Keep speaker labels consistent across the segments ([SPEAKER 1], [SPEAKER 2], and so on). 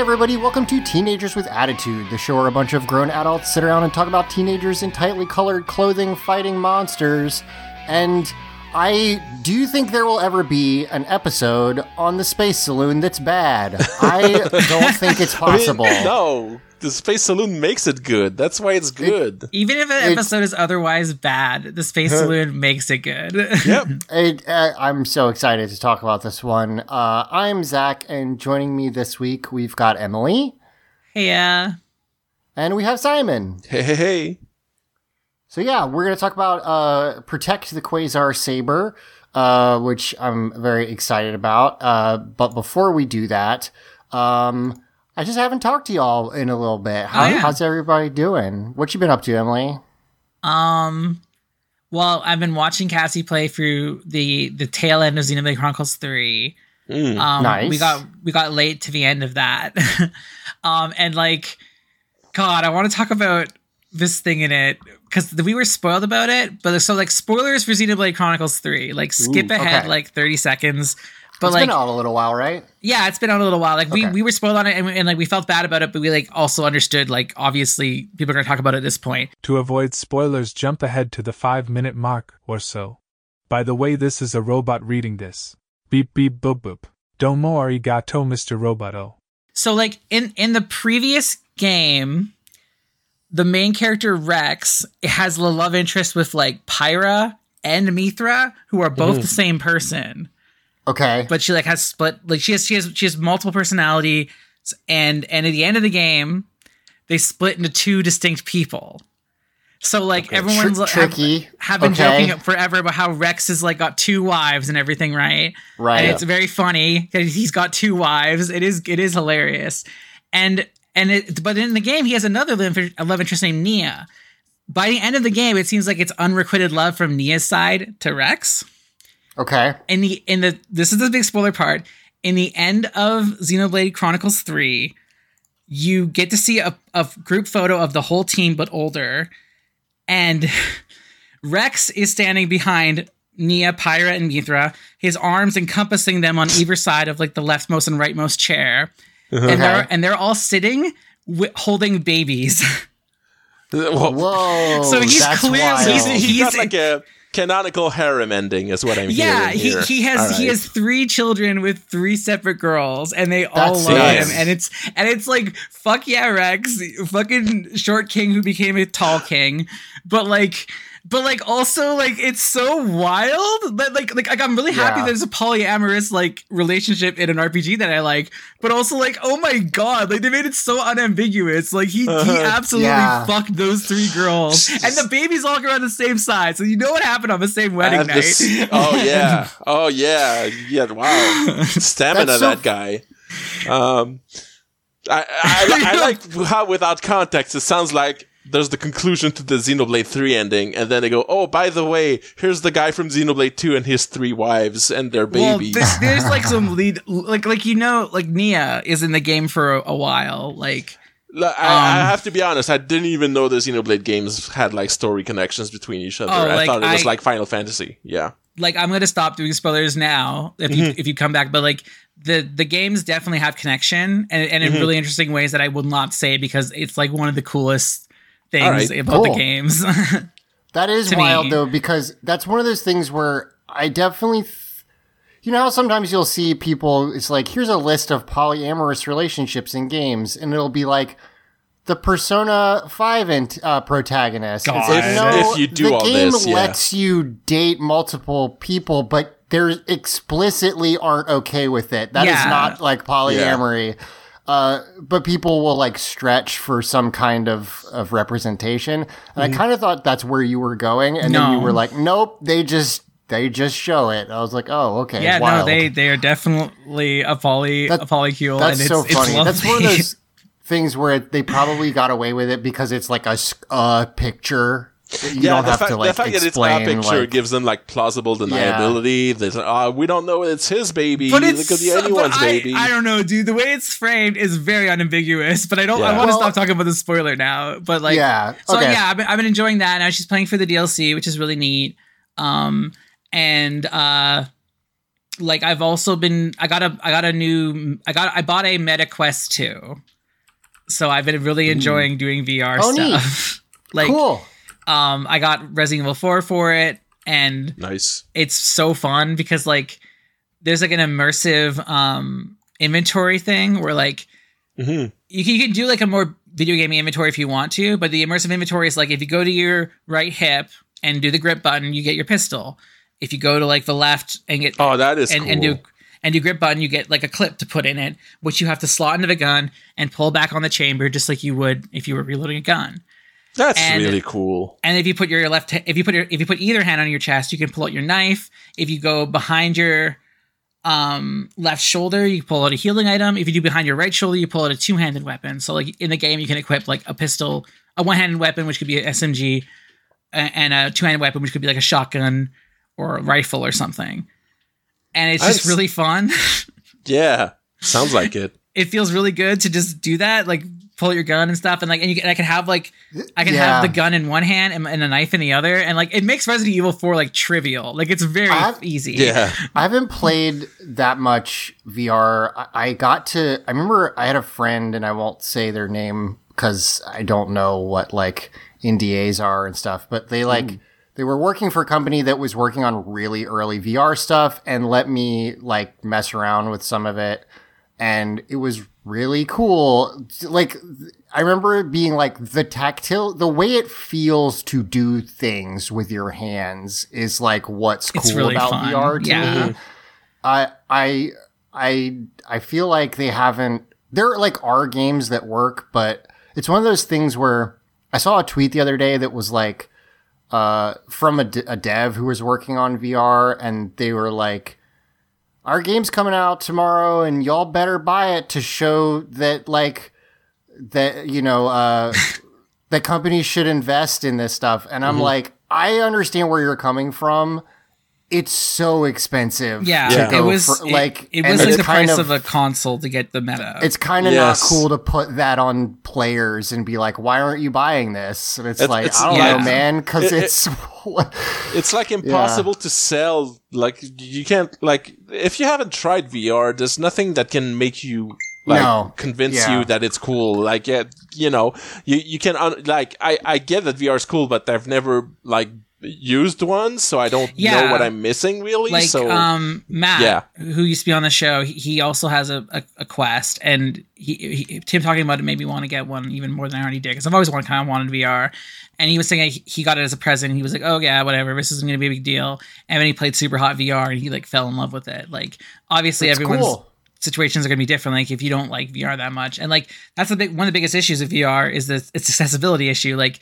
[SPEAKER 1] Hey everybody, welcome to Teenagers with Attitude, the show where a bunch of grown adults sit around and talk about teenagers in tightly colored clothing fighting monsters. And I do think there will ever be an episode on the Space Saloon that's bad. I don't think it's possible.
[SPEAKER 2] I mean, no, the Space Saloon makes it good. That's why it's good.
[SPEAKER 3] Even if an episode is otherwise bad, the Space Saloon makes it good.
[SPEAKER 2] Yep.
[SPEAKER 1] It, uh, I'm so excited to talk about this one. Uh, I'm Zach, and joining me this week, we've got Emily,
[SPEAKER 3] yeah.
[SPEAKER 1] and we have Simon.
[SPEAKER 2] hey, hey, hey.
[SPEAKER 1] So yeah, we're gonna talk about uh, protect the Quasar Saber, uh, which I'm very excited about. Uh, but before we do that, um, I just haven't talked to y'all in a little bit. How,
[SPEAKER 3] Oh, yeah.
[SPEAKER 1] How's everybody doing? What you been up to, Emily?
[SPEAKER 3] Um. Well, I've been watching Cassie play through the the tail end of Xenoblade Chronicles Three.
[SPEAKER 2] Mm.
[SPEAKER 3] Um,
[SPEAKER 1] Nice.
[SPEAKER 3] We got we got late to the end of that. um, and like, God, I want to talk about this thing in it because we were spoiled about it. But so like spoilers for Xenoblade Chronicles Three. Like skip
[SPEAKER 1] Ooh,
[SPEAKER 3] ahead
[SPEAKER 1] okay.
[SPEAKER 3] like thirty seconds. But
[SPEAKER 1] It's
[SPEAKER 3] like,
[SPEAKER 1] been out a little while, right?
[SPEAKER 3] yeah, it's been out a little while. Like we,
[SPEAKER 1] Okay.
[SPEAKER 3] we were spoiled on it, and, and like we felt bad about it, but we like also understood like obviously people are gonna talk about it at this point.
[SPEAKER 4] To avoid spoilers, jump ahead to the 5 minute mark or so. By the way, this is a robot reading this. Beep beep boop boop. Domo arigato, Mr. Roboto.
[SPEAKER 3] So like in in the previous game, the main character Rex has the love interest with like Pyra and Mythra, who are both mm-hmm. the same person.
[SPEAKER 1] Okay.
[SPEAKER 3] But she like has split like she has she has she has multiple personalities and and at the end of the game, they split into two distinct people. So like everyone's
[SPEAKER 1] Tr- tricky.
[SPEAKER 3] Have, have been
[SPEAKER 1] Okay.
[SPEAKER 3] joking forever about how Rex has like got two wives and everything, right?
[SPEAKER 1] Right.
[SPEAKER 3] and it's very funny that he's got two wives. It is it is hilarious, and and it, but in the game he has another love, interest named Nia. By the end of the game, it seems like it's unrequited love from Nia's side to Rex.
[SPEAKER 1] okay.
[SPEAKER 3] In the in the this is the big spoiler part. In the end of Xenoblade Chronicles Three, you get to see a, a group photo of the whole team but older, and Rex is standing behind Nia, Pyra, and Mythra, his arms encompassing them on either side of like the leftmost and rightmost chair, and they're and they're all sitting wi- holding babies.
[SPEAKER 1] Whoa.
[SPEAKER 3] So he's clearly-
[SPEAKER 2] he's, he's
[SPEAKER 3] He's-
[SPEAKER 2] like a canonical harem ending, is what I'm
[SPEAKER 3] yeah,
[SPEAKER 2] hearing
[SPEAKER 3] he, he has
[SPEAKER 2] All
[SPEAKER 3] he
[SPEAKER 2] right.
[SPEAKER 3] has three children with three separate girls, and they all
[SPEAKER 1] That's
[SPEAKER 3] love
[SPEAKER 2] nice.
[SPEAKER 3] him. And it's and it's like fuck yeah, Rex, fucking short king who became a tall king, but like. But like also like it's so wild that like like, like I'm really happy
[SPEAKER 1] Yeah.
[SPEAKER 3] there's a polyamorous like relationship in an RPG that I like, but also like oh my god like they made it so unambiguous like he he
[SPEAKER 2] Uh-huh.
[SPEAKER 3] absolutely
[SPEAKER 1] Yeah.
[SPEAKER 3] fucked those three girls and the babies all on the same side so you know what happened on the same wedding night.
[SPEAKER 2] this- oh yeah, oh yeah, yeah. Wow, stamina
[SPEAKER 1] so-
[SPEAKER 2] that guy. Um, I, I, I like how without context it sounds like there's the conclusion to the Xenoblade 3 ending, and then they go, "Oh, by the way, here's the guy from Xenoblade 2 and his three wives and their babies."
[SPEAKER 3] Well, there's, like some lead, like like you know, like Nia is in the game for a, a while. Like,
[SPEAKER 2] I, I
[SPEAKER 3] um,
[SPEAKER 2] have to be honest, I didn't even know the Xenoblade games had like story connections between each other.
[SPEAKER 3] Oh,
[SPEAKER 2] I
[SPEAKER 3] like,
[SPEAKER 2] thought it was
[SPEAKER 3] I-
[SPEAKER 2] like Final Fantasy. Yeah.
[SPEAKER 3] like I'm gonna stop doing spoilers now if you if you come back. But like the the games definitely have connection and, and in really interesting ways that I will not say because it's like one of the coolest things
[SPEAKER 2] Alright,
[SPEAKER 3] about the games.
[SPEAKER 1] That is wild
[SPEAKER 3] me.
[SPEAKER 1] though, because that's one of those things where I definitely, th- you know, sometimes you'll see people. It's like here's a list of polyamorous relationships in games, and it'll be like the Persona Five int, uh, protagonist.
[SPEAKER 3] God.
[SPEAKER 1] like,
[SPEAKER 2] If-
[SPEAKER 1] no,
[SPEAKER 2] if you do
[SPEAKER 1] the
[SPEAKER 2] all
[SPEAKER 1] game
[SPEAKER 2] this, yeah.
[SPEAKER 1] lets you date multiple people, but they explicitly aren't okay with it. That is
[SPEAKER 3] Yeah.
[SPEAKER 1] not like polyamory. Uh, but people will like stretch for some kind of, of representation. And I kind of thought that's where you were going. And then you were like, nope, they just, they just show it. I was like, oh, okay.
[SPEAKER 3] yeah,
[SPEAKER 1] wild.
[SPEAKER 3] no, they they are definitely a poly
[SPEAKER 1] That-
[SPEAKER 3] a polycule.
[SPEAKER 1] that's
[SPEAKER 3] and
[SPEAKER 1] so
[SPEAKER 3] it's,
[SPEAKER 1] funny.
[SPEAKER 3] It's
[SPEAKER 1] That's one of those things where they probably got away with it because it's like a, uh, picture. You don't
[SPEAKER 2] the
[SPEAKER 1] have
[SPEAKER 2] fact,
[SPEAKER 1] to like
[SPEAKER 2] the fact that it's
[SPEAKER 1] explain.
[SPEAKER 2] not a picture
[SPEAKER 1] like,
[SPEAKER 2] gives them like plausible deniability. There's uh, we don't know it's his baby.
[SPEAKER 3] But
[SPEAKER 2] it could be anyone's
[SPEAKER 3] I,
[SPEAKER 2] baby.
[SPEAKER 3] I don't know, dude. The way it's framed is very unambiguous. But I don't. I
[SPEAKER 2] Yeah.
[SPEAKER 3] want to
[SPEAKER 1] Well-
[SPEAKER 3] stop talking about the spoiler now. But like,
[SPEAKER 1] Yeah,
[SPEAKER 3] So
[SPEAKER 1] okay.
[SPEAKER 3] yeah, I've been, I've been enjoying that. Now she's playing for the DLC, which is really neat. Um, and uh, like I've also been I got a I got a new I got I bought a Meta Quest 2. So I've been really enjoying doing VR
[SPEAKER 1] Oh, neat.
[SPEAKER 3] stuff. like
[SPEAKER 1] cool.
[SPEAKER 3] Um I got Resident Evil 4 for it and
[SPEAKER 2] Nice.
[SPEAKER 3] it's so fun because like there's like an immersive um inventory thing where like
[SPEAKER 2] hmm
[SPEAKER 3] you can, you can do like a more video gaming inventory if you want to, but the immersive inventory is like if you go to your right hip and do the grip button, you get your pistol. If you go to like the left and get
[SPEAKER 2] Oh, that is
[SPEAKER 3] and,
[SPEAKER 2] cool.
[SPEAKER 3] and do and do grip button, you get like a clip to put in it, which you have to slot into the gun and pull back on the chamber just like you would if you were reloading a gun.
[SPEAKER 2] That's
[SPEAKER 3] and-
[SPEAKER 2] really cool.
[SPEAKER 3] And if you put your left, if you put your, if you put either hand on your chest, you can pull out your knife. If you go behind your um left shoulder, you pull out a healing item. If you do behind your right shoulder, you pull out a two-handed weapon. So like in the game, you can equip like a pistol, a one-handed weapon, which could be an SMG, and a two-handed weapon, which could be like a shotgun or a rifle or something. And it's just
[SPEAKER 2] I've-
[SPEAKER 3] really fun.
[SPEAKER 2] Yeah, sounds like it.
[SPEAKER 3] it feels really good to just do that, like pull out your gun and stuff, and like, and you can, I can have like, I can
[SPEAKER 1] Yeah.
[SPEAKER 3] have the gun in one hand and, and a knife in the other, and like, it makes Resident Evil Four like trivial, like it's very
[SPEAKER 1] I've-
[SPEAKER 3] easy.
[SPEAKER 2] Yeah.
[SPEAKER 1] I haven't played that much VR. I, I got to. I remember I had a friend, and I won't say their name because I don't know what like NDAs are and stuff. But they like hmm. they were working for a company that was working on really early VR stuff, and let me like mess around with some of it, and it was really cool. Like I remember it being like the tactile, the way it feels to do things with your hands is like what's cool
[SPEAKER 3] It's really
[SPEAKER 1] about
[SPEAKER 3] fun.
[SPEAKER 1] VR to
[SPEAKER 3] Yeah.
[SPEAKER 1] me. I I I I feel like they haven't. There are like are games that work, but it's one of those things where I saw a tweet the other day that was like uh, from a, d- a dev who was working on VR, and they were like, "Our game's coming out tomorrow, and y'all better buy it to show that like that you know uh, that companies should invest in this stuff." And I'm like, I understand where you're coming from. It's so expensive.
[SPEAKER 3] yeah.
[SPEAKER 1] to
[SPEAKER 2] Yeah.
[SPEAKER 1] go
[SPEAKER 3] It was
[SPEAKER 1] for- like
[SPEAKER 3] it,
[SPEAKER 1] and
[SPEAKER 3] was like the price of, a console to get the meta.
[SPEAKER 1] it's kind of
[SPEAKER 2] Yes.
[SPEAKER 1] not cool to put that on players and be like, why aren't you buying this? And it's,
[SPEAKER 2] It's-
[SPEAKER 1] like,
[SPEAKER 2] it's-
[SPEAKER 1] I don't
[SPEAKER 3] yeah.
[SPEAKER 1] know, man, because
[SPEAKER 2] It- it-
[SPEAKER 1] it's.
[SPEAKER 2] It's like impossible to sell. Like you can't like if you haven't tried VR, there's nothing that can make you like
[SPEAKER 1] No.
[SPEAKER 2] convince
[SPEAKER 1] Yeah.
[SPEAKER 2] you that it's cool. Like yeah, you know, you you can un- like I I get that VR is cool, but I've never like used ones, so I don't
[SPEAKER 3] Yeah.
[SPEAKER 2] know what I'm missing really.
[SPEAKER 3] like
[SPEAKER 2] so
[SPEAKER 3] um Matt,
[SPEAKER 2] Yeah.
[SPEAKER 3] who used to be on the show, he, also has a, a, a quest, and he, he Tim talking about it made me want to get one even more than I already did because I've always wanted kind of wanted VR, and he was saying he- got it as a present. He was like, oh yeah, whatever, this isn't gonna be a big deal. And then he played Super Hot VR, and he like fell in love with it. Like obviously
[SPEAKER 1] It's
[SPEAKER 3] everyone's
[SPEAKER 1] cool.
[SPEAKER 3] situations are going to be different like if you don't like VR that much and like that's the big one of the biggest issues of VR is the it's accessibility issue like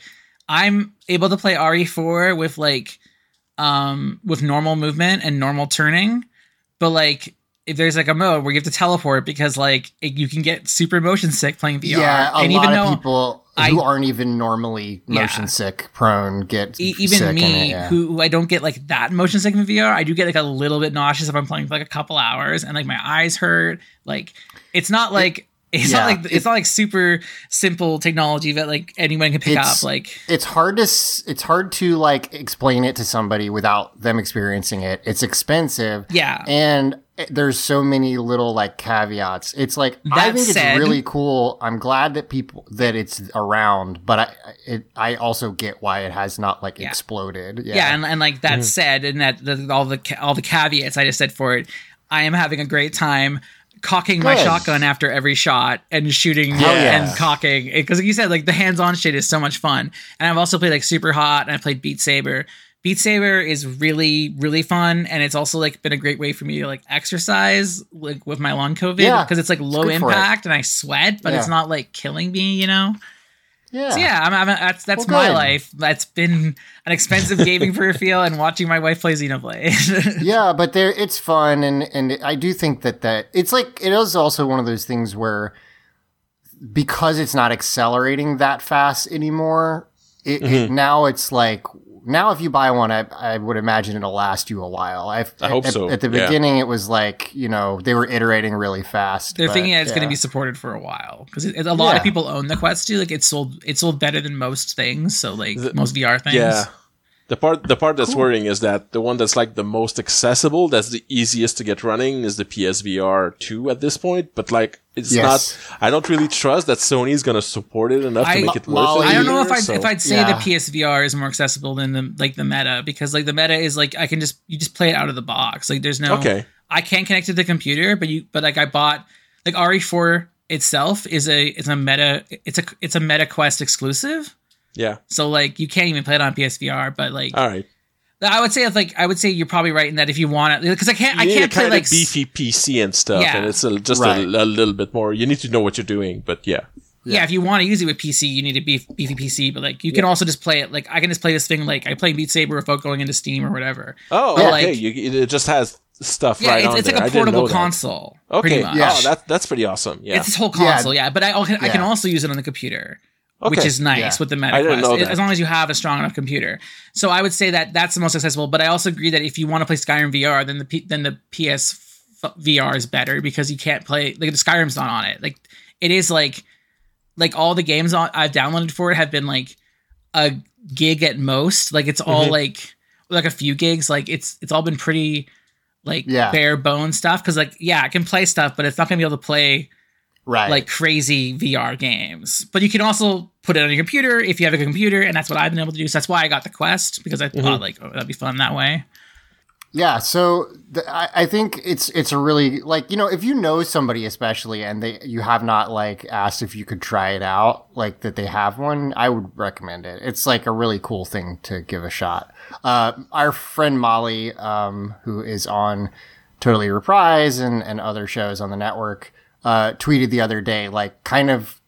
[SPEAKER 3] I'm able to play RE4 with like um with normal movement and normal turning but like if there's like a mode where you have to teleport because like it, you can get super motion sick playing VR
[SPEAKER 1] Yeah, a
[SPEAKER 3] and
[SPEAKER 1] lot
[SPEAKER 3] even
[SPEAKER 1] of people
[SPEAKER 3] I-
[SPEAKER 1] who aren't even normally motion
[SPEAKER 3] Yeah.
[SPEAKER 1] sick prone get
[SPEAKER 3] e- even me
[SPEAKER 1] it, yeah.
[SPEAKER 3] who, who I don't get like that motion sick in VR I do get like a little bit nauseous if I'm playing for like a couple hours and like my eyes hurt like it's not like it's
[SPEAKER 1] yeah,
[SPEAKER 3] not like it's not like super simple technology that like anyone can pick up like
[SPEAKER 1] it's hard to it's hard to like explain it to somebody without them experiencing it. It's expensive.
[SPEAKER 3] yeah
[SPEAKER 1] And eh, there's so many little like caveats. It's like I think
[SPEAKER 3] said-
[SPEAKER 1] it's really cool. I'm glad that people that it's around, but I it I also get why it has not like
[SPEAKER 3] Yeah.
[SPEAKER 1] exploded. Yeah.
[SPEAKER 3] yeah, and, and like that mm-hmm. said and that the, all the all the caveats I just said for it I am having a great time cocking my shotgun after every shot and shooting
[SPEAKER 1] yeah.
[SPEAKER 3] and cocking. Because like you said like the hands-on shit is so much fun. And i've also played like super hot and i played beat saber. Beat saber is really really fun and it's also like been a great way for me to like exercise like with my long covid
[SPEAKER 1] Yeah,
[SPEAKER 3] because it's like low
[SPEAKER 1] good for it.
[SPEAKER 3] impact and i sweat but it's not like killing me you know
[SPEAKER 1] yeah.
[SPEAKER 3] so yeah, I'm, I'm, that's that's
[SPEAKER 1] Well,
[SPEAKER 3] my
[SPEAKER 1] good.
[SPEAKER 3] life. That's been an expensive gaming for a feel and watching my wife play Xenoblade.
[SPEAKER 1] yeah, but there it's fun and and I do think that that it's like it is also one of those things where because it's not accelerating that fast anymore, it,
[SPEAKER 2] Mm-hmm.
[SPEAKER 1] it now it's like now if you buy one, I, I would imagine it'll last you a while. I've,
[SPEAKER 2] I hope
[SPEAKER 1] at,
[SPEAKER 2] so,
[SPEAKER 1] At the
[SPEAKER 2] yeah.
[SPEAKER 1] beginning, it was like you know they were iterating really fast.
[SPEAKER 3] They're
[SPEAKER 1] but,
[SPEAKER 3] thinking that it's going to be supported for a while because a lot
[SPEAKER 1] Yeah.
[SPEAKER 3] of people own the Quest 2. Like it's sold, it's sold better than most things. So like
[SPEAKER 2] The-
[SPEAKER 3] most VR things.
[SPEAKER 2] yeah. The part the part that's worrying is that the one that's like the most accessible, that's the easiest to get running, is the PSVR two at this point. But like, it's
[SPEAKER 1] Yes.
[SPEAKER 2] not. I don't really trust that Sony's gonna support it enough
[SPEAKER 3] I-
[SPEAKER 2] to make it worth it.
[SPEAKER 3] I don't know if I'd
[SPEAKER 2] so-
[SPEAKER 3] if I'd say
[SPEAKER 1] Yeah.
[SPEAKER 3] the PSVR is more accessible than the like the meta because like the meta is like I can just you just play it out of the box. Like there's no
[SPEAKER 2] Okay.
[SPEAKER 3] I can't connect to the computer, but you but like I bought like RE4 itself is a it's a meta it's a it's a meta quest exclusive.
[SPEAKER 2] Yeah.
[SPEAKER 3] So like you can't even play it on PSVR, but like
[SPEAKER 2] All right.
[SPEAKER 3] I would say if like I would say you're probably right in that if you want it because I can't
[SPEAKER 2] You
[SPEAKER 3] I can't
[SPEAKER 2] a
[SPEAKER 3] play
[SPEAKER 2] kind
[SPEAKER 3] like
[SPEAKER 2] of beefy PC and stuff,
[SPEAKER 3] Yeah.
[SPEAKER 2] and it's a, just
[SPEAKER 1] Right.
[SPEAKER 2] a, a little bit more. You need to know what you're doing, but yeah.
[SPEAKER 3] yeah. if you want to use it with PC, you need a beef, beefy PC. But like you can also just play it like I can just play this thing like I play Beat Saber without going into Steam or whatever.
[SPEAKER 2] Oh,
[SPEAKER 3] But,
[SPEAKER 2] okay.
[SPEAKER 3] like-
[SPEAKER 2] you, it just has stuff
[SPEAKER 3] Yeah,
[SPEAKER 2] right
[SPEAKER 3] it's,
[SPEAKER 2] on
[SPEAKER 3] it's
[SPEAKER 2] there.
[SPEAKER 3] like a portable
[SPEAKER 2] know that.
[SPEAKER 3] console.
[SPEAKER 2] Okay.
[SPEAKER 3] pretty much.
[SPEAKER 1] Yeah.
[SPEAKER 2] Oh, that that's pretty awesome. Yeah.
[SPEAKER 3] It's this whole console, yeah. But I, I can, I can also use it on the computer, which is nice
[SPEAKER 1] Yeah.
[SPEAKER 3] with the
[SPEAKER 2] I didn't
[SPEAKER 3] MetaQuest,
[SPEAKER 2] know that.
[SPEAKER 3] as long as you have a strong enough computer. So I would say that that's the most accessible. But I also agree that if you want to play Skyrim VR, then the P, then the PS f- VR is better because you can't play like the Skyrim's not on it. Like it is like like all the games on, I've downloaded for it have been like a gig at most. Like it's all
[SPEAKER 2] Mhm.
[SPEAKER 3] like like a few gigs. Like it's it's all been pretty like
[SPEAKER 1] Yeah.
[SPEAKER 3] bare bone stuff because like yeah, I can play stuff, but it's not gonna be able to play
[SPEAKER 1] Right.
[SPEAKER 3] like crazy VR games. But you can also put it on your computer if you have a computer, and that's what I've been able to do. So that's why I got the Quest because I thought like oh, that'd be fun that way.
[SPEAKER 1] Yeah, so the, I, I think it's it's a really like you know if you know somebody especially and they you have not like asked if you could try it out like that they have one I would recommend it. It's like a really cool thing to give a shot. Uh, our friend Molly, um, who is on Totally Reprise and and other shows on the network, uh, tweeted the other day like kind of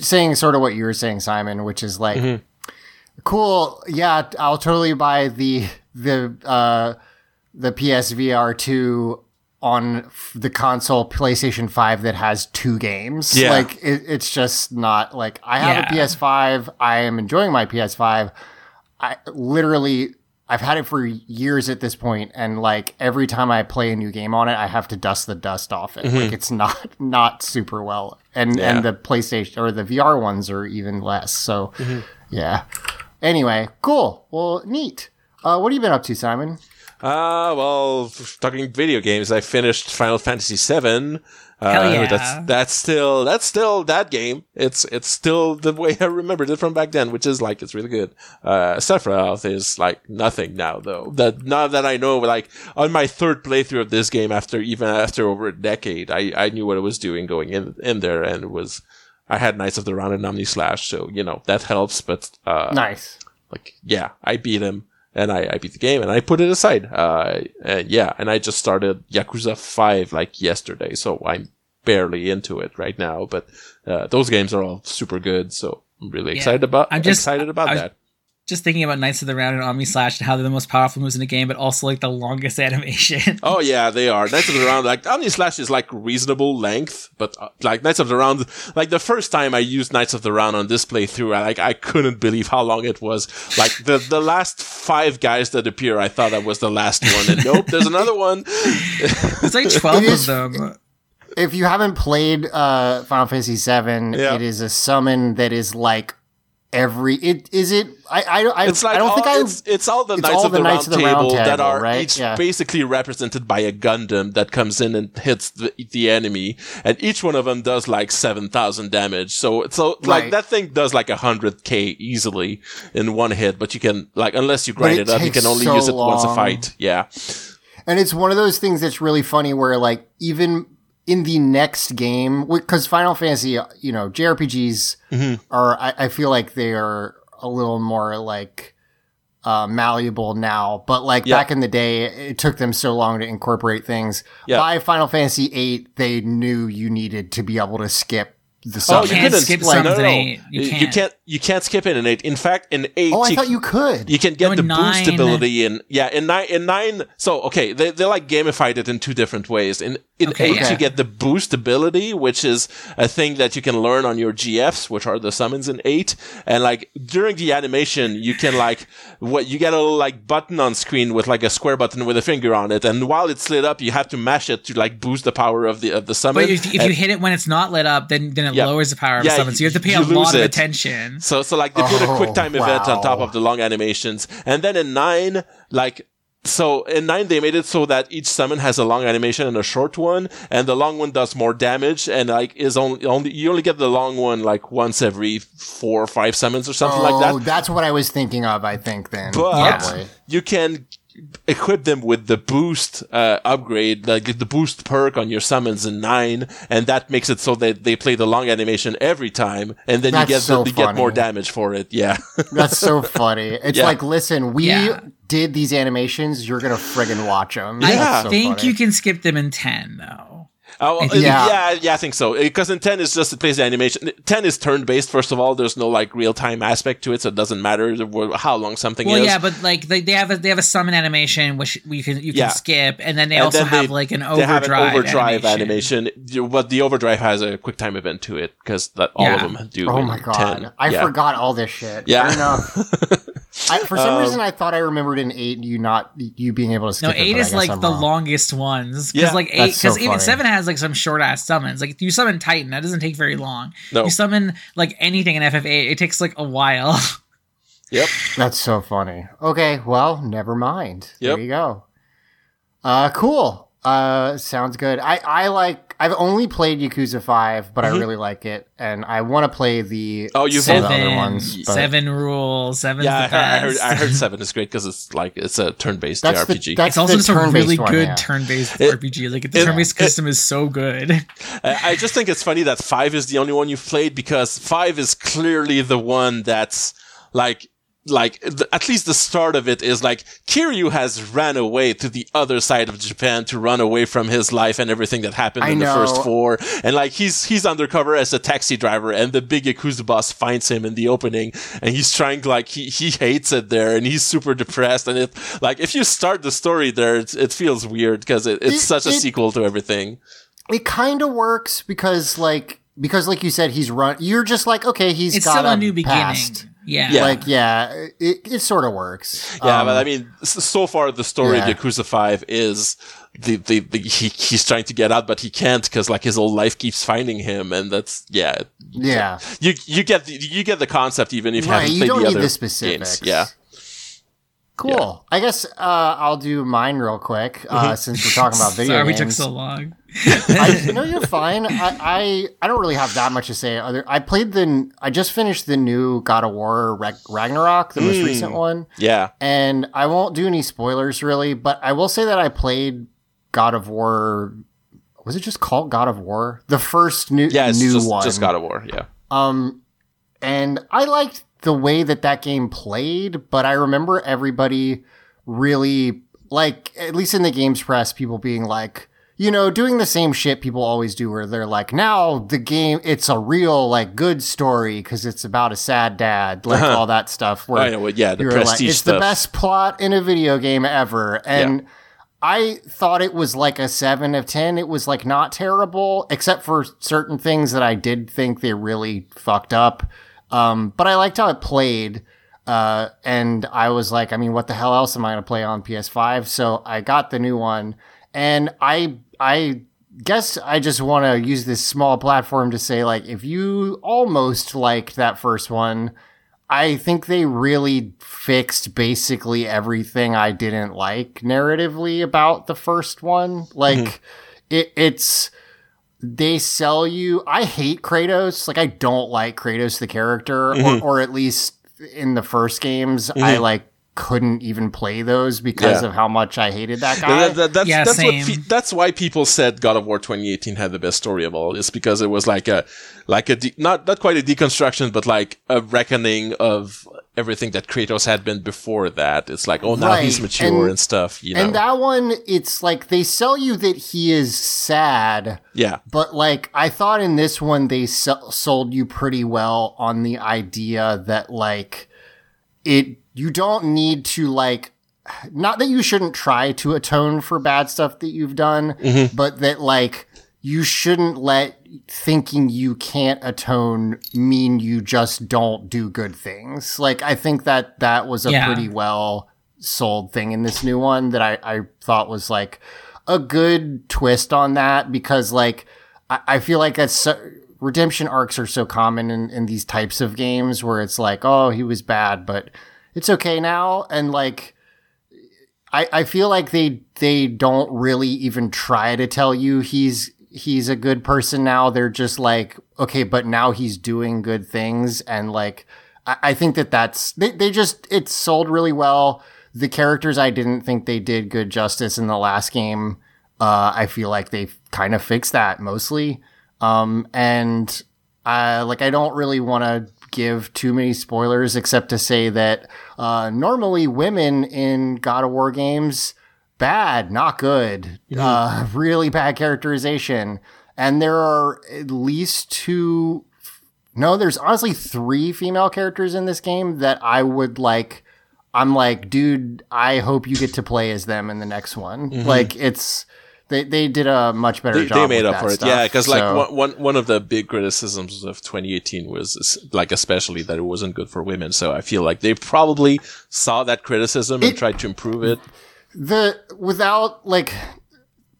[SPEAKER 1] saying sort of what you were saying, Simon, which is like cool. Yeah, I'll totally buy the the uh the PSVR 2 on f- the console PlayStation 5 that has two games.
[SPEAKER 2] Yeah.
[SPEAKER 1] Like it, it's just not like I have a PS5. I am enjoying my PS5. I literally I've had it for years at this point and like every time I play a new game on it I have to dust the dust off it. Like it's not not super well. And
[SPEAKER 2] Yeah.
[SPEAKER 1] and the PlayStation or the VR ones are even less. So yeah. Anyway, cool. Well, neat. Uh, what have you been up to, Simon?
[SPEAKER 2] Uh, well, talking video games, I finished Final Fantasy VII. Uh,
[SPEAKER 3] Hell yeah.
[SPEAKER 2] That's that's still that's still that game. It's it's still the way I remembered it from back then, which is like it's really good. Uh, Sephiroth is like nothing now, though. That now that I know, like on my third playthrough of this game, after even after over a decade, I I knew what it was doing going in in there, and it was. I had Knights of the Round and Omni Slash, so you know that helps. But uh,
[SPEAKER 1] Nice.
[SPEAKER 2] like yeah i beat him and I, I beat the game and i put it aside uh and yeah and i just started yakuza 5 like yesterday so i'm barely into it right now but uh, those games are all super good so i'm really
[SPEAKER 3] Yeah.
[SPEAKER 2] excited about
[SPEAKER 3] I'm just-
[SPEAKER 2] excited about
[SPEAKER 3] I was-
[SPEAKER 2] that
[SPEAKER 3] Just thinking about Knights of the Round and Omni Slash and how they're the most powerful moves in the game, but also like the longest animation.
[SPEAKER 2] oh yeah they are knights of the round like omni slash is like reasonable length but uh, like knights of the round like the first time i used knights of the round on this playthrough i like i couldn't believe how long it was like the the last five guys that appear i thought that was the last one and nope there's another one
[SPEAKER 3] There's like twelve of them.
[SPEAKER 1] If you haven't played uh, Final Fantasy VII,
[SPEAKER 2] Yeah.
[SPEAKER 1] it is a summon that is like every. It is it. I I, I,
[SPEAKER 2] It's like
[SPEAKER 1] I don't
[SPEAKER 2] all,
[SPEAKER 1] think I.
[SPEAKER 2] it's, it's all the
[SPEAKER 1] it's
[SPEAKER 2] Knights
[SPEAKER 1] all
[SPEAKER 2] of
[SPEAKER 1] the
[SPEAKER 2] the,
[SPEAKER 1] Knights
[SPEAKER 2] round,
[SPEAKER 1] of the Round
[SPEAKER 2] table that are
[SPEAKER 1] right?
[SPEAKER 2] each
[SPEAKER 1] Yeah.
[SPEAKER 2] basically represented by a Gundam that comes in and hits the, the enemy, and each one of them does like seven thousand damage. So so like
[SPEAKER 1] Right.
[SPEAKER 2] that thing does like hundred k easily in one hit, but you can like unless you grind
[SPEAKER 1] it
[SPEAKER 2] it, up, you can only
[SPEAKER 1] so
[SPEAKER 2] use it once a fight. Yeah,
[SPEAKER 1] And it's one of those things that's really funny where like even in the next game, because Final Fantasy, you know, JRPGs
[SPEAKER 2] Mm-hmm.
[SPEAKER 1] are, I, I feel like they are a little more like uh, malleable now. But like back in the day, it took them so long to incorporate things. By Final Fantasy VIII, they knew you needed to be able to skip the
[SPEAKER 2] Oh,
[SPEAKER 1] summons.
[SPEAKER 3] you can't skip
[SPEAKER 1] like,
[SPEAKER 3] summons
[SPEAKER 2] no,
[SPEAKER 3] in
[SPEAKER 2] no.
[SPEAKER 3] eight. You
[SPEAKER 2] You
[SPEAKER 3] can't.
[SPEAKER 2] can't. You can't skip it in eight. In fact, in eight,
[SPEAKER 1] Oh, I thought you could.
[SPEAKER 2] You can get
[SPEAKER 3] No,
[SPEAKER 2] the
[SPEAKER 3] nine-
[SPEAKER 2] boost ability in yeah in nine in nine. So okay, they they like gamified it in two different ways. In in
[SPEAKER 3] Okay,
[SPEAKER 2] eight,
[SPEAKER 3] yeah.
[SPEAKER 2] you get the boost ability, which is a thing that you can learn on your GFs, which are the summons in eight. And like during the animation, you can like what you get a little like button on screen with like a square button with a finger on it, and while it's lit up, you have to mash it to like boost the power of the of the summon.
[SPEAKER 3] But if, if
[SPEAKER 2] And-
[SPEAKER 3] you hit it when it's not lit up, then then it it
[SPEAKER 2] Yeah.
[SPEAKER 3] lowers the power of
[SPEAKER 2] Yeah,
[SPEAKER 3] a summon. So you have to pay a
[SPEAKER 2] lose
[SPEAKER 3] lot of attention.
[SPEAKER 2] So, so like they put a
[SPEAKER 1] Oh,
[SPEAKER 2] quick time event on top of the long animations, and then in nine, like. So in nine they made it so that each summon has a long animation and a short one, and the long one does more damage, and like is only only you only get the long one like once every four or five summons or something
[SPEAKER 1] oh,
[SPEAKER 2] like that.
[SPEAKER 1] Oh, that's what I was thinking of. I think then.
[SPEAKER 2] But
[SPEAKER 1] probably.
[SPEAKER 2] you can equip them with the boost uh, upgrade, like the boost perk on your summons in nine, and that makes it so that they play the long animation every time, and then
[SPEAKER 1] That's
[SPEAKER 2] you get
[SPEAKER 1] so
[SPEAKER 2] the, you get more damage for it. Yeah,
[SPEAKER 1] That's so funny. It's
[SPEAKER 2] Yeah.
[SPEAKER 1] like, listen, we
[SPEAKER 3] Yeah.
[SPEAKER 1] did these animations. You're gonna friggin' watch them.
[SPEAKER 2] Yeah.
[SPEAKER 3] I think you can skip them in 10, though.
[SPEAKER 2] Oh,
[SPEAKER 3] I
[SPEAKER 2] uh,
[SPEAKER 3] think-
[SPEAKER 2] yeah.
[SPEAKER 1] Yeah.
[SPEAKER 2] yeah, I think so. Because in ten is just it plays the animation. Ten is turn based. First of all, there's no like real time aspect to it, so it doesn't matter how long something
[SPEAKER 3] Well,
[SPEAKER 2] is.
[SPEAKER 3] yeah, but like they, they have a they have a summon animation which you can you can
[SPEAKER 2] Yeah.
[SPEAKER 3] skip, and then they
[SPEAKER 2] And
[SPEAKER 3] also
[SPEAKER 2] then
[SPEAKER 3] have
[SPEAKER 2] they-
[SPEAKER 3] like an
[SPEAKER 2] they
[SPEAKER 3] overdrive,
[SPEAKER 2] have an overdrive
[SPEAKER 3] animation.
[SPEAKER 2] animation. But the overdrive has a quick time event to it because that all
[SPEAKER 3] Yeah.
[SPEAKER 2] of them do.
[SPEAKER 1] Oh my god,
[SPEAKER 2] 10.
[SPEAKER 1] I
[SPEAKER 2] yeah.
[SPEAKER 1] forgot all this shit.
[SPEAKER 2] Yeah.
[SPEAKER 1] Fair enough. I, for some
[SPEAKER 2] Um,
[SPEAKER 1] reason, I thought I remembered in eight you not you being able to skip.
[SPEAKER 3] No, eight
[SPEAKER 1] but I
[SPEAKER 3] is like
[SPEAKER 1] I'm
[SPEAKER 3] the
[SPEAKER 1] wrong.
[SPEAKER 3] longest ones because
[SPEAKER 2] Yeah,
[SPEAKER 3] like eight
[SPEAKER 1] that's so
[SPEAKER 3] because even seven has like some short ass summons. Like you summon Titan, that doesn't take very long.
[SPEAKER 2] No.
[SPEAKER 3] You summon like anything in FF8, it takes like a while.
[SPEAKER 2] Yep.
[SPEAKER 1] That's so funny. Okay, well, never mind.
[SPEAKER 2] Yep.
[SPEAKER 1] There you go. Uh, cool. Uh, sounds good. I I like. I've only played Yakuza Five, but I really like it, and I want to play the
[SPEAKER 2] Mm-hmm. Oh, you've
[SPEAKER 1] some the other
[SPEAKER 3] seven,
[SPEAKER 1] ones. but-
[SPEAKER 3] seven rules, seven.
[SPEAKER 2] Yeah, I heard, I heard. I heard seven is great because it's like it's a turn-based
[SPEAKER 1] That's the- that's
[SPEAKER 3] It's also just a
[SPEAKER 1] turn-based
[SPEAKER 3] really
[SPEAKER 1] one,
[SPEAKER 3] good
[SPEAKER 1] yeah.
[SPEAKER 3] turn-based
[SPEAKER 2] It-
[SPEAKER 3] RPG. Like the
[SPEAKER 2] it-
[SPEAKER 3] turn-based
[SPEAKER 2] it-
[SPEAKER 3] system is so good.
[SPEAKER 2] I I just think it's funny that five is the only one you've played because five is clearly the one that's like like th- at least the start of it is like Kiryu has ran away to the other side of Japan to run away from his life and everything that happened
[SPEAKER 1] I
[SPEAKER 2] in the first four and like he's he's undercover as a taxi driver and the big Yakuza boss finds him in the opening and he's trying to like he he hates it there and he's super depressed and it like if you start the story there it's, it feels weird because it, it's
[SPEAKER 1] It-
[SPEAKER 2] such a
[SPEAKER 1] it-
[SPEAKER 2] sequel to everything
[SPEAKER 1] it kind of works because like because like you said he's run. You're just like okay, he's
[SPEAKER 3] It's
[SPEAKER 1] got
[SPEAKER 3] still a new beginning.
[SPEAKER 1] Past.
[SPEAKER 3] Yeah.
[SPEAKER 2] Yeah.
[SPEAKER 1] Like yeah, it, it sort of works.
[SPEAKER 2] Yeah,
[SPEAKER 1] Um,
[SPEAKER 2] but I mean, so far the story
[SPEAKER 1] yeah.
[SPEAKER 2] of Yakuza Five is the the, the he, he's trying to get out, but he can't because like his whole life keeps finding him, and that's yeah.
[SPEAKER 1] yeah.
[SPEAKER 2] You you get the, you get the concept even if you
[SPEAKER 1] Right,
[SPEAKER 2] haven't
[SPEAKER 1] you
[SPEAKER 2] played
[SPEAKER 1] don't
[SPEAKER 2] the
[SPEAKER 1] need
[SPEAKER 2] other
[SPEAKER 1] the specifics.
[SPEAKER 2] games. Yeah,
[SPEAKER 1] Cool. I guess uh, I'll do mine real quick uh, since we're talking about video
[SPEAKER 3] Sorry we took so long.
[SPEAKER 1] I, no, you're fine. I, I I don't really have that much to say. Other, I played the. I just finished the new God of War Ragnarok, the most
[SPEAKER 2] Mm.
[SPEAKER 1] recent one,
[SPEAKER 2] yeah.
[SPEAKER 1] and I won't do any spoilers really. But I will say that I played God of War. Was it just called God of War? The first new
[SPEAKER 2] Yeah, it's
[SPEAKER 1] new
[SPEAKER 2] just,
[SPEAKER 1] one.
[SPEAKER 2] just God of War. Yeah,
[SPEAKER 1] Um, and I liked the way that that game played, but I remember everybody really like, at least in the games press, people being like, you know, doing the same shit people always do, where they're like, now the game, it's a real like good story because it's about a sad dad, like uh-huh. all that stuff. Where
[SPEAKER 2] I know. Well, yeah, the
[SPEAKER 1] were like, it's
[SPEAKER 2] stuff.
[SPEAKER 1] the best plot in a video game ever, and. I thought it was like a seven of 10. It was like not terrible, except for certain things that I did think they really fucked up. Um, but I liked how it played. Uh, and I was like, I mean, what the hell else am I going to play on PS5? So I got the new one and I, I guess I just want to use this small platform to say like, if you almost liked that first one, I think they really fixed basically everything I didn't like narratively about the first one. Like it, it's they sell you. I hate Kratos. Like I don't like Kratos the character, or, mm-hmm. or at least in the first games, I mm-hmm. like couldn't even play those because
[SPEAKER 2] Yeah.
[SPEAKER 1] of how much I hated that guy.
[SPEAKER 2] That- that- that's
[SPEAKER 3] Yeah,
[SPEAKER 2] that's what
[SPEAKER 3] same.
[SPEAKER 2] pe- that's why people said God of War 2018 had the best story of all. Is because it was like a like a de- not not quite a deconstruction, but like a reckoning of everything that Kratos had been before that. It's like oh now he's mature
[SPEAKER 1] and-
[SPEAKER 2] and, stuff. You know,
[SPEAKER 1] and that one, it's like they sell you that he is sad.
[SPEAKER 2] yeah,
[SPEAKER 1] But like I thought in this one they sold you pretty well on the idea that like it you don't need to like not that you shouldn't try to atone for bad stuff that you've done, mm-hmm. but that like you shouldn't let thinking you can't atone mean you just don't do good things. Like I think that that was a
[SPEAKER 3] Yeah.
[SPEAKER 1] pretty well sold thing in this new one that I, I thought was like a good twist on that because like I, I feel like that's so, redemption arcs are so common in, in these types of games where it's like, oh, he was bad, but it's okay now. And like, I, I feel like they they don't really even try to tell you he's he's a good person now. They're just like, okay, but now he's doing good things. And like, I, I think that that's, they, they just, it's sold really well. The characters, I didn't think they did good justice in the last game. Uh, I feel like they kind of fixed that mostly. Um, and, uh, like, I don't really want to give too many spoilers except to say that, uh, normally women in God of War games, bad, not good, uh, really bad characterization. And there are at least two, no, there's honestly three female characters in this game that I would like. I'm like, dude, I hope you get to play as them in the next one. Like, it's they they did a much better
[SPEAKER 2] They,
[SPEAKER 1] job.
[SPEAKER 2] they made
[SPEAKER 1] with
[SPEAKER 2] up
[SPEAKER 1] that
[SPEAKER 2] for it,
[SPEAKER 1] stuff.
[SPEAKER 2] yeah. Because like
[SPEAKER 1] So-
[SPEAKER 2] one, one one of the big criticisms of 2018 was like especially that it wasn't good for women. So I feel like they probably saw that criticism and tried to improve it.
[SPEAKER 1] The without like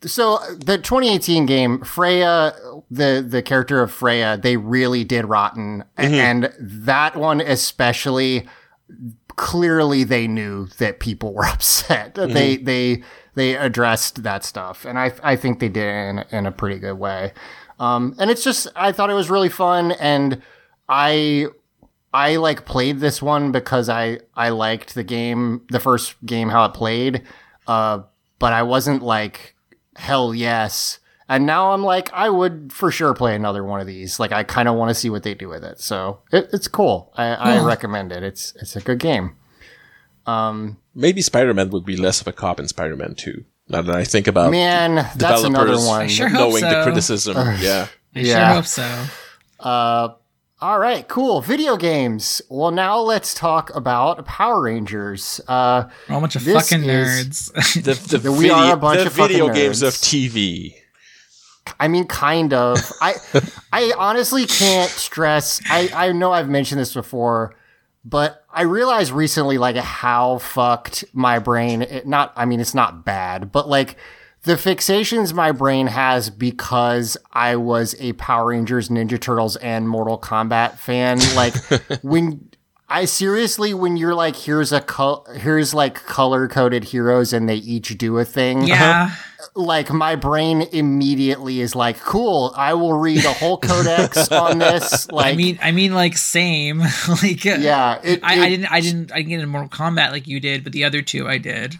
[SPEAKER 1] so the 2018 game freya the the character of freya they really did rotten. A- and that one especially clearly they knew that people were upset. They they they addressed that stuff and i i think they did it in, in a pretty good way. Um and it's just i thought it was really fun and i I like played this one because I I liked the game, the first game how it played, uh, but I wasn't like hell yes. And now I'm like I would for sure play another one of these. Like I kind of want to see what they do with it. So it, it's cool. I, I recommend it. It's it's a good game. Um,
[SPEAKER 2] Maybe Spider Man would be less of a cop in Spider Man 2. Now that I think about
[SPEAKER 1] man, that's another one.
[SPEAKER 3] I sure hope
[SPEAKER 2] knowing the
[SPEAKER 3] so.
[SPEAKER 2] criticism. yeah.
[SPEAKER 3] I
[SPEAKER 1] Yeah.
[SPEAKER 3] sure hope so.
[SPEAKER 1] Uh, all right, cool. Video games. Well, now let's talk about Power Rangers. Uh,
[SPEAKER 3] We're a bunch of fucking nerds.
[SPEAKER 2] The, the,
[SPEAKER 1] We are
[SPEAKER 2] video,
[SPEAKER 1] a bunch
[SPEAKER 2] the
[SPEAKER 1] of fucking
[SPEAKER 2] video games of. TV.
[SPEAKER 1] I mean, kind of. I I honestly can't stress. I I know I've mentioned this before, but I realized recently like how fucked my brain. It not. I mean, it's not bad, but like the fixations my brain has because I was a Power Rangers, Ninja Turtles, and Mortal Kombat fan. Like when. I seriously, when you're like, here's a col- here's like color coded heroes and they each do a thing
[SPEAKER 3] yeah. Uh-huh.
[SPEAKER 1] like my brain immediately is like, cool, I will read a whole codex on this. Like,
[SPEAKER 3] I mean, I mean, like same. like,
[SPEAKER 1] yeah, it,
[SPEAKER 3] I,
[SPEAKER 1] it,
[SPEAKER 3] I didn't, I didn't, I didn't get into Mortal Kombat like you did, but the other two I did.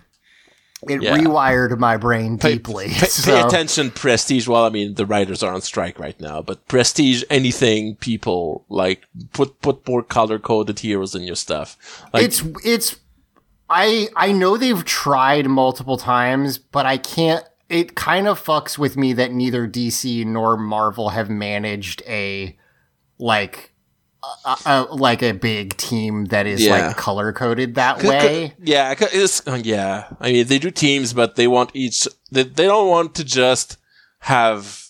[SPEAKER 1] It
[SPEAKER 2] Yeah.
[SPEAKER 1] rewired my brain
[SPEAKER 2] Pay,
[SPEAKER 1] deeply.
[SPEAKER 2] pay,
[SPEAKER 1] so,
[SPEAKER 2] pay attention, Prestige. Well, I mean, the writers are on strike right now, but Prestige, anything, people like put put more color coded heroes in your stuff. Like,
[SPEAKER 1] it's it's I I know they've tried multiple times, but I can't. It kind of fucks with me that neither DC nor Marvel have managed a like. A, a, like a big team that is
[SPEAKER 2] Yeah.
[SPEAKER 1] like color coded that
[SPEAKER 2] c- c-
[SPEAKER 1] way.
[SPEAKER 2] yeah, it's, uh, yeah. I mean, they do teams, but they want each. They, they don't want to just have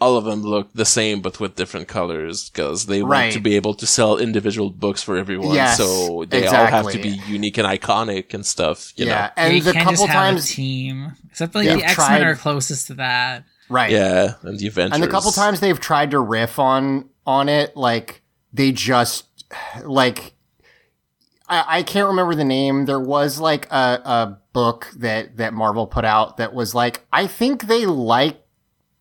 [SPEAKER 2] all of them look the same, but with different colors, because they want
[SPEAKER 1] Right.
[SPEAKER 2] to be able to sell individual books for everyone.
[SPEAKER 1] Yes,
[SPEAKER 2] so they all have to be unique and iconic and stuff. You
[SPEAKER 1] yeah,
[SPEAKER 2] know?
[SPEAKER 1] and
[SPEAKER 3] you
[SPEAKER 1] the
[SPEAKER 3] can't
[SPEAKER 1] couple
[SPEAKER 3] just have
[SPEAKER 1] times
[SPEAKER 3] a team, except like
[SPEAKER 1] Yeah.
[SPEAKER 3] the
[SPEAKER 1] They've
[SPEAKER 3] X Men
[SPEAKER 1] tried-
[SPEAKER 3] are closest to that.
[SPEAKER 1] right
[SPEAKER 2] Yeah, and the Avengers.
[SPEAKER 1] and the couple times they've tried to riff on on it like they just like I, I can't remember the name there was like a, a book that that marvel put out that was like i think they like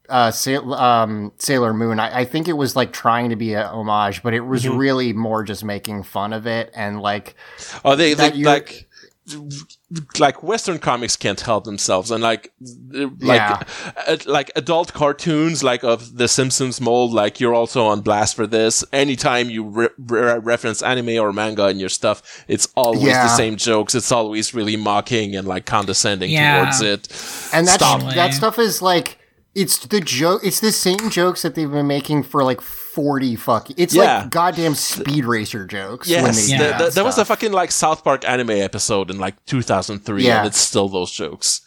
[SPEAKER 1] uh, Sail- um, Sailor Moon. I, I think it was like trying to be a homage, but it was
[SPEAKER 2] Mm-hmm.
[SPEAKER 1] really more just making fun of it and like
[SPEAKER 2] Oh, they, they like like Western comics can't help themselves, and like like
[SPEAKER 1] Yeah.
[SPEAKER 2] uh, like adult cartoons like of the Simpsons mold. Like you're also on blast for this. Anytime you re- re- reference anime or manga in your stuff, it's always
[SPEAKER 1] Yeah.
[SPEAKER 2] the same jokes. It's always really mocking and like condescending
[SPEAKER 3] Yeah.
[SPEAKER 2] towards it.
[SPEAKER 1] And that
[SPEAKER 2] Stop.
[SPEAKER 1] that stuff is like it's the joke. It's the same jokes that they've been making for like forty fucking. It's
[SPEAKER 2] Yeah.
[SPEAKER 1] like goddamn speed racer jokes. when
[SPEAKER 2] Yes,
[SPEAKER 1] they
[SPEAKER 3] Yeah.
[SPEAKER 2] the-
[SPEAKER 1] that
[SPEAKER 2] the- there was a fucking like South Park anime episode in like 2003,
[SPEAKER 1] Yeah.
[SPEAKER 2] and it's still those jokes.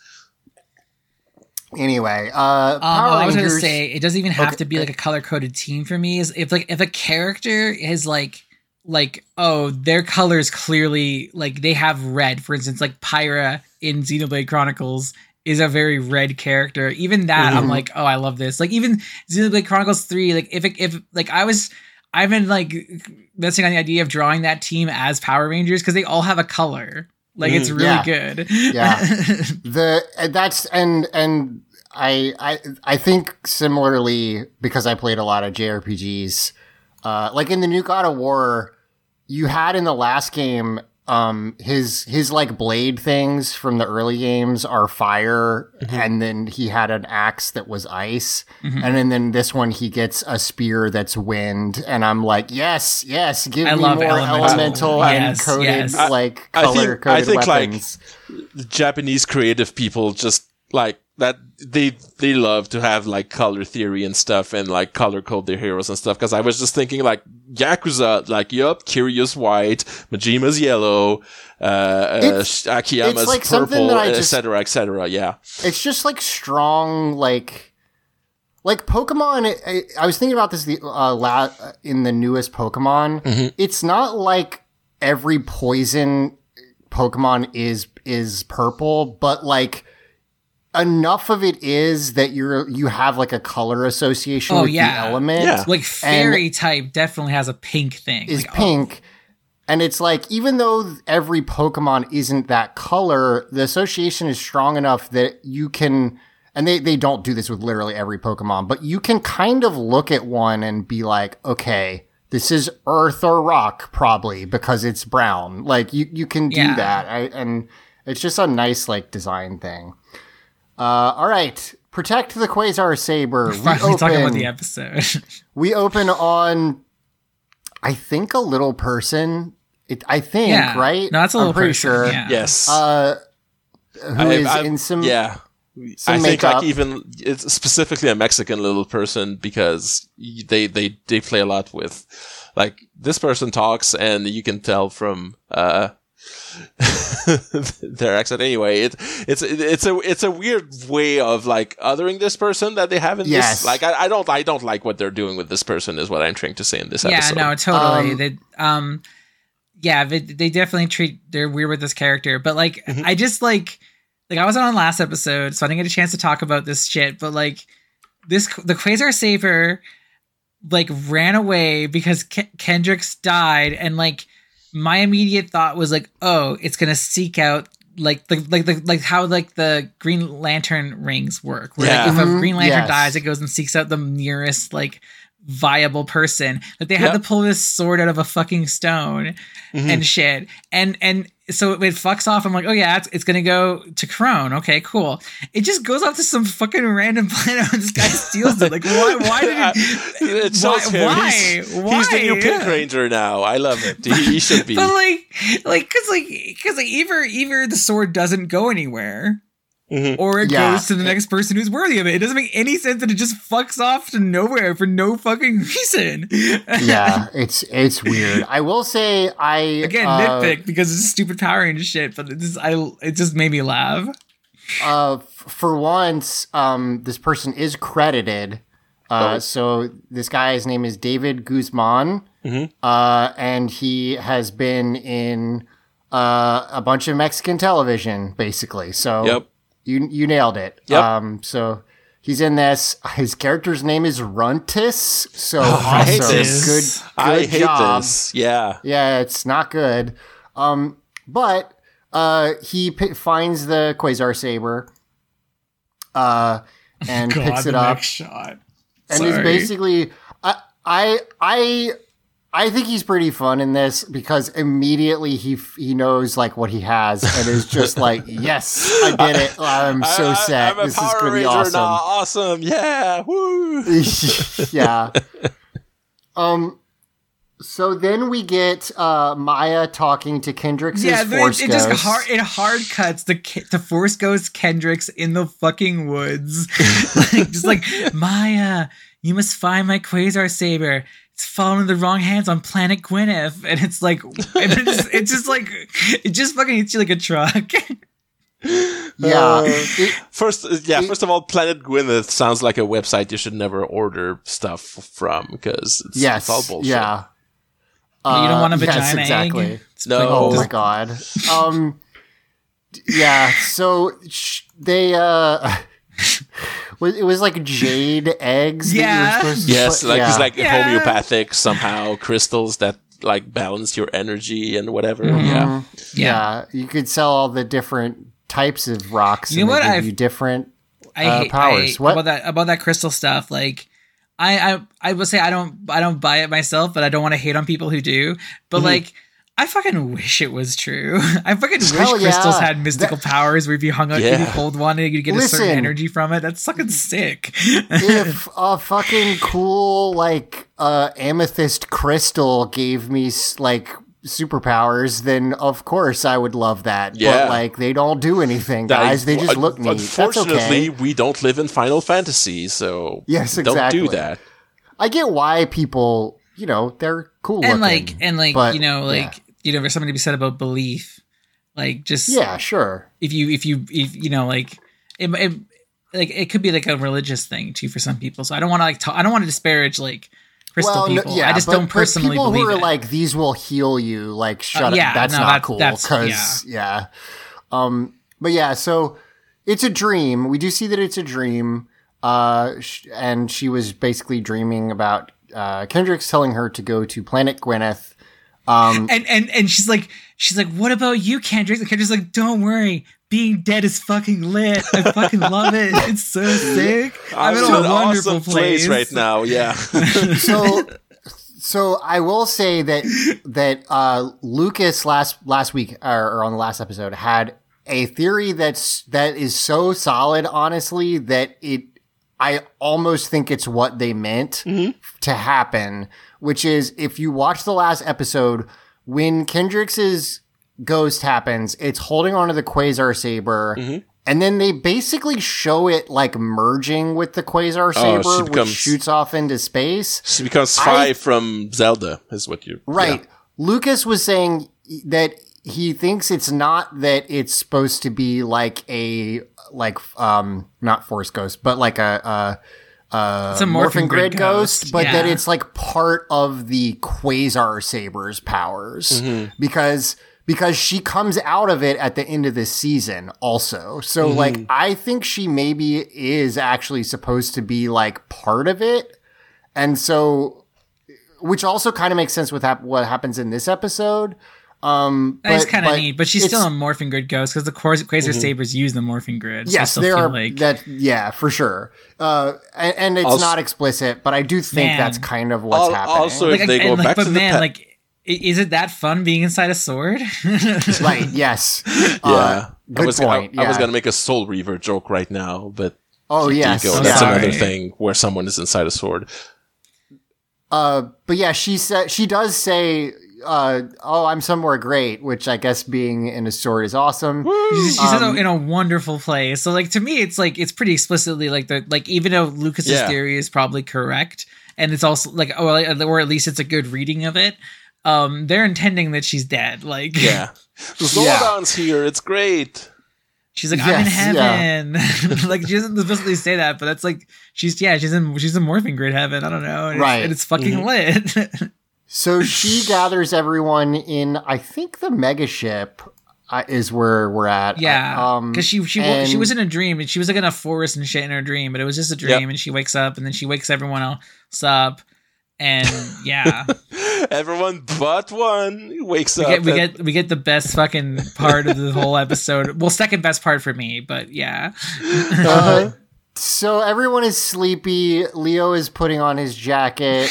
[SPEAKER 1] Anyway, uh,
[SPEAKER 3] Um,
[SPEAKER 1] Power
[SPEAKER 3] I was gonna
[SPEAKER 1] Rangers.
[SPEAKER 3] say it doesn't even have
[SPEAKER 1] Okay.
[SPEAKER 3] to be like a color coded team for me. Is if like if a character is like like oh their colors clearly like they have red, for instance, like Pyra in Xenoblade Chronicles is a very red character. Even that, I'm
[SPEAKER 1] Mhm.
[SPEAKER 3] like, oh, I love this. Like even Xenoblade Chronicles Three, like if it, if like I was. I've been like messing on the idea of drawing that team as Power Rangers because they all have a color. Like it's
[SPEAKER 2] Mm,
[SPEAKER 3] really
[SPEAKER 1] yeah.
[SPEAKER 3] good.
[SPEAKER 1] Yeah. the that's and and I I I think similarly because I played a lot of JRPGs. Uh, like in the new God of War, you had in the last game, um, his his like blade things from the early games are fire, and then he had an axe that was ice,
[SPEAKER 3] Mhm.
[SPEAKER 1] and then, then this one he gets a spear that's wind, and I'm like, yes, yes, give
[SPEAKER 3] I
[SPEAKER 1] me
[SPEAKER 3] love
[SPEAKER 1] more
[SPEAKER 3] elemental.
[SPEAKER 1] elemental, and
[SPEAKER 3] Yes,
[SPEAKER 1] coded
[SPEAKER 3] yes.
[SPEAKER 2] I-
[SPEAKER 1] like
[SPEAKER 2] I think-
[SPEAKER 1] color
[SPEAKER 2] I think, like,
[SPEAKER 1] weapons.
[SPEAKER 2] the Japanese creative people just like that they they love to have like color theory and stuff and like color code their heroes and stuff because I was just thinking like Yakuza like yup Kiryu's white Majima's yellow uh, uh
[SPEAKER 1] It's-
[SPEAKER 2] Akiyama's
[SPEAKER 1] it's like
[SPEAKER 2] purple
[SPEAKER 1] that I just-
[SPEAKER 2] etc etc yeah
[SPEAKER 1] it's just like strong like like pokemon i, I was thinking about this the uh, la- in the newest pokemon
[SPEAKER 2] Mhm.
[SPEAKER 1] it's not like every poison pokemon is is purple but like enough of it is that you're you have like a color association
[SPEAKER 3] Oh,
[SPEAKER 1] with
[SPEAKER 3] yeah.
[SPEAKER 1] the element
[SPEAKER 2] Yeah.
[SPEAKER 3] like fairy type definitely has a pink thing.
[SPEAKER 1] is
[SPEAKER 3] Like, oh,
[SPEAKER 1] pink. And it's like, even though every Pokemon isn't that color, the association is strong enough that you can, and they, they don't do this with literally every Pokemon, but you can kind of look at one and be like, okay, this is earth or rock, probably, because it's brown. Like, you, you can do
[SPEAKER 3] Yeah.
[SPEAKER 1] that. I, and it's just a nice, like, design thing. Uh, all right. Protect the Quasar Saber. We
[SPEAKER 3] finally talking about the episode.
[SPEAKER 1] we open on, I think, a little person. It, I think,
[SPEAKER 3] yeah,
[SPEAKER 1] right?
[SPEAKER 3] No, that's a
[SPEAKER 1] I'm
[SPEAKER 3] little
[SPEAKER 1] pretty
[SPEAKER 3] person,
[SPEAKER 1] sure.
[SPEAKER 3] Yeah.
[SPEAKER 2] yes
[SPEAKER 1] Uh, who
[SPEAKER 2] I-
[SPEAKER 1] is
[SPEAKER 2] I-
[SPEAKER 1] in some?
[SPEAKER 2] yeah
[SPEAKER 1] some
[SPEAKER 2] I think
[SPEAKER 1] makeup.
[SPEAKER 2] like even it's specifically a Mexican little person because they they they play a lot with like this person talks and you can tell from uh their accent anyway it it's it's a it's a weird way of like othering this person that they have in
[SPEAKER 1] Yes.
[SPEAKER 2] this like I, I don't I don't like what they're doing with this person is what I'm trying to say in this episode.
[SPEAKER 3] yeah,
[SPEAKER 2] episode
[SPEAKER 3] no, totally.
[SPEAKER 1] Um,
[SPEAKER 3] they, um, yeah, they, they definitely treat they're weird with this character, but like,
[SPEAKER 2] Mhm.
[SPEAKER 3] I just like, like I wasn't on last episode, so I didn't get a chance to talk about this shit. But like, this the Quasar Saber, like ran away because Ke- Kendrix died, and like my immediate thought was like, oh, it's gonna seek out. Like the like the like how like the Green Lantern rings work. Where
[SPEAKER 2] Yeah.
[SPEAKER 3] like if a Green Lantern
[SPEAKER 1] yes.
[SPEAKER 3] dies, it goes and seeks out the nearest like viable person. Like they had to pull this sword out of a fucking stone
[SPEAKER 2] Mhm.
[SPEAKER 3] and shit. And and so it fucks off. I'm like, oh yeah, it's, it's gonna go to Karone. Okay, cool. It just goes off to some fucking random planet and this guy steals it. Like why why did it why, why?
[SPEAKER 2] He's,
[SPEAKER 3] why?
[SPEAKER 2] he's the new Pink Ranger now. I love it. He, he should be.
[SPEAKER 3] But like like cause like cause like either either the sword doesn't go anywhere
[SPEAKER 2] Mhm.
[SPEAKER 3] or it
[SPEAKER 1] Yeah.
[SPEAKER 3] goes to the next person who's worthy of it. It doesn't make any sense that it just fucks off to nowhere for no fucking reason.
[SPEAKER 1] yeah, it's it's weird. I will say, I
[SPEAKER 3] Again,
[SPEAKER 1] uh,
[SPEAKER 3] nitpick because it's stupid Power Ranger shit, but it just I it just made me laugh.
[SPEAKER 1] Uh, for once, um, this person is credited. Uh,
[SPEAKER 2] Oh.
[SPEAKER 1] so this guy's name is David Guzman,
[SPEAKER 2] Mhm.
[SPEAKER 1] uh, and he has been in uh, a bunch of Mexican television, basically. So
[SPEAKER 2] Yep.
[SPEAKER 1] You you nailed it.
[SPEAKER 2] Yep.
[SPEAKER 1] Um, so he's in this. His character's name is Runtus. So
[SPEAKER 2] Oh, I hate this.
[SPEAKER 1] Good, good
[SPEAKER 2] I hate
[SPEAKER 1] job.
[SPEAKER 2] this. Yeah.
[SPEAKER 1] Yeah, it's not good. Um, but uh, he p- finds the Quasar Saber, uh, and picks it up,
[SPEAKER 3] shot.
[SPEAKER 1] and is basically, I, I, I, I think he's pretty fun in this because immediately he f- he knows like what he has and is just like, yes, I did it. I'm so
[SPEAKER 2] I- I-
[SPEAKER 1] set.
[SPEAKER 2] I'm a
[SPEAKER 1] this is
[SPEAKER 2] Power
[SPEAKER 1] gonna be
[SPEAKER 2] Ranger
[SPEAKER 1] awesome.
[SPEAKER 2] now. Awesome. Yeah. Woo.
[SPEAKER 1] yeah. Um. So then we get uh, Maya talking to Kendrix'
[SPEAKER 3] Yeah, but
[SPEAKER 1] Force
[SPEAKER 3] it, it just
[SPEAKER 1] Ghost.
[SPEAKER 3] hard it hard cuts the Ke- the Force Ghost Kendrix in the fucking woods, like, just like Maya, you must find my Quasar saber. It's fallen in the wrong hands on Planet Gwyneth, and it's like, and it's, it's just like, it just fucking hits you like a truck.
[SPEAKER 1] Yeah.
[SPEAKER 2] Uh,
[SPEAKER 1] It-
[SPEAKER 2] First, uh, yeah.
[SPEAKER 1] it-
[SPEAKER 2] First of all, Planet Gwyneth sounds like a website you should never order stuff from because it's,
[SPEAKER 1] yes.
[SPEAKER 2] it's all bullshit.
[SPEAKER 1] Yeah.
[SPEAKER 3] you don't want a
[SPEAKER 1] Uh,
[SPEAKER 3] vagina
[SPEAKER 1] yes, exactly.
[SPEAKER 3] egg? It's
[SPEAKER 2] No.
[SPEAKER 3] like-
[SPEAKER 1] Oh my god. Um yeah. So sh- they uh, was- it was like jade eggs. that you were
[SPEAKER 3] Yeah.
[SPEAKER 1] to
[SPEAKER 2] Yes,
[SPEAKER 1] put-
[SPEAKER 2] like
[SPEAKER 1] yeah.
[SPEAKER 2] it's like
[SPEAKER 3] Yeah.
[SPEAKER 2] homeopathic somehow crystals that like balance your energy and whatever.
[SPEAKER 1] Mm-hmm.
[SPEAKER 2] Yeah.
[SPEAKER 1] yeah. You could sell all the different types of rocks.
[SPEAKER 3] You
[SPEAKER 1] and
[SPEAKER 3] know
[SPEAKER 1] they
[SPEAKER 3] what?
[SPEAKER 1] give you different.
[SPEAKER 3] I
[SPEAKER 1] Uh,
[SPEAKER 3] hate
[SPEAKER 1] powers.
[SPEAKER 3] I,
[SPEAKER 1] What?
[SPEAKER 3] about that about that crystal stuff. Like, I I I would say I don't I don't buy it myself, but I don't want to hate on people who do. But
[SPEAKER 1] Mm-hmm.
[SPEAKER 3] like. I fucking wish it was true. I fucking wish
[SPEAKER 1] Hell yeah.
[SPEAKER 3] crystals had mystical powers where if you hung out, if
[SPEAKER 2] Yeah.
[SPEAKER 3] you hold one and you get a certain energy from it. That's fucking sick.
[SPEAKER 1] if a fucking cool like uh amethyst crystal gave me like superpowers then of course i would love that
[SPEAKER 2] Yeah.
[SPEAKER 1] but like they don't do anything
[SPEAKER 2] That-
[SPEAKER 1] guys they just
[SPEAKER 2] un-
[SPEAKER 1] look neat that's
[SPEAKER 2] Unfortunately,
[SPEAKER 1] okay
[SPEAKER 2] we don't live in Final Fantasy, so
[SPEAKER 1] Yes,
[SPEAKER 2] don't
[SPEAKER 1] exactly.
[SPEAKER 2] do that.
[SPEAKER 1] i get why people you know they're cool
[SPEAKER 3] and
[SPEAKER 1] looking,
[SPEAKER 3] like and like
[SPEAKER 1] but,
[SPEAKER 3] you know
[SPEAKER 1] yeah.
[SPEAKER 3] like you know there's something to be said about belief. Like just
[SPEAKER 1] yeah sure
[SPEAKER 3] if you if you if you know like it, it like it could be like a religious thing too for some people. So I don't want to like ta- I don't want to disparage like crystal
[SPEAKER 1] well, no-
[SPEAKER 3] people.
[SPEAKER 1] yeah,
[SPEAKER 3] I just
[SPEAKER 1] but-
[SPEAKER 3] don't personally
[SPEAKER 1] people
[SPEAKER 3] believe
[SPEAKER 1] who are
[SPEAKER 3] it.
[SPEAKER 1] like these will heal you. Like, shut
[SPEAKER 3] Uh,
[SPEAKER 1] up. that's
[SPEAKER 3] no,
[SPEAKER 1] not
[SPEAKER 3] that-
[SPEAKER 1] cool. Because yeah. um, but yeah, so it's a dream. We do see that it's a dream. Uh, and she was basically dreaming about uh, Kendrix telling her to go to Planet Gwyneth. Um,
[SPEAKER 3] and and and she's like she's like what about you Kendrix? And Kendrix like don't worry. Being dead is fucking lit. I fucking love it. It's so sick. I'm in
[SPEAKER 2] in
[SPEAKER 3] a
[SPEAKER 2] an
[SPEAKER 3] wonderful
[SPEAKER 2] awesome place
[SPEAKER 3] place
[SPEAKER 2] right now. Yeah.
[SPEAKER 1] so so I will say that that uh, Lucas last last week or, or on the last episode had a theory that's that is so solid, honestly, that it I almost think it's what they meant mm-hmm. to happen, which is if you watch the last episode when Kendrix's ghost happens, it's holding onto the quasar saber. Mm-hmm. And then they basically show it like merging with the quasar
[SPEAKER 2] Oh,
[SPEAKER 1] saber, which shoots off into space.
[SPEAKER 2] She becomes Fi from Zelda, is what you
[SPEAKER 1] Right. Lucas was saying that he thinks it's not that it's supposed to be like a like um not force ghost, but like a a, a
[SPEAKER 3] It's a
[SPEAKER 1] morphin grid ghost, but that it's like part of the quasar saber's powers
[SPEAKER 2] Mm-hmm.
[SPEAKER 1] because because she comes out of it at the end of this season also. So like I think she maybe is actually supposed to be like part of it. And so which also kind of makes sense with hap- what happens in this episode. Um,
[SPEAKER 3] That's
[SPEAKER 1] but-
[SPEAKER 3] kind of neat, but she's still
[SPEAKER 1] it's-
[SPEAKER 3] a morphing grid ghost because the Quas- Quasar sabers use the morphing grid. So
[SPEAKER 1] Yes,
[SPEAKER 3] still
[SPEAKER 1] they are.
[SPEAKER 3] like
[SPEAKER 1] that yeah, for sure. Uh, and, and it's
[SPEAKER 2] Also-
[SPEAKER 1] not explicit, but I do think
[SPEAKER 3] Man.
[SPEAKER 1] that's kind of what's
[SPEAKER 2] Al-
[SPEAKER 1] happening.
[SPEAKER 2] also-
[SPEAKER 3] like,
[SPEAKER 2] if they
[SPEAKER 3] and,
[SPEAKER 2] go
[SPEAKER 3] like,
[SPEAKER 2] back
[SPEAKER 3] but
[SPEAKER 2] to the
[SPEAKER 3] man,
[SPEAKER 2] pa-
[SPEAKER 3] like, is it that fun being inside a sword?
[SPEAKER 1] right? Yes.
[SPEAKER 2] Yeah.
[SPEAKER 1] Uh,
[SPEAKER 2] I
[SPEAKER 1] good
[SPEAKER 2] was,
[SPEAKER 1] point.
[SPEAKER 2] I, I was gonna make a Soul Reaver joke right now, but
[SPEAKER 1] Oh yes.
[SPEAKER 2] Ego, that's
[SPEAKER 3] sorry.
[SPEAKER 2] another thing where someone is inside a sword.
[SPEAKER 1] Uh, but yeah, she said she does say, uh, "Oh, I'm somewhere great," which I guess being in a sword is awesome.
[SPEAKER 3] She's, she's
[SPEAKER 1] Um,
[SPEAKER 3] in, a, in a wonderful place. So like to me, it's like it's pretty explicitly like the like even though Lucas's
[SPEAKER 2] Yeah.
[SPEAKER 3] theory is probably correct, and it's also like or, or at least it's a good reading of it. Um, they're intending that she's dead. Like
[SPEAKER 2] Yeah. Zordon's here. It's great.
[SPEAKER 3] she's like I'm in
[SPEAKER 1] Yes, yeah.
[SPEAKER 3] heaven. like she doesn't explicitly say that, but that's like she's yeah she's in she's in morphing grid heaven. I don't know, and
[SPEAKER 1] Right.
[SPEAKER 3] It's, and it's fucking lit.
[SPEAKER 1] So she gathers everyone in. I think the megaship uh, is where we're at.
[SPEAKER 3] Yeah,
[SPEAKER 1] Um,
[SPEAKER 3] because she she wo- she was in a dream and she was like in a forest and shit in her dream, but it was just a dream.
[SPEAKER 2] Yep.
[SPEAKER 3] And she wakes up and then she wakes everyone else up, and yeah,
[SPEAKER 2] Everyone but one wakes
[SPEAKER 3] we
[SPEAKER 2] up.
[SPEAKER 3] we
[SPEAKER 2] and-
[SPEAKER 3] get we get the best fucking part of the whole episode. Well, second best part for me, but yeah,
[SPEAKER 1] Uh, so everyone is sleepy. Leo is putting on his jacket,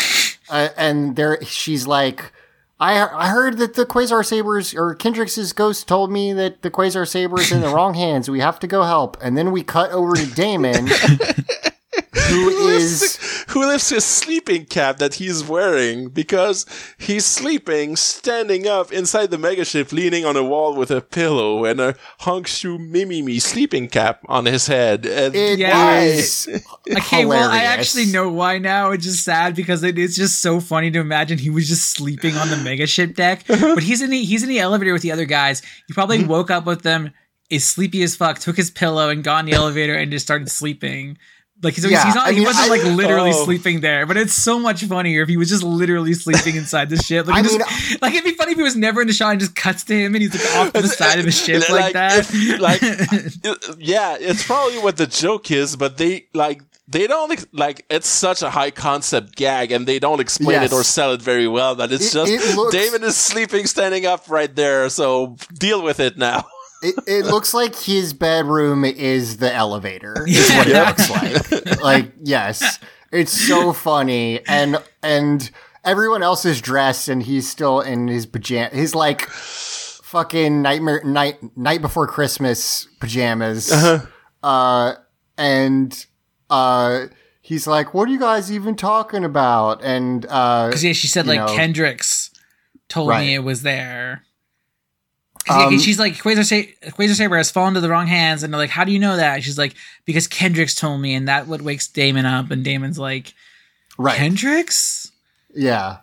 [SPEAKER 1] uh, and there she's like, "I I heard that the Quasar Sabers or Kendrix's ghost told me that the Quasar Saber is in the wrong hands. We have to go help." And then we cut over to Damon, who is
[SPEAKER 2] who lifts his sleeping cap that he's wearing because he's sleeping standing up inside the megaship leaning on a wall with a pillow and a Hongshu Mimimi sleeping cap on his head. And
[SPEAKER 1] it
[SPEAKER 3] Yeah.
[SPEAKER 1] is
[SPEAKER 3] okay. Well, I actually know why now. It's just sad because it is just so funny to imagine he was just sleeping on the megaship deck, but he's in the he's in the elevator with the other guys. He probably mm-hmm. woke up with them. Is sleepy as fuck, took his pillow and got in the elevator and just started sleeping. Like he's,
[SPEAKER 1] Yeah,
[SPEAKER 3] he's not
[SPEAKER 1] I
[SPEAKER 3] he wasn't
[SPEAKER 1] I-
[SPEAKER 3] like literally
[SPEAKER 2] Oh.
[SPEAKER 3] sleeping there, but it's so much funnier if he was just literally sleeping inside the ship. Like,
[SPEAKER 1] I
[SPEAKER 3] just-
[SPEAKER 1] mean-
[SPEAKER 3] like it'd be funny if he was never in the shot and just cuts to him and he's like off to the side of the ship like, that.
[SPEAKER 2] if- like, it- yeah, it's probably what the joke is, but they like they don't like it's such a high concept gag, and they don't explain
[SPEAKER 1] Yes.
[SPEAKER 2] it or sell it very well. That it's
[SPEAKER 1] It-
[SPEAKER 2] just
[SPEAKER 1] it looks-
[SPEAKER 2] Damon is sleeping, standing up right there. So deal with it now.
[SPEAKER 1] It, it looks like his bedroom is the elevator. Is what it looks like. Like yes, it's so funny, and and everyone else is dressed, and he's still in his pajamas. He's like fucking nightmare night night before Christmas pajamas. Uh, and uh, he's like, "What are you guys even talking about?" And uh,
[SPEAKER 3] Because yeah, she said like
[SPEAKER 1] know.
[SPEAKER 3] Kendrix told
[SPEAKER 1] Right.
[SPEAKER 3] me it was there.
[SPEAKER 1] Um,
[SPEAKER 3] she's like Quasar, Sa- Quasar Saber has fallen to the wrong hands, and they're like, "How do you know that?" She's like, "Because Kendrix told me," and that what wakes Damon up, and Damon's like,
[SPEAKER 1] right,
[SPEAKER 3] "Kendrix."
[SPEAKER 1] Yeah.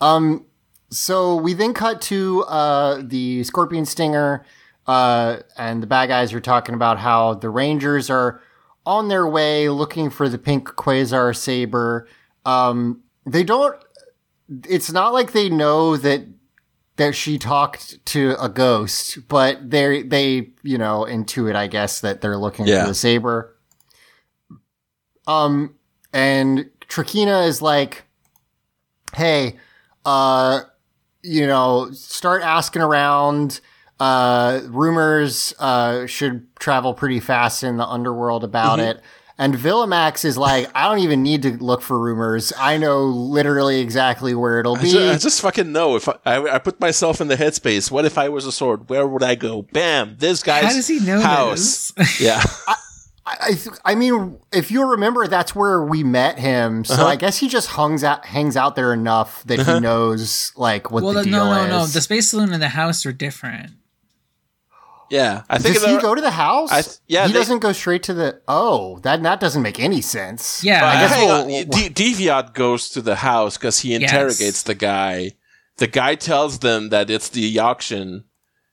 [SPEAKER 1] Um so we then cut to uh the scorpion stinger uh and the bad guys are talking about how the rangers are on their way looking for the pink quasar saber. Um they don't it's not like they know that that she talked to a ghost, but they they, you know, intuit I guess that they're looking
[SPEAKER 2] Yeah.
[SPEAKER 1] for the saber. Um and Trakina is like hey, uh, you know, start asking around. Uh, rumors uh, should travel pretty fast in the underworld about
[SPEAKER 2] Mm-hmm.
[SPEAKER 1] it. And Villamax is like, I don't even need to look for rumors. I know literally exactly where it'll
[SPEAKER 2] I
[SPEAKER 1] be.
[SPEAKER 2] just, I just fucking know if I, I, I put myself in the headspace. What if I was a sword? Where would I go? Bam! This guy's
[SPEAKER 3] How does he know
[SPEAKER 2] house.
[SPEAKER 3] this?
[SPEAKER 2] Yeah,
[SPEAKER 1] I, I, th- I mean, if you remember, that's where we met him. So
[SPEAKER 2] Uh-huh.
[SPEAKER 1] I guess he just hangs out, hangs out there enough that he knows like what
[SPEAKER 3] well,
[SPEAKER 1] the
[SPEAKER 3] no,
[SPEAKER 1] deal
[SPEAKER 3] no,
[SPEAKER 1] is.
[SPEAKER 3] no. The space saloon and the house are different.
[SPEAKER 2] Yeah. I think
[SPEAKER 1] Does he go to the house?
[SPEAKER 2] I th- yeah,
[SPEAKER 1] he
[SPEAKER 2] they-
[SPEAKER 1] doesn't go straight to the. Oh, that that doesn't make any sense.
[SPEAKER 3] Yeah.
[SPEAKER 1] I guess we'll- we'll-
[SPEAKER 2] D- Deviot goes to the house because he interrogates the guy. The guy tells them that it's the auction,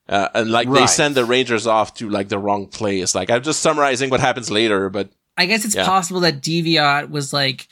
[SPEAKER 2] uh, and like they send the rangers off to like the wrong place. Like I'm just summarizing what happens later, but
[SPEAKER 3] I guess it's
[SPEAKER 2] Yeah.
[SPEAKER 3] possible that Deviot was like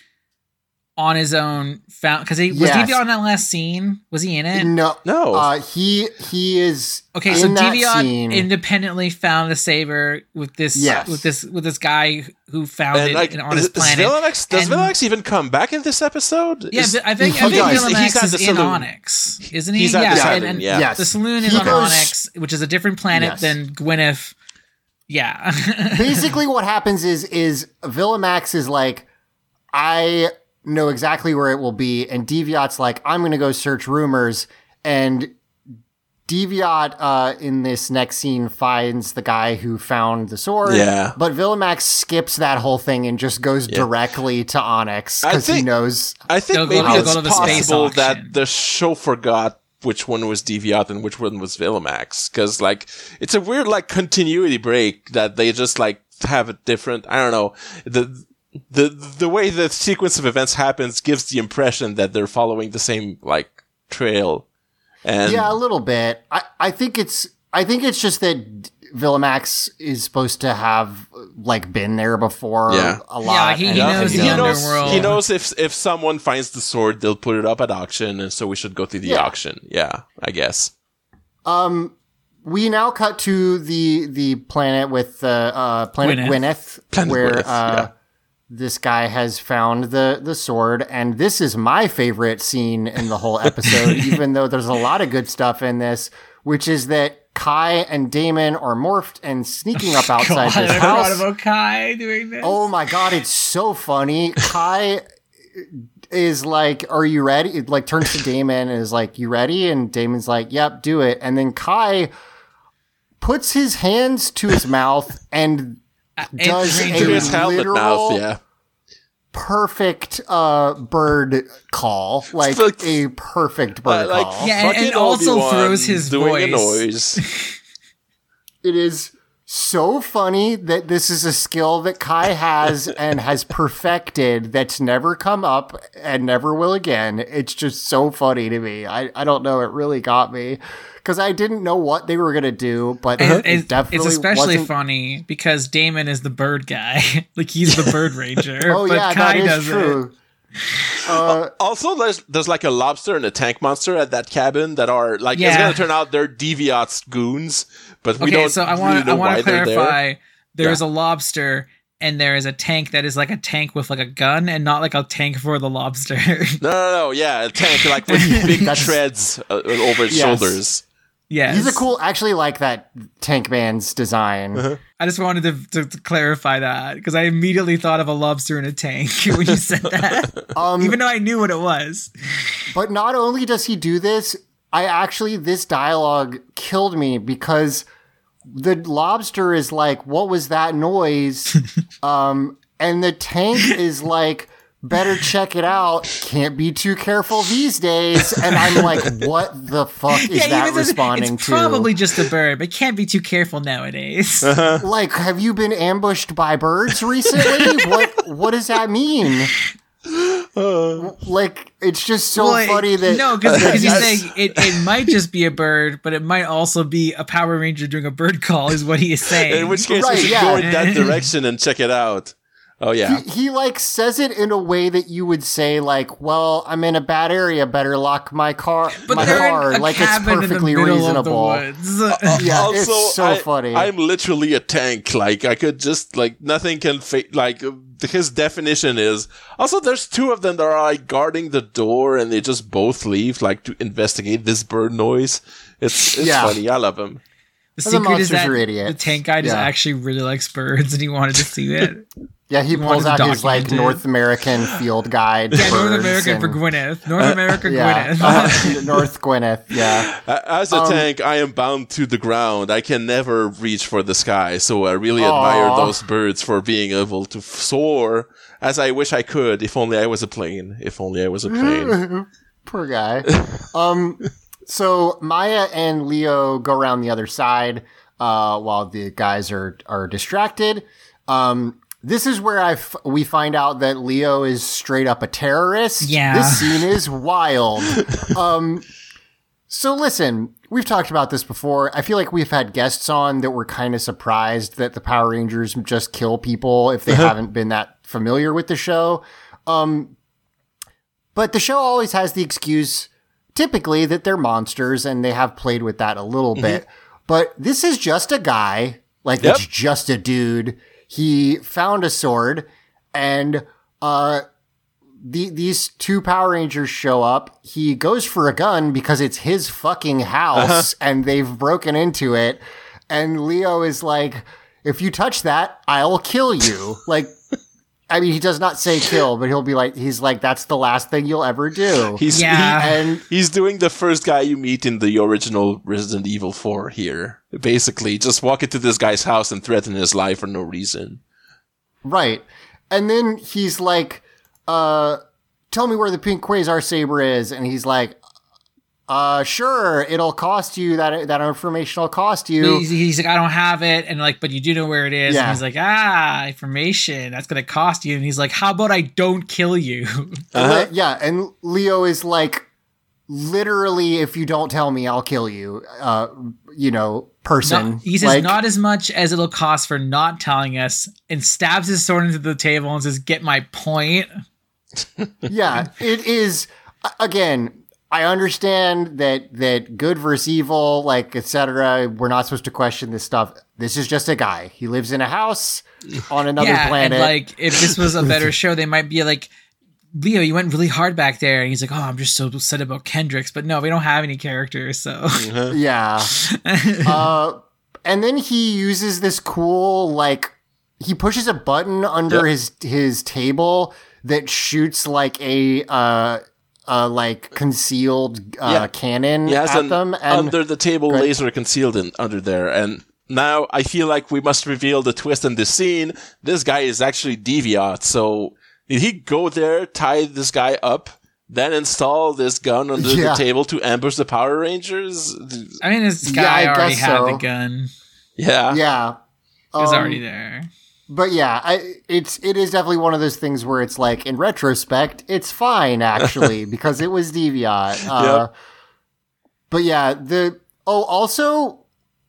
[SPEAKER 3] on his own found because he was
[SPEAKER 1] Yes.
[SPEAKER 3] Deviot in that last scene. Was he in it?
[SPEAKER 1] no,
[SPEAKER 2] no.
[SPEAKER 1] uh, he he is
[SPEAKER 3] Okay,
[SPEAKER 1] in
[SPEAKER 3] so
[SPEAKER 1] that
[SPEAKER 3] Deviot
[SPEAKER 1] scene.
[SPEAKER 3] independently found the saber with this
[SPEAKER 1] Yes.
[SPEAKER 3] with this with this guy who found
[SPEAKER 2] and
[SPEAKER 3] it
[SPEAKER 2] like,
[SPEAKER 3] in- on his
[SPEAKER 2] is- is
[SPEAKER 3] planet.
[SPEAKER 2] Villamax, does
[SPEAKER 3] And-
[SPEAKER 2] Villamax even come back in this episode?
[SPEAKER 3] yeah,
[SPEAKER 2] Is-
[SPEAKER 3] but I think I think
[SPEAKER 1] does.
[SPEAKER 3] Villamax
[SPEAKER 2] He's
[SPEAKER 3] is
[SPEAKER 2] the
[SPEAKER 3] in. Onyx, isn't he?
[SPEAKER 2] He's
[SPEAKER 3] yeah,
[SPEAKER 2] the
[SPEAKER 3] and,
[SPEAKER 2] saloon,
[SPEAKER 3] and
[SPEAKER 2] yeah.
[SPEAKER 1] Yes.
[SPEAKER 3] the saloon is
[SPEAKER 1] He
[SPEAKER 3] on
[SPEAKER 1] goes-
[SPEAKER 3] Onyx, which is a different planet
[SPEAKER 1] Yes.
[SPEAKER 3] than Gwyneth. Yeah,
[SPEAKER 1] basically what happens is is Villamax is like, I know exactly where it will be, and Deviot's like, I'm gonna go search rumors, and Deviot uh, in this next scene finds the guy who found the sword.
[SPEAKER 2] Yeah.
[SPEAKER 1] But Villamax skips that whole thing and just goes directly to Onyx because he knows.
[SPEAKER 2] I think
[SPEAKER 3] They'll go-
[SPEAKER 2] maybe it's
[SPEAKER 3] go the
[SPEAKER 2] possible
[SPEAKER 3] auction.
[SPEAKER 2] that the show forgot which one was Deviot and which one was Villamax. Because, like, it's a weird, like, continuity break that they just, like, have a different, I don't know, the, the, the way the sequence of events happens gives the impression that they're following the same, like, trail. And
[SPEAKER 1] Yeah, a little bit. I, I think it's I think it's just that Villamax is supposed to have like been there before
[SPEAKER 2] Yeah.
[SPEAKER 1] a lot.
[SPEAKER 3] Yeah, he- he
[SPEAKER 2] Yeah,
[SPEAKER 3] knows
[SPEAKER 2] he, knows, he knows if if someone finds the sword, they'll put it up at auction, and so we should go through the
[SPEAKER 1] Yeah.
[SPEAKER 2] auction. Yeah, I guess.
[SPEAKER 1] Um, we now cut to the the planet with the uh, planet
[SPEAKER 3] Gwyneth.
[SPEAKER 1] Gwyneth,
[SPEAKER 2] Planet
[SPEAKER 1] where
[SPEAKER 2] Gwyneth,
[SPEAKER 1] uh,
[SPEAKER 2] yeah.
[SPEAKER 1] This guy has found the the sword, and this is my favorite scene in the whole episode. even though there's a lot of good stuff in this, which is that Kai and Damon are morphed and sneaking up outside
[SPEAKER 3] God,
[SPEAKER 1] this
[SPEAKER 3] I
[SPEAKER 1] house.
[SPEAKER 3] about Kai doing this.
[SPEAKER 1] Oh my god, it's so funny. Kai is like, "Are you ready?" It like turns to Damon and is like, "You ready?" And Damon's like, "Yep, do it." And then Kai puts his hands to his mouth and does
[SPEAKER 3] Ranger
[SPEAKER 1] a
[SPEAKER 2] To his helmet
[SPEAKER 1] literal
[SPEAKER 2] mouth, yeah.
[SPEAKER 1] perfect uh, bird call, like
[SPEAKER 2] like-
[SPEAKER 1] a perfect bird
[SPEAKER 2] Uh, like
[SPEAKER 1] call.
[SPEAKER 3] Yeah, and-
[SPEAKER 2] fucking
[SPEAKER 3] and also
[SPEAKER 2] Obi-Wan
[SPEAKER 3] throws his
[SPEAKER 2] doing a
[SPEAKER 3] voice.
[SPEAKER 2] noise.
[SPEAKER 1] It is so funny that this is a skill that Kai has and has perfected that's never come up and never will again. It's just so funny to me. I, I don't know. It really got me because I didn't know what they were going to do, but it,
[SPEAKER 3] It's,
[SPEAKER 1] definitely
[SPEAKER 3] it's especially
[SPEAKER 1] wasn't-
[SPEAKER 3] funny because Damon is the bird guy. like he's the bird ranger.
[SPEAKER 1] Oh,
[SPEAKER 3] but
[SPEAKER 1] yeah,
[SPEAKER 3] Kai
[SPEAKER 1] that is
[SPEAKER 3] does
[SPEAKER 1] true. Uh,
[SPEAKER 2] Also, there's there's like a lobster and a tank monster at that cabin that are like it's gonna turn out they're Deviot's goons, but we
[SPEAKER 3] okay,
[SPEAKER 2] don't
[SPEAKER 3] so I
[SPEAKER 2] really
[SPEAKER 3] want
[SPEAKER 2] know
[SPEAKER 3] I want
[SPEAKER 2] why
[SPEAKER 3] to
[SPEAKER 2] they're there.
[SPEAKER 3] clarify. There is a lobster and there is a tank that is like a tank with like a gun and not like a tank for the lobster.
[SPEAKER 2] No, no, no, yeah, a tank like with big treads uh, over its
[SPEAKER 1] Yes.
[SPEAKER 2] shoulders.
[SPEAKER 3] Yes.
[SPEAKER 1] he's a cool, actually like that Tank Man's design.
[SPEAKER 2] Uh-huh.
[SPEAKER 3] I just wanted to, to, to clarify that because I immediately thought of a lobster in a tank when you said that,
[SPEAKER 1] Um,
[SPEAKER 3] even though I knew what it was.
[SPEAKER 1] But not only does he do this, I actually this dialogue killed me because the lobster is like, "What was that noise?" um, and the tank is like, "Better check it out. Can't be too careful these days." And I'm like, "What the fuck is
[SPEAKER 3] Yeah,
[SPEAKER 1] that
[SPEAKER 3] even though
[SPEAKER 1] responding
[SPEAKER 3] it's
[SPEAKER 1] to?"
[SPEAKER 3] probably just a bird, but can't be too careful nowadays. Uh-huh.
[SPEAKER 1] like, have you been ambushed by birds recently? what What does that mean? like, it's just so
[SPEAKER 3] Well,
[SPEAKER 1] funny that
[SPEAKER 3] no, because he's
[SPEAKER 1] Yes.
[SPEAKER 3] saying it, it might just be a bird, but it might also be a Power Ranger doing a bird call, is what he is saying.
[SPEAKER 2] In which case,
[SPEAKER 1] Right,
[SPEAKER 2] we should
[SPEAKER 1] yeah.
[SPEAKER 2] go in that direction and check it out. Oh yeah,
[SPEAKER 1] he, he like says it in a way that you would say like, "Well, I'm in a bad area. Better lock my car,
[SPEAKER 3] but
[SPEAKER 1] my
[SPEAKER 3] they're
[SPEAKER 1] car."
[SPEAKER 3] in a
[SPEAKER 1] like it's perfectly
[SPEAKER 3] in the
[SPEAKER 1] reasonable.
[SPEAKER 3] Of the woods.
[SPEAKER 1] Yeah,
[SPEAKER 2] also,
[SPEAKER 1] it's so
[SPEAKER 2] I,
[SPEAKER 1] funny.
[SPEAKER 2] I'm literally a tank. Like I could just like nothing can fa- like uh, his definition is. Also, there's two of them that are like guarding the door, and they just both leave like to investigate this bird noise. It's it's
[SPEAKER 1] Yeah.
[SPEAKER 2] funny. I love him.
[SPEAKER 3] The
[SPEAKER 1] The
[SPEAKER 3] secret is that the tank guy just
[SPEAKER 1] Yeah.
[SPEAKER 3] actually really likes birds, and he wanted to see it.
[SPEAKER 1] Yeah, he pulls out his like. North American field guide.
[SPEAKER 3] Yeah, North
[SPEAKER 1] birds
[SPEAKER 3] American for Gwyneth. North America
[SPEAKER 1] Yeah,
[SPEAKER 3] Gwyneth.
[SPEAKER 1] uh, North Gwyneth. Yeah,
[SPEAKER 2] A- As
[SPEAKER 1] Um,
[SPEAKER 2] a tank, I am bound to the ground. I can never reach for the sky, so I really admire those birds for being able to soar. As I wish I could, if only I was a plane. If only I was a plane.
[SPEAKER 1] poor guy. um, so Maya and Leo go around the other side uh, while the guys are are distracted. Um, this is where I f- we find out that Leo is straight up a terrorist.
[SPEAKER 3] Yeah.
[SPEAKER 1] this scene is wild. um, so listen, we've talked about this before. I feel like we've had guests on that were kind of surprised that the Power Rangers just kill people if they haven't been that familiar with the show. Um, but the show always has the excuse, typically, that they're monsters, and they have played with that a little bit. But this is just a guy, like
[SPEAKER 2] Yep.
[SPEAKER 1] it's just a dude. He found a sword, and uh, the, these two Power Rangers show up. He goes for a gun because it's his fucking house, and they've broken into it. And Leo is like, "If you touch that, I'll kill you." like. I mean, he does not say kill, but he'll be like, he's like, that's the last thing you'll ever do.
[SPEAKER 2] He's
[SPEAKER 3] Yeah.
[SPEAKER 2] he-
[SPEAKER 1] and
[SPEAKER 2] he's doing the first guy you meet in the original Resident Evil 4 here. Basically, just walk into this guy's house and threaten his life for no reason.
[SPEAKER 1] right. And then he's like, uh, tell me where the pink quasar saber is. And he's like, uh, sure, it'll cost you that, that information will cost you.
[SPEAKER 3] He's, he's like, I don't have it, and like, but you do know where it is.
[SPEAKER 1] Yeah.
[SPEAKER 3] And he's like, ah, information that's gonna cost you. And he's like, how about I don't kill you?
[SPEAKER 2] Uh-huh.
[SPEAKER 1] Li- Yeah. And Leo is like, literally, if you don't tell me, I'll kill you. Uh, you know, person.
[SPEAKER 3] No, he says
[SPEAKER 1] Like-
[SPEAKER 3] not as much as it'll cost for not telling us, and stabs his sword into the table and says, "Get my point."
[SPEAKER 1] yeah, it is again. I understand that that good versus evil, like etc. We're not supposed to question this stuff. This is just a guy. He lives in a house on another
[SPEAKER 3] yeah,
[SPEAKER 1] planet.
[SPEAKER 3] and like if this was a better show, they might be like, "Leo, you went really hard back there," and he's like, "Oh, I'm just so upset about Kendrix." But no, we don't have any characters, so
[SPEAKER 1] yeah. uh, and then he uses this cool like he pushes a button under
[SPEAKER 2] Yep.
[SPEAKER 1] his his table that shoots like a uh uh like concealed uh
[SPEAKER 2] Yeah.
[SPEAKER 1] cannon
[SPEAKER 2] He has
[SPEAKER 1] at
[SPEAKER 2] an
[SPEAKER 1] them and
[SPEAKER 2] under the table
[SPEAKER 1] Go
[SPEAKER 2] laser concealed in, under there. And now I feel like we must reveal the twist in this scene. This guy is actually Deviot, So did he go there, tie this guy up, then install this gun under
[SPEAKER 1] Yeah.
[SPEAKER 2] the table to ambush the Power Rangers?
[SPEAKER 3] I mean, this guy
[SPEAKER 1] I
[SPEAKER 3] already
[SPEAKER 1] guess
[SPEAKER 3] had
[SPEAKER 1] so.
[SPEAKER 3] the gun.
[SPEAKER 2] Yeah.
[SPEAKER 1] yeah.
[SPEAKER 3] was
[SPEAKER 1] Um,
[SPEAKER 3] already there.
[SPEAKER 1] But yeah, I, it's it is definitely one of those things where it's like in retrospect, it's fine actually because it was Deviot. Uh, But yeah, the oh also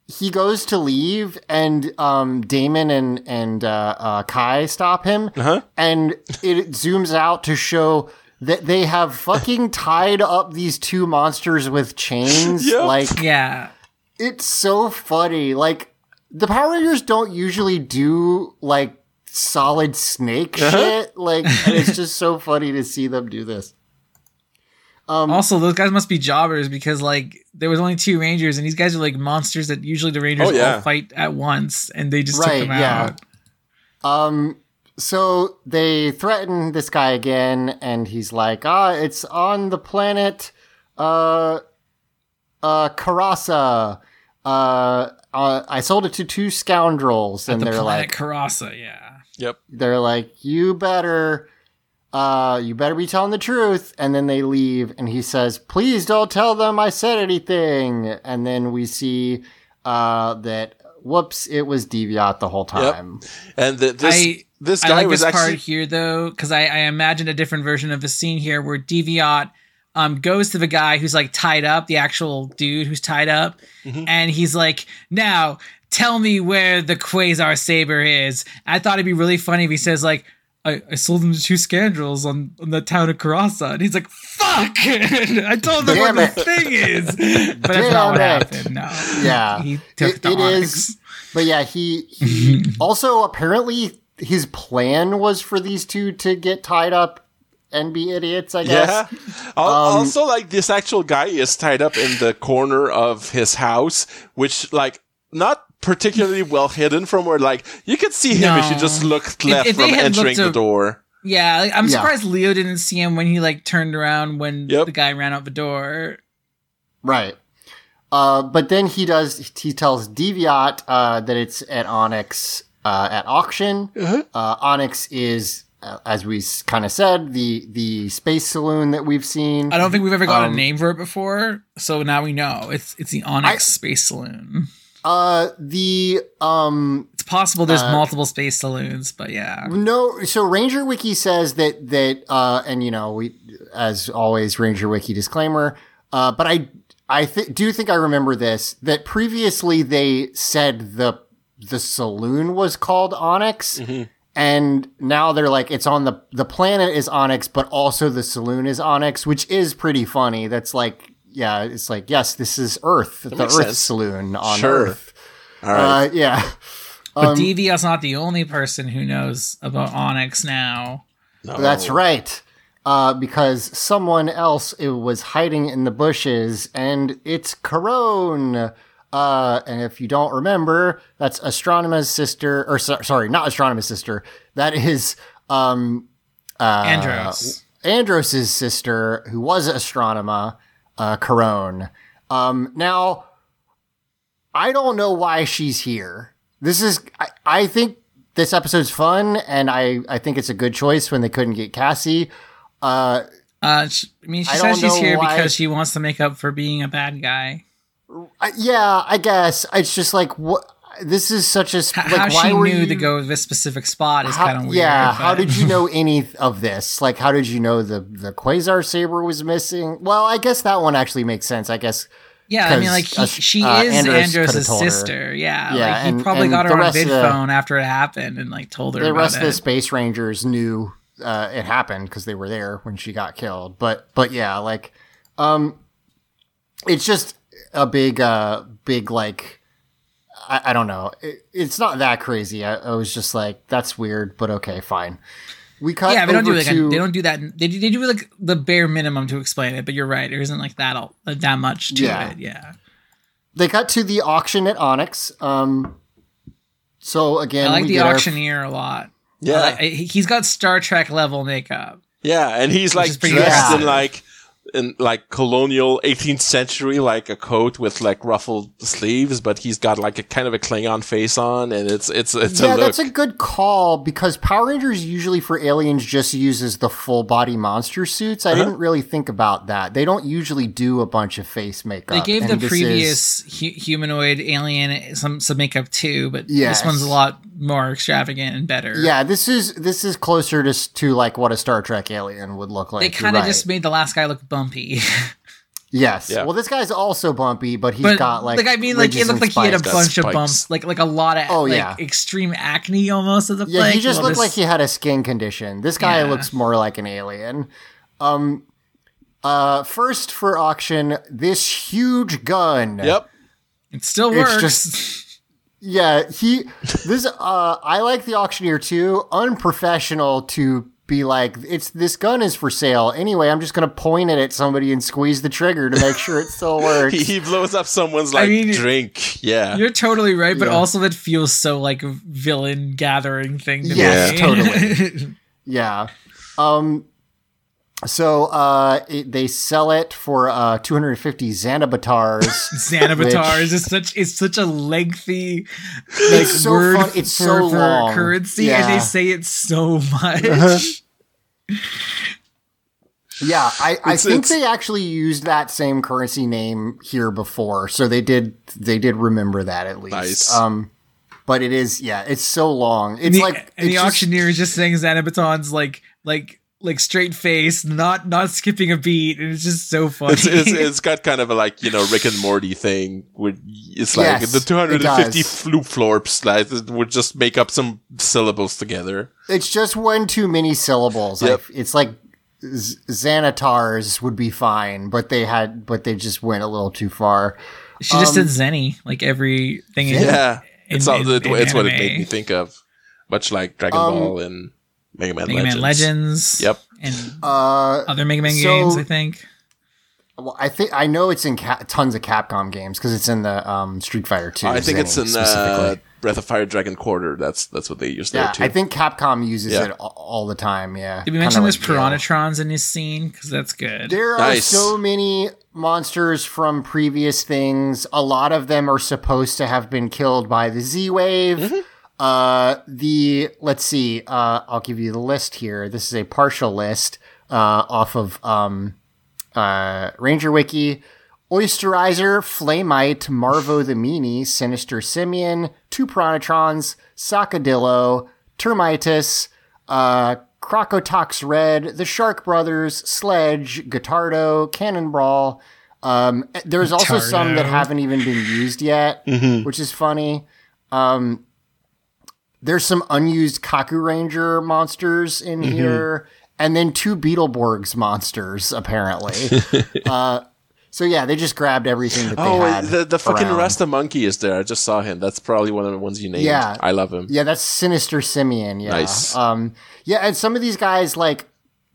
[SPEAKER 1] he goes to leave and um Damon and and uh, uh Kai stop him
[SPEAKER 2] Uh-huh.
[SPEAKER 1] and it zooms out to show that they have fucking tied up these two monsters with chains
[SPEAKER 2] Yep.
[SPEAKER 1] like
[SPEAKER 3] Yeah.
[SPEAKER 1] it's so funny. Like the Power Rangers don't usually do like solid snake
[SPEAKER 2] Uh-huh.
[SPEAKER 1] shit. Like it's just so funny to see them do this. Um,
[SPEAKER 3] Also, those guys must be jobbers because like there was only two Rangers, and these guys are like monsters that usually the Rangers
[SPEAKER 2] Oh, yeah.
[SPEAKER 3] all fight at once, and they just
[SPEAKER 1] Right,
[SPEAKER 3] took them
[SPEAKER 1] yeah. Um, so they threaten this guy again, and he's like, "Ah, it's on the planet, uh, uh, Karasa. Uh, uh, I sold it to two scoundrels, and
[SPEAKER 3] the
[SPEAKER 1] they're
[SPEAKER 3] planet
[SPEAKER 1] like,
[SPEAKER 3] Karasa, yeah.
[SPEAKER 2] Yep.
[SPEAKER 1] they're like, you better, uh, you better be telling the truth. And then they leave, and he says, please don't tell them I said anything. And then we see, uh, that whoops, it was Deviot the whole time.
[SPEAKER 2] And the, this
[SPEAKER 3] I-
[SPEAKER 2] this
[SPEAKER 3] I
[SPEAKER 2] guy
[SPEAKER 3] like
[SPEAKER 2] was
[SPEAKER 3] this
[SPEAKER 2] actually
[SPEAKER 3] part here though, because I, I imagined a different version of the scene here where Deviot um goes to the guy who's like tied up, the actual dude who's tied up,
[SPEAKER 2] Mm-hmm.
[SPEAKER 3] and he's like, "Now tell me where the Quasar Saber is." I thought it'd be really funny if he says like. I, I sold them to two scoundrels on, on the town of Karasa. And he's like, fuck! I told them
[SPEAKER 1] Damn
[SPEAKER 3] what the
[SPEAKER 1] it.
[SPEAKER 3] thing is. But that's not what
[SPEAKER 1] it.
[SPEAKER 3] happened. No.
[SPEAKER 1] Yeah.
[SPEAKER 3] He took
[SPEAKER 1] It-
[SPEAKER 3] the
[SPEAKER 1] it is- But yeah, he, he also apparently his plan was for these two to get tied up and be idiots, I guess.
[SPEAKER 2] Yeah.
[SPEAKER 1] Um,
[SPEAKER 2] also, like this actual guy is tied up in the corner of his house, which like not particularly well hidden from where like you could see him if you just looked left
[SPEAKER 3] if they
[SPEAKER 2] from
[SPEAKER 3] had
[SPEAKER 2] entering
[SPEAKER 3] looked
[SPEAKER 2] the
[SPEAKER 3] a-
[SPEAKER 2] door.
[SPEAKER 3] Yeah, like, I'm
[SPEAKER 1] Yeah.
[SPEAKER 3] surprised Leo didn't see him when he like turned around when
[SPEAKER 2] Yep.
[SPEAKER 3] the guy ran out the door.
[SPEAKER 1] Right. Uh, but then he does, he tells Deviot, uh, that it's at Onyx, uh, at auction.
[SPEAKER 2] Uh-huh.
[SPEAKER 1] Uh, Onyx is, as we kind of said, the, the space saloon that we've seen.
[SPEAKER 3] I don't think we've ever got
[SPEAKER 1] Um,
[SPEAKER 3] a name for it before, so now we know it's it's the Onyx Space Saloon.
[SPEAKER 1] Uh, the, um,
[SPEAKER 3] It's possible there's
[SPEAKER 1] Uh,
[SPEAKER 3] multiple space saloons, but yeah,
[SPEAKER 1] No, so Ranger Wiki says that that uh and you know, we as always Ranger Wiki disclaimer, uh but I I th- do think I remember this that previously they said the the saloon was called Onyx and now they're like it's on the the planet is Onyx but also the saloon is Onyx, which is pretty funny. That's like yeah, it's like yes, this is Earth, the Earth
[SPEAKER 2] sense.
[SPEAKER 1] saloon on
[SPEAKER 2] Sure.
[SPEAKER 1] Earth.
[SPEAKER 2] All right.
[SPEAKER 1] Uh yeah.
[SPEAKER 3] but
[SPEAKER 1] um,
[SPEAKER 3] Deviot's not the only person who knows about Onyx now.
[SPEAKER 2] No.
[SPEAKER 1] That's right. Uh, because someone else it was hiding in the bushes, and it's Karone. Uh, and if you don't remember, that's Astronema's sister, or so, sorry, not Astronema's sister. That is um, uh,
[SPEAKER 3] Andros.
[SPEAKER 1] Andros's sister, who was Astronema, uh, Karone. Um, now, I don't know why she's here. This is, I, I think this episode's fun, and I, I think it's a good choice when they couldn't get Cassie. Uh,
[SPEAKER 3] Uh, sh I mean, she
[SPEAKER 1] I
[SPEAKER 3] says she's here
[SPEAKER 1] why-
[SPEAKER 3] because she wants to make up for being a bad guy.
[SPEAKER 1] I, yeah, I guess it's just like what. This is such a sp- like.
[SPEAKER 3] how
[SPEAKER 1] why
[SPEAKER 3] she
[SPEAKER 1] were
[SPEAKER 3] knew
[SPEAKER 1] you,
[SPEAKER 3] to go to this specific spot is kind of weird.
[SPEAKER 1] Yeah, how did you know any of this? Like, how did you know the the quasar saber was missing? Well, I guess that one actually makes sense. I guess
[SPEAKER 3] Yeah, I mean, like he, she
[SPEAKER 1] uh,
[SPEAKER 3] is
[SPEAKER 1] Andros
[SPEAKER 3] Andros' sister. Yeah,
[SPEAKER 1] Yeah,
[SPEAKER 3] like he
[SPEAKER 1] and-
[SPEAKER 3] probably
[SPEAKER 1] and
[SPEAKER 3] got her on
[SPEAKER 1] of the-
[SPEAKER 3] phone after it happened and like told her
[SPEAKER 1] the rest of the space rangers knew uh, it happened because they were there when she got killed. But but yeah, like um, it's just a big uh big like I, I don't know. It, it's not that crazy. I, I was just like that's weird, but okay, fine. We cut
[SPEAKER 3] yeah, they don't do like
[SPEAKER 1] to
[SPEAKER 3] a, they don't do that. They do, they do like the bare minimum to explain it. But you're right, there isn't like that all, that much to
[SPEAKER 1] Yeah.
[SPEAKER 3] it. Yeah,
[SPEAKER 1] they cut to the auction at Onyx. Um, so again,
[SPEAKER 3] I like
[SPEAKER 1] we
[SPEAKER 3] the
[SPEAKER 1] get our-
[SPEAKER 3] auctioneer a lot.
[SPEAKER 2] Yeah.
[SPEAKER 3] I like- he's got Star Trek level makeup.
[SPEAKER 2] Yeah, and he's like
[SPEAKER 3] is
[SPEAKER 2] dressed
[SPEAKER 1] awesome.
[SPEAKER 2] in like in like colonial 18th century, like a coat with like ruffled sleeves, but he's got like a kind of a Klingon face on, and it's it's it's
[SPEAKER 1] yeah,
[SPEAKER 2] a look.
[SPEAKER 1] that's a good call because Power Rangers usually for aliens just uses the full body monster suits. I
[SPEAKER 2] Uh-huh.
[SPEAKER 1] didn't really think about that. They don't usually do a bunch of face makeup.
[SPEAKER 3] They gave the
[SPEAKER 1] this is-
[SPEAKER 3] previous hu- humanoid alien some some makeup too, but
[SPEAKER 1] Yes.
[SPEAKER 3] this one's a lot more extravagant and better.
[SPEAKER 1] yeah, this is this is closer to to like what a Star Trek alien would look like.
[SPEAKER 3] they kind of
[SPEAKER 1] right.
[SPEAKER 3] just made the last guy look bumpy.
[SPEAKER 1] yes.
[SPEAKER 2] Yeah.
[SPEAKER 1] Well, this guy's also bumpy, but he's
[SPEAKER 3] but
[SPEAKER 1] got like
[SPEAKER 3] like I mean, like it looked like he had a
[SPEAKER 1] spikes.
[SPEAKER 3] Bunch of bumps, like like a lot of
[SPEAKER 1] Oh,
[SPEAKER 3] like
[SPEAKER 1] yeah.
[SPEAKER 3] extreme acne almost. It looked
[SPEAKER 1] Yeah,
[SPEAKER 3] like
[SPEAKER 1] he just
[SPEAKER 3] Well,
[SPEAKER 1] looked
[SPEAKER 3] this-
[SPEAKER 1] like he had a skin condition. This guy
[SPEAKER 3] Yeah.
[SPEAKER 1] looks more like an alien. Um uh first for auction, this huge gun.
[SPEAKER 2] Yep.
[SPEAKER 3] It still
[SPEAKER 1] It's
[SPEAKER 3] works.
[SPEAKER 1] just- Yeah, he this uh I like the auctioneer too. Unprofessional to be like it's this gun is for sale. Anyway, I'm just gonna point it at somebody and squeeze the trigger to make sure it still works.
[SPEAKER 2] He, he blows up someone's like
[SPEAKER 3] mean,
[SPEAKER 2] drink. Yeah.
[SPEAKER 3] You're totally right, but
[SPEAKER 1] Yeah.
[SPEAKER 3] also that feels so like villain gathering thing to
[SPEAKER 1] Yes,
[SPEAKER 3] me.
[SPEAKER 1] totally. yeah. Um so uh it, they sell it for uh 250 Xanabatars.
[SPEAKER 3] Xanabatar is such it's such a lengthy like
[SPEAKER 1] It's so
[SPEAKER 3] word
[SPEAKER 1] fun- it's
[SPEAKER 3] for,
[SPEAKER 1] so
[SPEAKER 3] for
[SPEAKER 1] long.
[SPEAKER 3] currency, and they say it so much.
[SPEAKER 1] Yeah, I, I
[SPEAKER 2] It's-
[SPEAKER 1] think
[SPEAKER 2] it's-
[SPEAKER 1] they actually used that same currency name here before, so they did they did remember that at least.
[SPEAKER 2] Nice.
[SPEAKER 1] Um, but it is yeah, it's so long. It's
[SPEAKER 3] and the,
[SPEAKER 1] like
[SPEAKER 3] and the
[SPEAKER 1] just-
[SPEAKER 3] auctioneer is just saying Xanabaton's like like like straight face, not not skipping a beat, and it's just so funny.
[SPEAKER 2] It's, it's, it's got kind of a like you know Rick and Morty thing where it's like
[SPEAKER 1] Yes,
[SPEAKER 2] the 250
[SPEAKER 1] does.
[SPEAKER 2] floop florps like it would just make up some syllables together.
[SPEAKER 1] it's just one too many syllables.
[SPEAKER 2] Yep.
[SPEAKER 1] Like, it's like Z- Xanatars would be fine, but they had but they just went a little too far.
[SPEAKER 3] she just
[SPEAKER 1] um,
[SPEAKER 3] said Zenny, like everything. in-
[SPEAKER 2] Yeah,
[SPEAKER 3] in-
[SPEAKER 2] it's all,
[SPEAKER 3] in-
[SPEAKER 2] it-
[SPEAKER 3] in
[SPEAKER 2] it's what it made me think of, much like Dragon
[SPEAKER 1] Um,
[SPEAKER 2] Ball and Mega Man
[SPEAKER 3] Mega
[SPEAKER 2] Legends.
[SPEAKER 3] Man Legends.
[SPEAKER 2] Yep.
[SPEAKER 3] and
[SPEAKER 1] Uh,
[SPEAKER 3] other Mega Man
[SPEAKER 1] so-
[SPEAKER 3] games. I think.
[SPEAKER 1] well, I think I know it's in Ca- tons of Capcom games because it's in the um, Street Fighter 2.
[SPEAKER 2] I think it's in
[SPEAKER 1] specifically.
[SPEAKER 2] uh, Breath of Fire Dragon Quarter. That's that's what they use
[SPEAKER 1] Yeah,
[SPEAKER 2] there too.
[SPEAKER 1] I think Capcom uses
[SPEAKER 2] Yeah.
[SPEAKER 1] it all, all the time. Yeah.
[SPEAKER 3] Did we mention
[SPEAKER 1] like
[SPEAKER 3] there's
[SPEAKER 1] Gale.
[SPEAKER 3] Piranhatrons in this scene? Because that's good.
[SPEAKER 1] There are so many monsters from previous things. A lot of them are supposed to have been killed by the Z Wave.
[SPEAKER 2] Mm-hmm.
[SPEAKER 1] Uh, the let's see. Uh, I'll give you the list here. This is a partial list uh, off of um, uh, Ranger Wiki. Oysterizer, Flamite, Marvo the Meanie, Sinister Simeon, two Piranhatrons, Sacadillo, Termitus, uh, Crocotox Red, the Shark Brothers, Sledge, Guitardo, Cannonball. Um, there's also some that haven't even been used yet, which is funny. Um, there's some unused Kaku Ranger monsters in here, and then two Beetleborgs monsters apparently. uh, so yeah, they just grabbed everything that they
[SPEAKER 2] oh,
[SPEAKER 1] had.
[SPEAKER 2] the the fucking
[SPEAKER 1] around.
[SPEAKER 2] Rasta monkey is there. I just saw him. That's probably one of the ones you named.
[SPEAKER 1] Yeah.
[SPEAKER 2] I love him.
[SPEAKER 1] Yeah, that's Sinister Simeon. Yeah.
[SPEAKER 2] Nice.
[SPEAKER 1] Um, yeah, and some of these guys like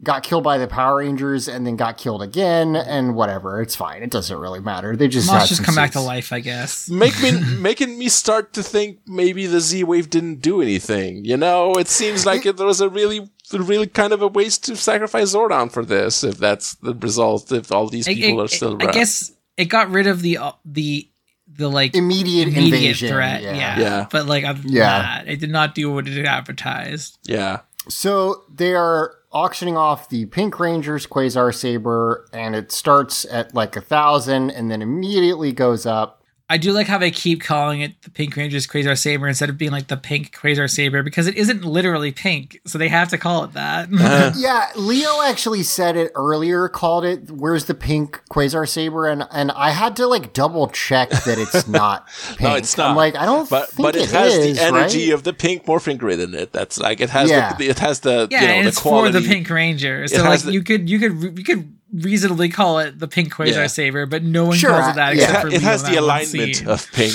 [SPEAKER 1] got killed by the Power Rangers and then got killed again, and whatever. It's fine. It doesn't really matter. They just
[SPEAKER 3] Must just
[SPEAKER 1] some
[SPEAKER 3] come back to life, I guess.
[SPEAKER 2] Make me making me start to think maybe the Z Wave didn't do anything. You know, it seems like it, there was a really, really kind of a waste to sacrifice Zordon for this. If that's the result, if all these
[SPEAKER 3] I-
[SPEAKER 2] people
[SPEAKER 3] I-
[SPEAKER 2] are still
[SPEAKER 3] right.
[SPEAKER 2] I
[SPEAKER 3] guess it got rid of the uh, the the like
[SPEAKER 1] Immediate,
[SPEAKER 3] immediate
[SPEAKER 1] invasion.
[SPEAKER 3] threat.
[SPEAKER 1] yeah.
[SPEAKER 3] Yeah.
[SPEAKER 2] Yeah.
[SPEAKER 3] but like other than
[SPEAKER 1] Yeah.
[SPEAKER 3] that, it did not do what it advertised.
[SPEAKER 2] yeah.
[SPEAKER 1] So they are auctioning off the Pink Ranger's Quasar Saber, and it starts at like a thousand, and then immediately goes up.
[SPEAKER 3] I do like how they keep calling it the Pink Ranger's Quasar Saber instead of being like the Pink Quasar Saber because it isn't literally pink, so they have to call it that.
[SPEAKER 2] Uh-huh.
[SPEAKER 1] Yeah, Leo actually said it earlier. Called it "Where's the pink Quasar Saber?" and and I had to like double check that it's not pink.
[SPEAKER 2] No, it's not.
[SPEAKER 1] I'm like, I don't
[SPEAKER 2] But
[SPEAKER 1] think
[SPEAKER 2] but it,
[SPEAKER 1] it
[SPEAKER 2] has
[SPEAKER 1] is,
[SPEAKER 2] the energy
[SPEAKER 1] right?
[SPEAKER 2] of the pink morphing grid in it. That's like it has
[SPEAKER 1] Yeah.
[SPEAKER 2] the it has the
[SPEAKER 3] yeah,
[SPEAKER 2] you know
[SPEAKER 3] and
[SPEAKER 2] the
[SPEAKER 3] it's
[SPEAKER 2] quality.
[SPEAKER 3] for the Pink Ranger, so
[SPEAKER 2] has
[SPEAKER 3] like
[SPEAKER 2] the-
[SPEAKER 3] you could you could you could reasonably call it the Pink Quasar
[SPEAKER 2] Yeah.
[SPEAKER 3] Saber, but no one
[SPEAKER 1] Sure,
[SPEAKER 3] calls it that
[SPEAKER 1] yeah.
[SPEAKER 2] It,
[SPEAKER 3] except
[SPEAKER 2] ha-
[SPEAKER 3] for
[SPEAKER 2] it
[SPEAKER 3] Leo
[SPEAKER 2] has the alignment
[SPEAKER 3] scene.
[SPEAKER 2] of pink,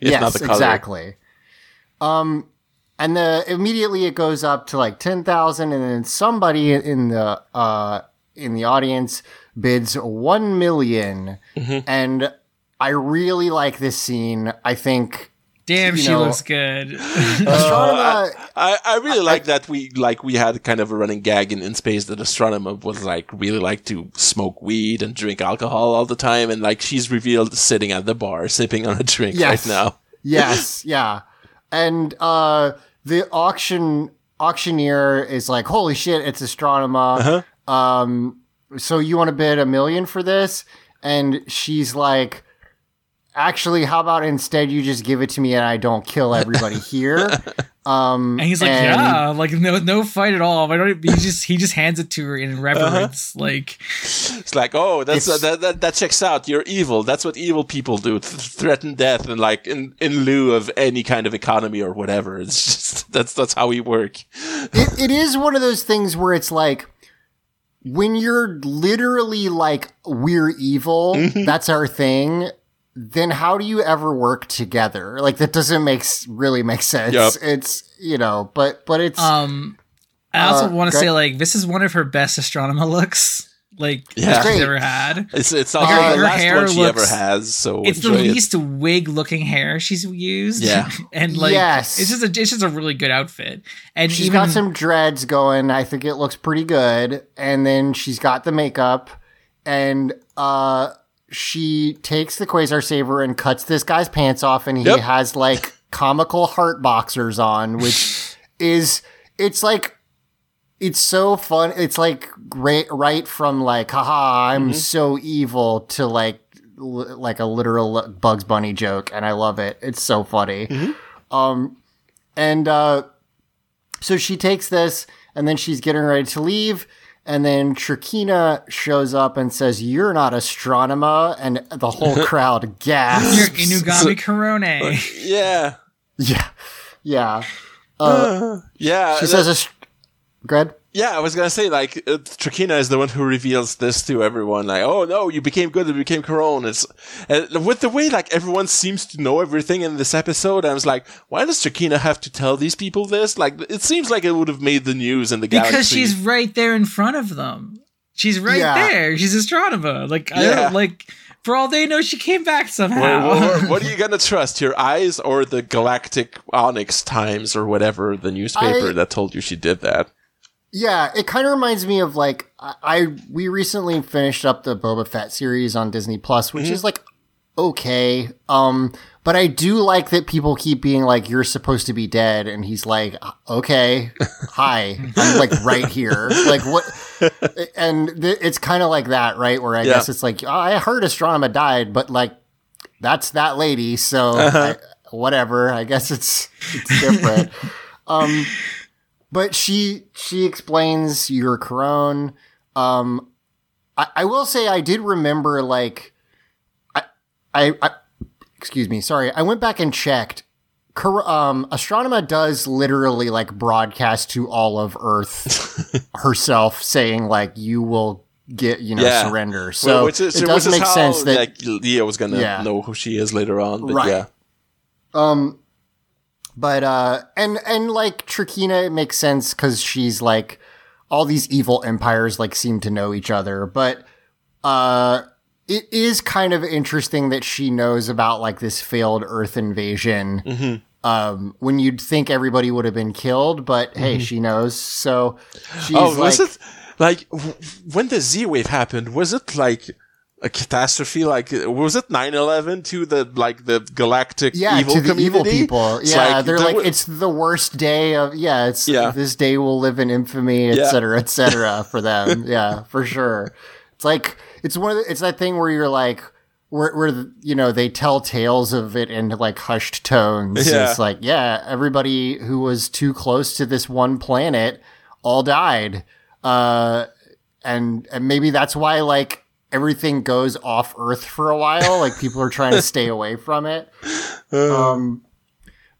[SPEAKER 2] if
[SPEAKER 1] yes,
[SPEAKER 2] not the color.
[SPEAKER 1] exactly. Um, and the immediately it goes up to like ten thousand, and then somebody in the uh in the audience bids one million,
[SPEAKER 2] Mm-hmm.
[SPEAKER 1] and I really like this scene. I think
[SPEAKER 3] Damn,
[SPEAKER 1] you
[SPEAKER 3] she
[SPEAKER 1] know-
[SPEAKER 3] looks good.
[SPEAKER 1] Astronema,
[SPEAKER 2] I, I really like that we like we had kind of a running gag in, in space that Astronema was like really like to smoke weed and drink alcohol all the time and like she's revealed sitting at the bar sipping on a drink
[SPEAKER 1] Yes.
[SPEAKER 2] right now.
[SPEAKER 1] yes, yeah. And uh the auction auctioneer is like, "Holy shit, it's Astronema." Um so you want to bid a million for this? And she's like, "Actually, how about instead you just give it to me and I don't kill everybody here?" Um
[SPEAKER 3] And he's like,
[SPEAKER 1] and-
[SPEAKER 3] yeah, like no, no fight at all. I don't. He just he just hands it to her in reverence, like
[SPEAKER 2] It's like, oh, that's
[SPEAKER 1] It's-
[SPEAKER 2] that, that that checks out. You're evil. That's what evil people do. Th- threaten death and like in in lieu of any kind of economy or whatever. It's just that's that's how we work.
[SPEAKER 1] it, it is one of those things where it's like when you're literally like we're evil
[SPEAKER 2] Mm-hmm.
[SPEAKER 1] that's our thing then how do you ever work together like that doesn't make really make sense
[SPEAKER 2] Yup.
[SPEAKER 1] it's you know but but it's
[SPEAKER 3] um. I also
[SPEAKER 1] Uh,
[SPEAKER 3] want to say like this is one of her best Astronema looks, like
[SPEAKER 2] Yeah.
[SPEAKER 3] she's ever had.
[SPEAKER 2] It's it's not
[SPEAKER 3] Her-
[SPEAKER 2] the
[SPEAKER 3] her
[SPEAKER 2] last
[SPEAKER 3] hair
[SPEAKER 2] one she ever has. So
[SPEAKER 3] It's the
[SPEAKER 2] enjoy it.
[SPEAKER 3] least wig looking hair she's used.
[SPEAKER 2] Yeah.
[SPEAKER 3] and like
[SPEAKER 1] Yes.
[SPEAKER 3] it's just a it's just a really good outfit. And
[SPEAKER 1] she's
[SPEAKER 3] even
[SPEAKER 1] got some dreads going i think it looks pretty good and then she's got the makeup and uh she takes the quasar saber and cuts this guy's pants off and he
[SPEAKER 2] Yep.
[SPEAKER 1] has like comical heart boxers on which is it's like it's so fun it's like great right from like haha i'm so evil to like l- like a literal bugs bunny joke and i love it it's so funny um and uh so she takes this and then she's getting ready to leave. And then Trakina shows up and says, You're not Astronema. And the whole crowd
[SPEAKER 3] your
[SPEAKER 1] gasps.
[SPEAKER 3] Inugami Korone.
[SPEAKER 2] Yeah,
[SPEAKER 1] yeah. Yeah. Uh,
[SPEAKER 2] yeah.
[SPEAKER 1] she
[SPEAKER 2] that-
[SPEAKER 1] says, Ast- Good.
[SPEAKER 2] Yeah, I was gonna say like uh, Trakina is the one who reveals this to everyone. Like, oh no, you became good, you became Karone. It's and with the way like everyone seems to know everything in this episode. I was like, why does Trakina have to tell these people this? Like, it seems like it would have made the news in the
[SPEAKER 3] because
[SPEAKER 2] galaxy.
[SPEAKER 3] Because she's right there in front of them. She's right
[SPEAKER 1] Yeah.
[SPEAKER 3] there. She's Astronema. Like I
[SPEAKER 2] Yeah.
[SPEAKER 3] don't like. For all they know, she came back somehow.
[SPEAKER 2] What, what- what are you gonna trust, your eyes or the Galactic Onyx Times or whatever the newspaper
[SPEAKER 1] I-
[SPEAKER 2] that told you she did that?
[SPEAKER 1] Yeah, it kind of reminds me of like I, I we recently finished up the Boba Fett series on Disney Plus, which is like okay. Um, but I do like that people keep being like, "You're supposed to be dead," and he's like, "Okay, hi, I'm like right here." Like what? And th- it's kind of like that, right? Where I
[SPEAKER 2] Yeah.
[SPEAKER 1] guess it's like, oh, I heard Astronema died, but like that's that lady, so I, whatever. I guess it's it's different. um, but she she explains your Karone. Um, I, I will say I did remember like I, I I excuse me, sorry. I went back and checked. Cor- um, Astronema does literally like broadcast to all of Earth herself, saying like you will get you know
[SPEAKER 2] Yeah.
[SPEAKER 1] surrender.
[SPEAKER 2] Well,
[SPEAKER 1] So
[SPEAKER 2] which is,
[SPEAKER 1] it does make sense that
[SPEAKER 2] like Leah was gonna
[SPEAKER 1] Yeah.
[SPEAKER 2] know who she is later on. But
[SPEAKER 1] Right.
[SPEAKER 2] yeah,
[SPEAKER 1] Um, but uh, and and like Trakina, it makes sense because she's like all these evil empires like seem to know each other. But uh, it is kind of interesting that she knows about like this failed Earth invasion.
[SPEAKER 2] Mm-hmm.
[SPEAKER 1] Um, when you'd think everybody would have been killed, but hey, she knows. So she's
[SPEAKER 2] Mm-hmm. Oh,
[SPEAKER 1] like,
[SPEAKER 2] was it like w- when the Z wave happened? Was it like a catastrophe? Like was it 9-11 to the like the galactic
[SPEAKER 1] yeah,
[SPEAKER 2] evil
[SPEAKER 1] to the
[SPEAKER 2] community?
[SPEAKER 1] evil people.
[SPEAKER 2] It's
[SPEAKER 1] Yeah, they're
[SPEAKER 2] there
[SPEAKER 1] like, it's the worst day of, yeah, it's,
[SPEAKER 2] Yeah.
[SPEAKER 1] this day will live in infamy, et
[SPEAKER 2] Yeah.
[SPEAKER 1] cetera, et cetera, for them. yeah, for sure. It's like, it's one of the, it's that thing where you're like, where, where, you know, they tell tales of it in like hushed tones.
[SPEAKER 2] Yeah.
[SPEAKER 1] It's like, yeah, everybody who was too close to this one planet all died. Uh, and, and maybe that's why like everything goes off Earth for a while. Like people are trying to stay away from it. Um,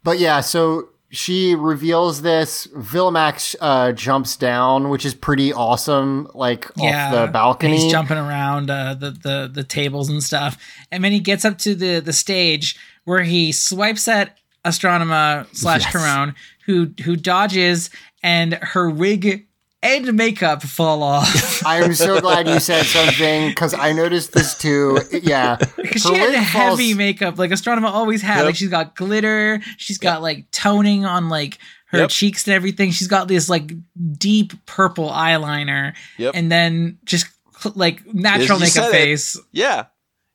[SPEAKER 1] but yeah, so she reveals this. Villamax uh, jumps down, which is pretty awesome. Like
[SPEAKER 3] yeah,
[SPEAKER 1] off the balcony.
[SPEAKER 3] He's jumping around uh, the, the the tables and stuff, and then he gets up to the the stage where he swipes at Astronema slash
[SPEAKER 1] Yes.
[SPEAKER 3] Karone, who who dodges, and her wig and makeup fall off.
[SPEAKER 1] I'm so glad you said something because I noticed this too. Yeah,
[SPEAKER 3] Because she had heavy
[SPEAKER 1] falls-
[SPEAKER 3] makeup, like Astronema always had.
[SPEAKER 2] Yep.
[SPEAKER 3] Like she's got glitter, she's got like toning on like her
[SPEAKER 2] Yep.
[SPEAKER 3] cheeks and everything. She's got this like deep purple eyeliner,
[SPEAKER 2] Yep.
[SPEAKER 3] and then just like natural
[SPEAKER 2] You
[SPEAKER 3] makeup
[SPEAKER 2] said it.
[SPEAKER 3] face.
[SPEAKER 2] Yeah.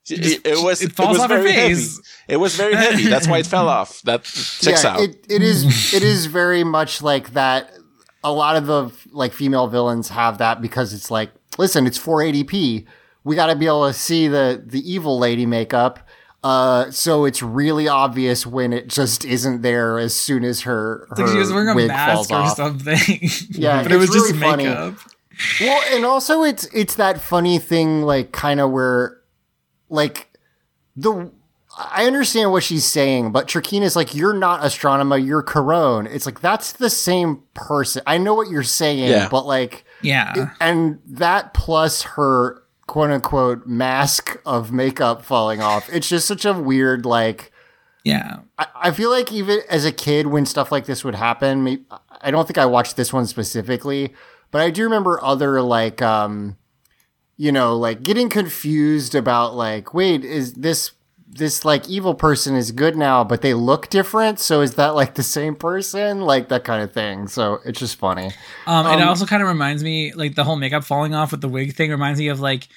[SPEAKER 2] It,
[SPEAKER 3] just-
[SPEAKER 2] it was
[SPEAKER 3] it
[SPEAKER 2] it,
[SPEAKER 3] falls
[SPEAKER 2] was
[SPEAKER 3] off her
[SPEAKER 2] very heavy.
[SPEAKER 3] face.
[SPEAKER 2] It was very heavy. That's why it fell off. That checks
[SPEAKER 1] yeah,
[SPEAKER 2] out.
[SPEAKER 1] It, it is. It is very much like that. A lot of the like female villains have that because it's like, listen, it's 480p. We got to be able to see the the evil lady makeup. Uh, so it's really obvious when it just isn't there as soon as her,
[SPEAKER 3] It's like she was wearing a mask or
[SPEAKER 1] off.
[SPEAKER 3] something.
[SPEAKER 1] Yeah,
[SPEAKER 3] but it was
[SPEAKER 1] it's
[SPEAKER 3] just
[SPEAKER 1] really funny.
[SPEAKER 3] makeup.
[SPEAKER 1] Well, and also it's it's that funny thing, like kind of where, like, the I understand what she's saying, but Trakina's like, you're not Astronema, you're Karone. It's like that's the same person. I know what you're saying,
[SPEAKER 2] Yeah.
[SPEAKER 1] but like,
[SPEAKER 3] Yeah.
[SPEAKER 1] and that plus her quote unquote mask of makeup falling off. It's just such a weird like.
[SPEAKER 3] Yeah.
[SPEAKER 1] I, I feel like even as a kid, when stuff like this would happen, may- I don't think I watched this one specifically, but I do remember other like, um, you know, like getting confused about like, wait, is this this like evil person is good now, but they look different? So is that like the same person? Like that kind of thing. So it's just funny.
[SPEAKER 3] Um, it
[SPEAKER 1] Um,
[SPEAKER 3] also kind of reminds me, like the whole makeup falling off with the wig thing, reminds me of like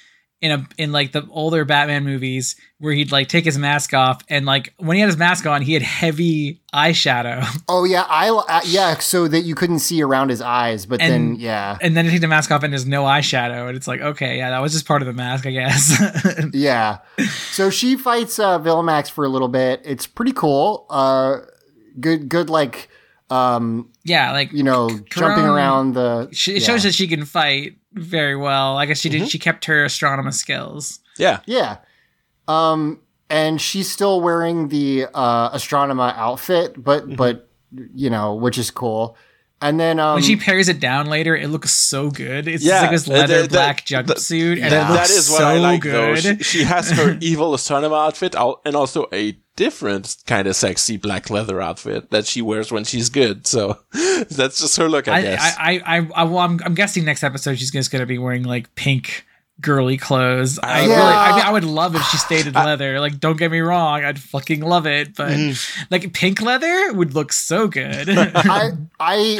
[SPEAKER 3] in a in like the older Batman movies where he'd like take his mask off and like when he had his mask on, he had heavy eyeshadow,
[SPEAKER 1] Oh yeah, I uh, yeah, so that you couldn't see around his eyes, but then yeah.
[SPEAKER 3] and then he take the mask off and there's no eyeshadow, and it's like okay, yeah, that was just part of the mask, I guess.
[SPEAKER 1] Yeah. So she fights uh, Villamax for a little bit. It's pretty cool. Uh, good, good, like, um,
[SPEAKER 3] yeah, like
[SPEAKER 1] you know, jumping around the.
[SPEAKER 3] she, it
[SPEAKER 1] yeah.
[SPEAKER 3] shows that she can fight very well. I guess she did.
[SPEAKER 1] Mm-hmm.
[SPEAKER 3] She kept her Astronema skills.
[SPEAKER 2] yeah.
[SPEAKER 1] Yeah. Um, and she's still wearing the uh, Astronema outfit, but,
[SPEAKER 2] Mm-hmm.
[SPEAKER 1] but, you know, which is cool. And then, um,
[SPEAKER 3] When she pairs it down later, it looks so good. It's
[SPEAKER 2] Yeah,
[SPEAKER 3] like this leather
[SPEAKER 2] that-
[SPEAKER 3] black
[SPEAKER 2] that-
[SPEAKER 3] jumpsuit, and
[SPEAKER 1] that-
[SPEAKER 3] it looks
[SPEAKER 2] that is what
[SPEAKER 3] so
[SPEAKER 2] I like
[SPEAKER 3] good.
[SPEAKER 2] though. She, she has her evil Astronema outfit and also a different kind of sexy black leather outfit that she wears when she's good. So that's just her look, I,
[SPEAKER 3] I,
[SPEAKER 2] guess.
[SPEAKER 3] I, I, I, I, well, I'm, I'm guessing next episode she's just gonna be wearing like pink girly clothes. I
[SPEAKER 1] Yeah.
[SPEAKER 3] really, I mean, I would love if she stayed in leather. Like, don't get me wrong, I'd fucking love it, but
[SPEAKER 2] Mm-hmm.
[SPEAKER 3] like pink leather would look so good.
[SPEAKER 1] I I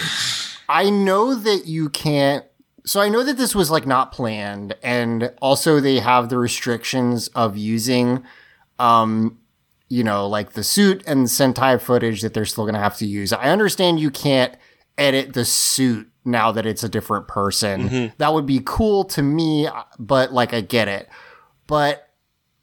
[SPEAKER 1] I know that you can't so I know that this was like not planned and also they have the restrictions of using um you know like the suit and Sentai footage that they're still going to have to use. I understand you can't edit the suit now that it's a different person. That would be cool to me, but like I get it. But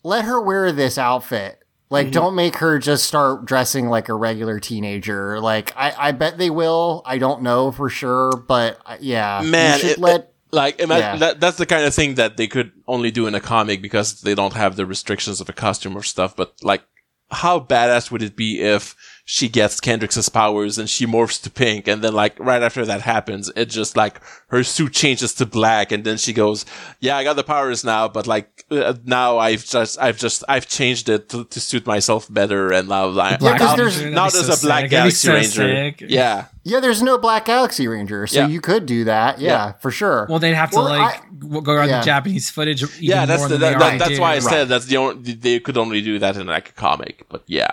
[SPEAKER 1] let her wear this outfit. Like,
[SPEAKER 2] Mm-hmm.
[SPEAKER 1] don't make her just start dressing like a regular teenager. Like, I, I bet they will. I don't know for sure, but uh, yeah,
[SPEAKER 2] Man, it-
[SPEAKER 1] let.
[SPEAKER 2] Like, ima-
[SPEAKER 1] Yeah.
[SPEAKER 2] that, that's the kind of thing that they could only do in a comic because they don't have the restrictions of a costume or stuff. But like, how badass would it be if she gets Kendrix's powers and she morphs to pink and then like right after that happens, it just like her suit changes to black and then she goes, yeah, I got the powers now, but like uh, now I've just, I've just, I've changed it to, to suit myself better and now I,
[SPEAKER 1] Yeah, 'cause
[SPEAKER 2] now,
[SPEAKER 1] there's-
[SPEAKER 2] now there's
[SPEAKER 3] so
[SPEAKER 2] a black
[SPEAKER 3] sick.
[SPEAKER 2] Galaxy
[SPEAKER 3] so
[SPEAKER 2] Ranger.
[SPEAKER 3] sick.
[SPEAKER 2] Yeah.
[SPEAKER 1] Yeah, there's no Black Galaxy Ranger, so
[SPEAKER 2] Yeah.
[SPEAKER 1] you could do that. Yeah,
[SPEAKER 2] Yeah.
[SPEAKER 1] for sure.
[SPEAKER 3] Well, they'd have to
[SPEAKER 1] Well,
[SPEAKER 3] like
[SPEAKER 1] I-
[SPEAKER 3] w- go around
[SPEAKER 1] yeah.
[SPEAKER 3] the Japanese footage. Even
[SPEAKER 2] yeah, that's
[SPEAKER 3] more
[SPEAKER 2] the,
[SPEAKER 3] than
[SPEAKER 2] that,
[SPEAKER 3] they
[SPEAKER 2] that, that's
[SPEAKER 3] do.
[SPEAKER 2] why I
[SPEAKER 1] Right.
[SPEAKER 2] said that's the only they could only do that in like a comic. But yeah,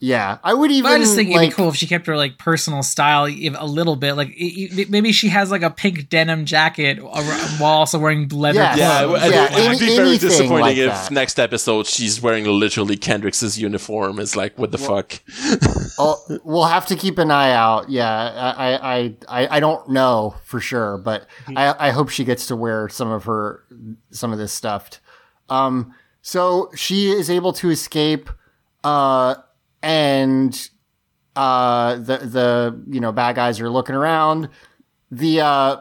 [SPEAKER 1] yeah, I would even.
[SPEAKER 3] But I just think
[SPEAKER 1] like,
[SPEAKER 3] it'd be cool if she kept her like personal style if- a little bit. Like i- i- maybe she has like a pink denim jacket while also wearing leather
[SPEAKER 1] Yeah.
[SPEAKER 2] yeah,
[SPEAKER 3] clothes.
[SPEAKER 2] it, would-
[SPEAKER 1] Yeah,
[SPEAKER 2] it would be very disappointing
[SPEAKER 1] like
[SPEAKER 2] if
[SPEAKER 1] that.
[SPEAKER 2] next episode she's wearing literally Kendrix's uniform. It's like what the fuck?
[SPEAKER 1] Oh, we'll have to keep an eye out. Yeah, I, I, I, I don't know for sure, but
[SPEAKER 2] Mm-hmm.
[SPEAKER 1] I, I hope she gets to wear some of her, some of this stuff. Um, so she is able to escape, uh, and, uh, the, the, you know, bad guys are looking around. The, uh,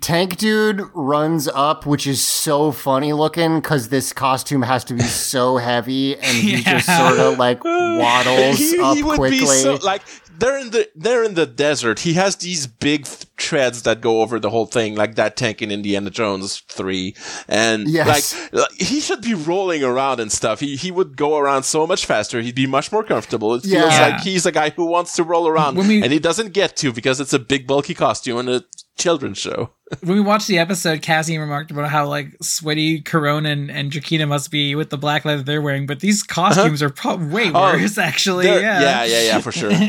[SPEAKER 1] Tank dude runs up, which is so funny looking because this costume has to be so heavy, and he just sort of like waddles
[SPEAKER 2] he,
[SPEAKER 1] up
[SPEAKER 2] he would
[SPEAKER 1] quickly.
[SPEAKER 2] be so like they're in the they're in the desert. He has these big th- treads that go over the whole thing, like that tank in Indiana Jones three, and
[SPEAKER 1] Yes.
[SPEAKER 2] like, like he should be rolling around and stuff. He he would go around so much faster. He'd be much more comfortable. It feels
[SPEAKER 1] Yeah.
[SPEAKER 2] like he's a guy who wants to roll around,
[SPEAKER 3] we-
[SPEAKER 2] and he doesn't get to because it's a big bulky costume and a children's show.
[SPEAKER 3] when we watched the episode, Cassie remarked about how like sweaty Karone and, and Trakina must be with the black leather they're wearing, but these costumes are pro- way
[SPEAKER 2] Oh,
[SPEAKER 3] worse actually. Yeah,
[SPEAKER 2] yeah, yeah, yeah, for sure.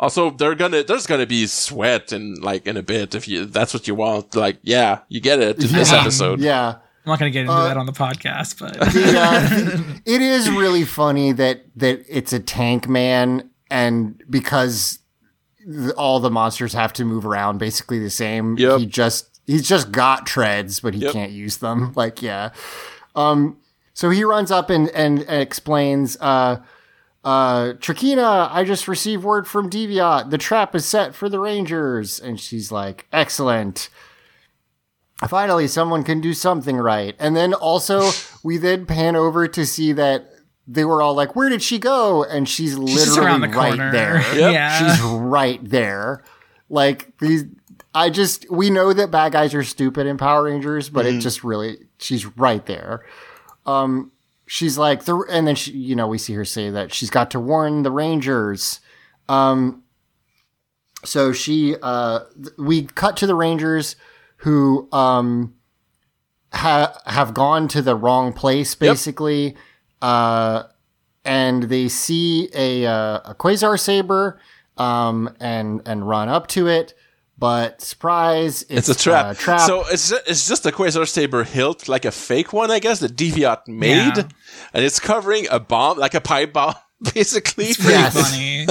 [SPEAKER 2] Also, they're gonna there's gonna be sweat in like in a bit if you that's what you want. Like, yeah, you get it in this episode.
[SPEAKER 1] Yeah.
[SPEAKER 3] I'm not gonna get into
[SPEAKER 1] Uh,
[SPEAKER 3] that on the podcast, but
[SPEAKER 1] The, uh, it is really funny that that it's a tank man, and because th- all the monsters have to move around basically the same,
[SPEAKER 2] Yep.
[SPEAKER 1] he just he's just got treads, but he
[SPEAKER 2] Yep.
[SPEAKER 1] can't use them. Like, yeah. Um. So he runs up and and, and explains. Uh. Uh, Trakina, I just received word from Deviot. The trap is set for the Rangers. And she's like, excellent finally someone can do something right and then also we then pan over to see that they were all like where did she go? And she's
[SPEAKER 3] She's
[SPEAKER 1] literally
[SPEAKER 3] the
[SPEAKER 1] right
[SPEAKER 3] corner.
[SPEAKER 1] there.
[SPEAKER 2] Yep.
[SPEAKER 3] Yeah.
[SPEAKER 1] she's right there. Like these i just we know that bad guys are stupid in power rangers but it just really she's right there. Um she's like the and then she you know we see her say that she's got to warn the rangers. Um so she uh th- we cut to the rangers who um ha- have gone to the wrong place basically uh and they see a uh, a quasar saber um and and run up to it but surprise
[SPEAKER 2] It's a trap.
[SPEAKER 1] uh, trap
[SPEAKER 2] So it's it's just a Quasar Saber hilt, like a fake one, I guess, that Deviot made,
[SPEAKER 3] Yeah.
[SPEAKER 2] and it's covering a bomb, like a pipe bomb, basically.
[SPEAKER 3] It's pretty
[SPEAKER 1] Yes.
[SPEAKER 3] funny.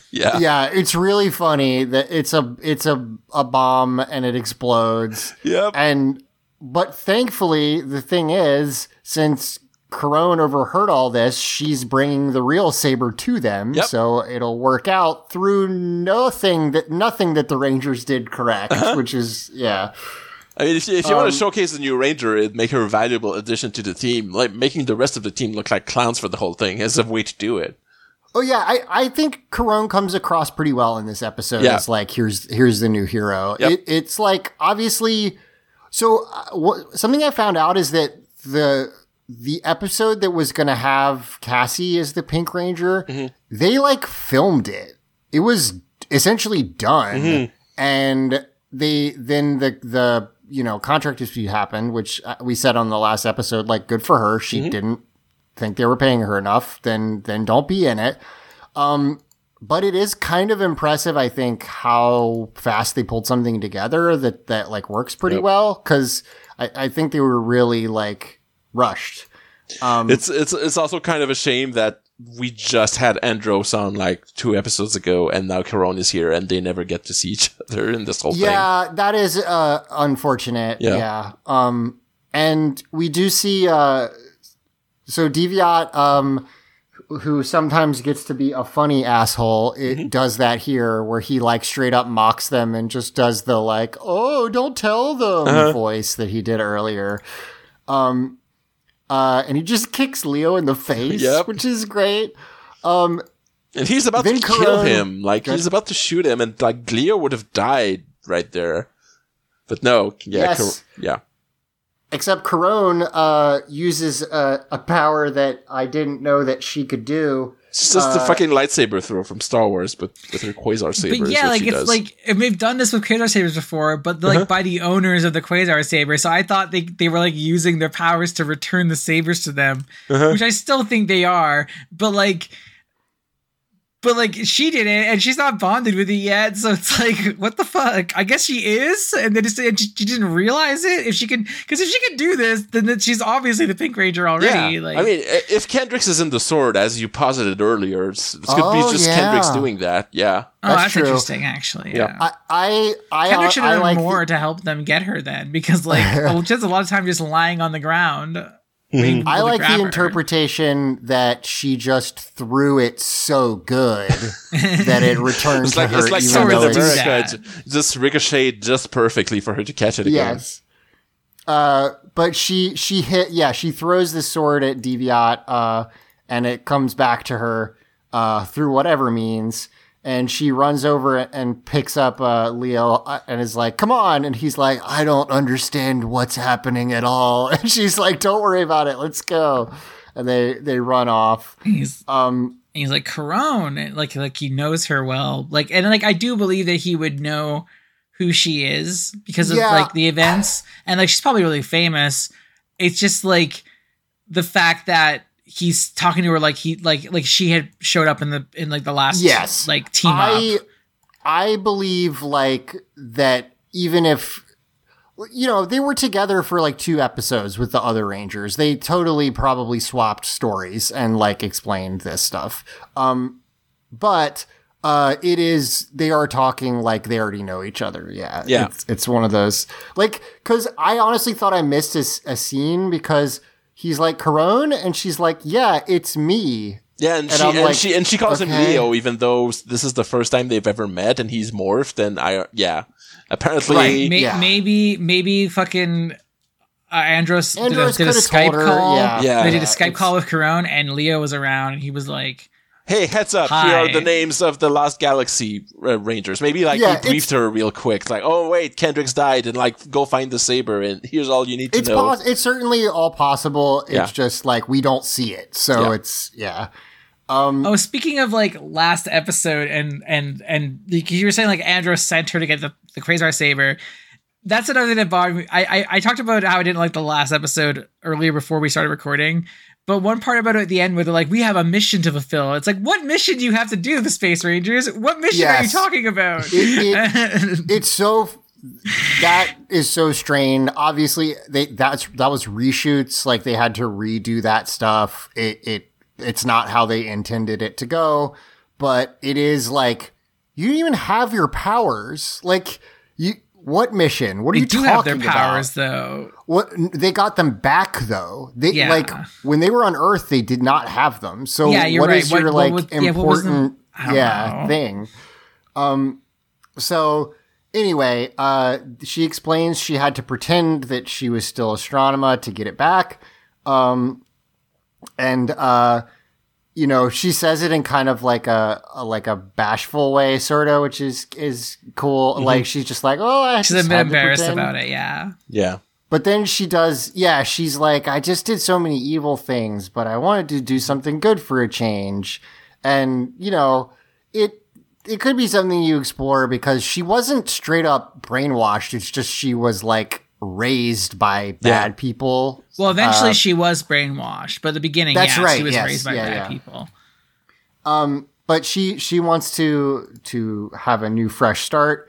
[SPEAKER 2] yeah.
[SPEAKER 1] yeah it's really funny that it's a it's a a bomb and it explodes
[SPEAKER 2] Yep.
[SPEAKER 1] And but thankfully, the thing is, since Karone overheard all this, she's bringing the real saber to them,
[SPEAKER 2] Yep.
[SPEAKER 1] so it'll work out through nothing that nothing that the Rangers did correct,
[SPEAKER 2] Uh-huh.
[SPEAKER 1] which is yeah,
[SPEAKER 2] I mean, if you, if you want
[SPEAKER 1] Um,
[SPEAKER 2] to showcase the new Ranger, it'd make her a valuable addition to the team. Like making the rest of the team look like clowns for the whole thing is a way to do it.
[SPEAKER 1] Oh yeah, I, I think Karone comes across pretty well in this episode.
[SPEAKER 2] Yeah.
[SPEAKER 1] It's like here's here's the new hero.
[SPEAKER 2] Yep.
[SPEAKER 1] It, it's like obviously. So uh, what, something I found out is that the the episode that was going to have Cassie as the Pink Ranger,
[SPEAKER 2] Mm-hmm.
[SPEAKER 1] they like filmed it. It was essentially done,
[SPEAKER 2] Mm-hmm.
[SPEAKER 1] and they then the the you know contract dispute happened, which uh, we said on the last episode. Like, good for her. She
[SPEAKER 2] Mm-hmm.
[SPEAKER 1] didn't think they were paying her enough. Then then don't be in it. Um, but it is kind of impressive, I think, how fast they pulled something together that that like works pretty
[SPEAKER 2] Yep.
[SPEAKER 1] well. Because I, I think they were really like rushed. Um,
[SPEAKER 2] It's it's it's also kind of a shame that we just had Andros on like two episodes ago, and now Karone is here, and they never get to see each other in this whole thing.
[SPEAKER 1] yeah, that is uh, unfortunate.
[SPEAKER 2] Yeah.
[SPEAKER 1] Yeah. Um, and we do see uh, so Deviot, um, who sometimes gets to be a funny asshole, it
[SPEAKER 2] Mm-hmm.
[SPEAKER 1] does that here where he like straight up mocks them and just does the like, oh, don't tell them
[SPEAKER 2] Uh-huh.
[SPEAKER 1] voice that he did earlier. Um, uh, and he just kicks Leo in the face,
[SPEAKER 2] Yep.
[SPEAKER 1] which is great. Um,
[SPEAKER 2] And he's about
[SPEAKER 1] Then
[SPEAKER 2] to kill him. Like he's about to shoot him, and like Leo would have died right there. But no, yeah,
[SPEAKER 1] Yes.
[SPEAKER 2] Car- yeah.
[SPEAKER 1] except Karone uh, uses a, a power that I didn't know that she could do.
[SPEAKER 2] It's just the
[SPEAKER 1] Uh,
[SPEAKER 2] fucking lightsaber throw from Star Wars, but with her Quasar saber.
[SPEAKER 3] But
[SPEAKER 2] is
[SPEAKER 3] yeah,
[SPEAKER 2] what
[SPEAKER 3] like
[SPEAKER 2] she
[SPEAKER 3] it's
[SPEAKER 2] does.
[SPEAKER 3] like and we've done this with Quasar sabers before, but like
[SPEAKER 2] Uh-huh.
[SPEAKER 3] by the owners of the Quasar saber. So I thought they they were like using their powers to return the sabers to them,
[SPEAKER 2] Uh-huh.
[SPEAKER 3] which I still think they are. But like, but like she did it, and she's not bonded with it yet. So it's like, what the fuck? I guess she is, and then just and she, she didn't realize it. If she could, because if she could do this, then that she's obviously the Pink Ranger already.
[SPEAKER 2] yeah.
[SPEAKER 3] Like,
[SPEAKER 2] I mean, if Kendrix is in the sword, as you posited earlier, it's, it could
[SPEAKER 1] Oh,
[SPEAKER 2] be just
[SPEAKER 1] yeah.
[SPEAKER 2] Kendrix doing that. Yeah.
[SPEAKER 3] oh,
[SPEAKER 1] that's
[SPEAKER 3] that's,
[SPEAKER 1] true.
[SPEAKER 3] interesting, actually.
[SPEAKER 2] Yeah.
[SPEAKER 3] yeah.
[SPEAKER 1] I I I,
[SPEAKER 3] Kendrix should have done
[SPEAKER 1] like the-
[SPEAKER 3] more to help them get her then, because like oh, well, just a lot of time just lying on the ground. Waiting
[SPEAKER 1] I like
[SPEAKER 3] grabber.
[SPEAKER 1] the interpretation that she just threw it so good that it returned
[SPEAKER 2] It's
[SPEAKER 1] to
[SPEAKER 2] like
[SPEAKER 1] her.
[SPEAKER 2] it's like
[SPEAKER 1] even
[SPEAKER 2] Captain
[SPEAKER 1] though it's-
[SPEAKER 2] America.
[SPEAKER 3] that.
[SPEAKER 2] It j- just ricocheted just perfectly for her to catch it again.
[SPEAKER 1] Yes. Uh, but she she hit yeah she throws the sword at Deviot uh, and it comes back to her uh, through whatever means and she runs over and picks up uh, Leo uh, and is like, "Come on!" And he's like, "I don't understand what's happening at all." And she's like, "Don't worry about it. Let's go." And they they run off.
[SPEAKER 3] He's
[SPEAKER 1] Um,
[SPEAKER 3] he's like Karone, and, like like he knows her well. Like and like I do believe that he would know who she is because of
[SPEAKER 1] Yeah.
[SPEAKER 3] like the events, and like she's probably really famous. It's just like the fact that he's talking to her like he like like she had showed up in the in like the last
[SPEAKER 1] Yes.
[SPEAKER 3] like team
[SPEAKER 1] I
[SPEAKER 3] up.
[SPEAKER 1] I believe like that even if you know they were together for like two episodes with the other rangers they totally probably swapped stories and like explained this stuff um but uh it is they are talking like they already know each other yeah
[SPEAKER 2] Yeah.
[SPEAKER 1] it's, it's one of those like because i honestly thought i missed a scene because he's like Karone and she's like yeah it's me
[SPEAKER 2] Yeah, and,
[SPEAKER 1] And
[SPEAKER 2] she
[SPEAKER 1] I'm
[SPEAKER 2] and
[SPEAKER 1] like,
[SPEAKER 2] she and she calls him
[SPEAKER 1] okay.
[SPEAKER 2] Leo, even though this is the first time they've ever met, and he's morphed. And I, yeah, apparently,
[SPEAKER 1] Right.
[SPEAKER 3] May-
[SPEAKER 1] yeah.
[SPEAKER 3] Maybe maybe fucking uh, Andros,
[SPEAKER 1] Andros
[SPEAKER 3] did a, did a Skype
[SPEAKER 1] her,
[SPEAKER 3] call.
[SPEAKER 1] yeah.
[SPEAKER 2] Yeah.
[SPEAKER 3] They did a Skype
[SPEAKER 1] it's-
[SPEAKER 3] call with Karone, and Leo was around, and he was like,
[SPEAKER 2] hey, heads up! Here are the names of the Lost Galaxy uh, Rangers. Maybe like
[SPEAKER 1] Yeah,
[SPEAKER 2] he briefed her real quick, like, oh wait, Kendrix's died, and like go find the saber, and here's all you need to
[SPEAKER 1] It's
[SPEAKER 2] know.
[SPEAKER 1] poss- it's certainly all possible. It's
[SPEAKER 2] Yeah.
[SPEAKER 1] just like we don't see it. So
[SPEAKER 2] Yeah.
[SPEAKER 1] it's yeah. Um
[SPEAKER 3] Oh, speaking of like last episode and and and like, you were saying like Andros sent her to get the the Quasar saber. That's another thing that bothered me. I, I I talked about how I didn't like the last episode earlier before we started recording. But one part about it at the end where they're like, "We have a mission to fulfill." It's like, what mission do you have to do, the Space Rangers? What mission are you talking about?
[SPEAKER 1] It- it's so that is so strained. Obviously, they that's that was reshoots. Like they had to redo that stuff. It it it's not how they intended it to go. But it is like you don't even have your powers. Like you. What mission? What are you talking about?
[SPEAKER 3] they
[SPEAKER 1] you
[SPEAKER 3] do
[SPEAKER 1] talking
[SPEAKER 3] have their
[SPEAKER 1] about?
[SPEAKER 3] powers, though.
[SPEAKER 1] What they got them back though. They
[SPEAKER 3] Yeah.
[SPEAKER 1] like when they were on Earth, they did not have them. So
[SPEAKER 3] Yeah, you're
[SPEAKER 1] what
[SPEAKER 3] right.
[SPEAKER 1] is
[SPEAKER 3] What-
[SPEAKER 1] your like
[SPEAKER 3] was- yeah,
[SPEAKER 1] important
[SPEAKER 3] I
[SPEAKER 1] yeah thing? Um, so anyway, uh, she explains she had to pretend that she was still Astronema to get it back. Um, and uh, you know, she says it in kind of like a, a like a bashful way, sort of, which is is cool. Like she's just like, oh, I
[SPEAKER 3] Mm-hmm. She's a bit embarrassed about it. Yeah.
[SPEAKER 2] yeah,
[SPEAKER 1] But then she does, yeah, she's like, I just did so many evil things, but I wanted to do something good for a change. And, you know, it it could be something you explore because she wasn't straight up brainwashed. It's just she was like raised by bad people.
[SPEAKER 3] Well, eventually
[SPEAKER 1] Uh,
[SPEAKER 3] she was brainwashed, but at the beginning,
[SPEAKER 1] That's
[SPEAKER 3] yeah,
[SPEAKER 1] right,
[SPEAKER 3] she was
[SPEAKER 1] yes,
[SPEAKER 3] raised by
[SPEAKER 1] yeah,
[SPEAKER 3] bad
[SPEAKER 1] yeah.
[SPEAKER 3] people.
[SPEAKER 1] Um, but she she wants to to have a new fresh start.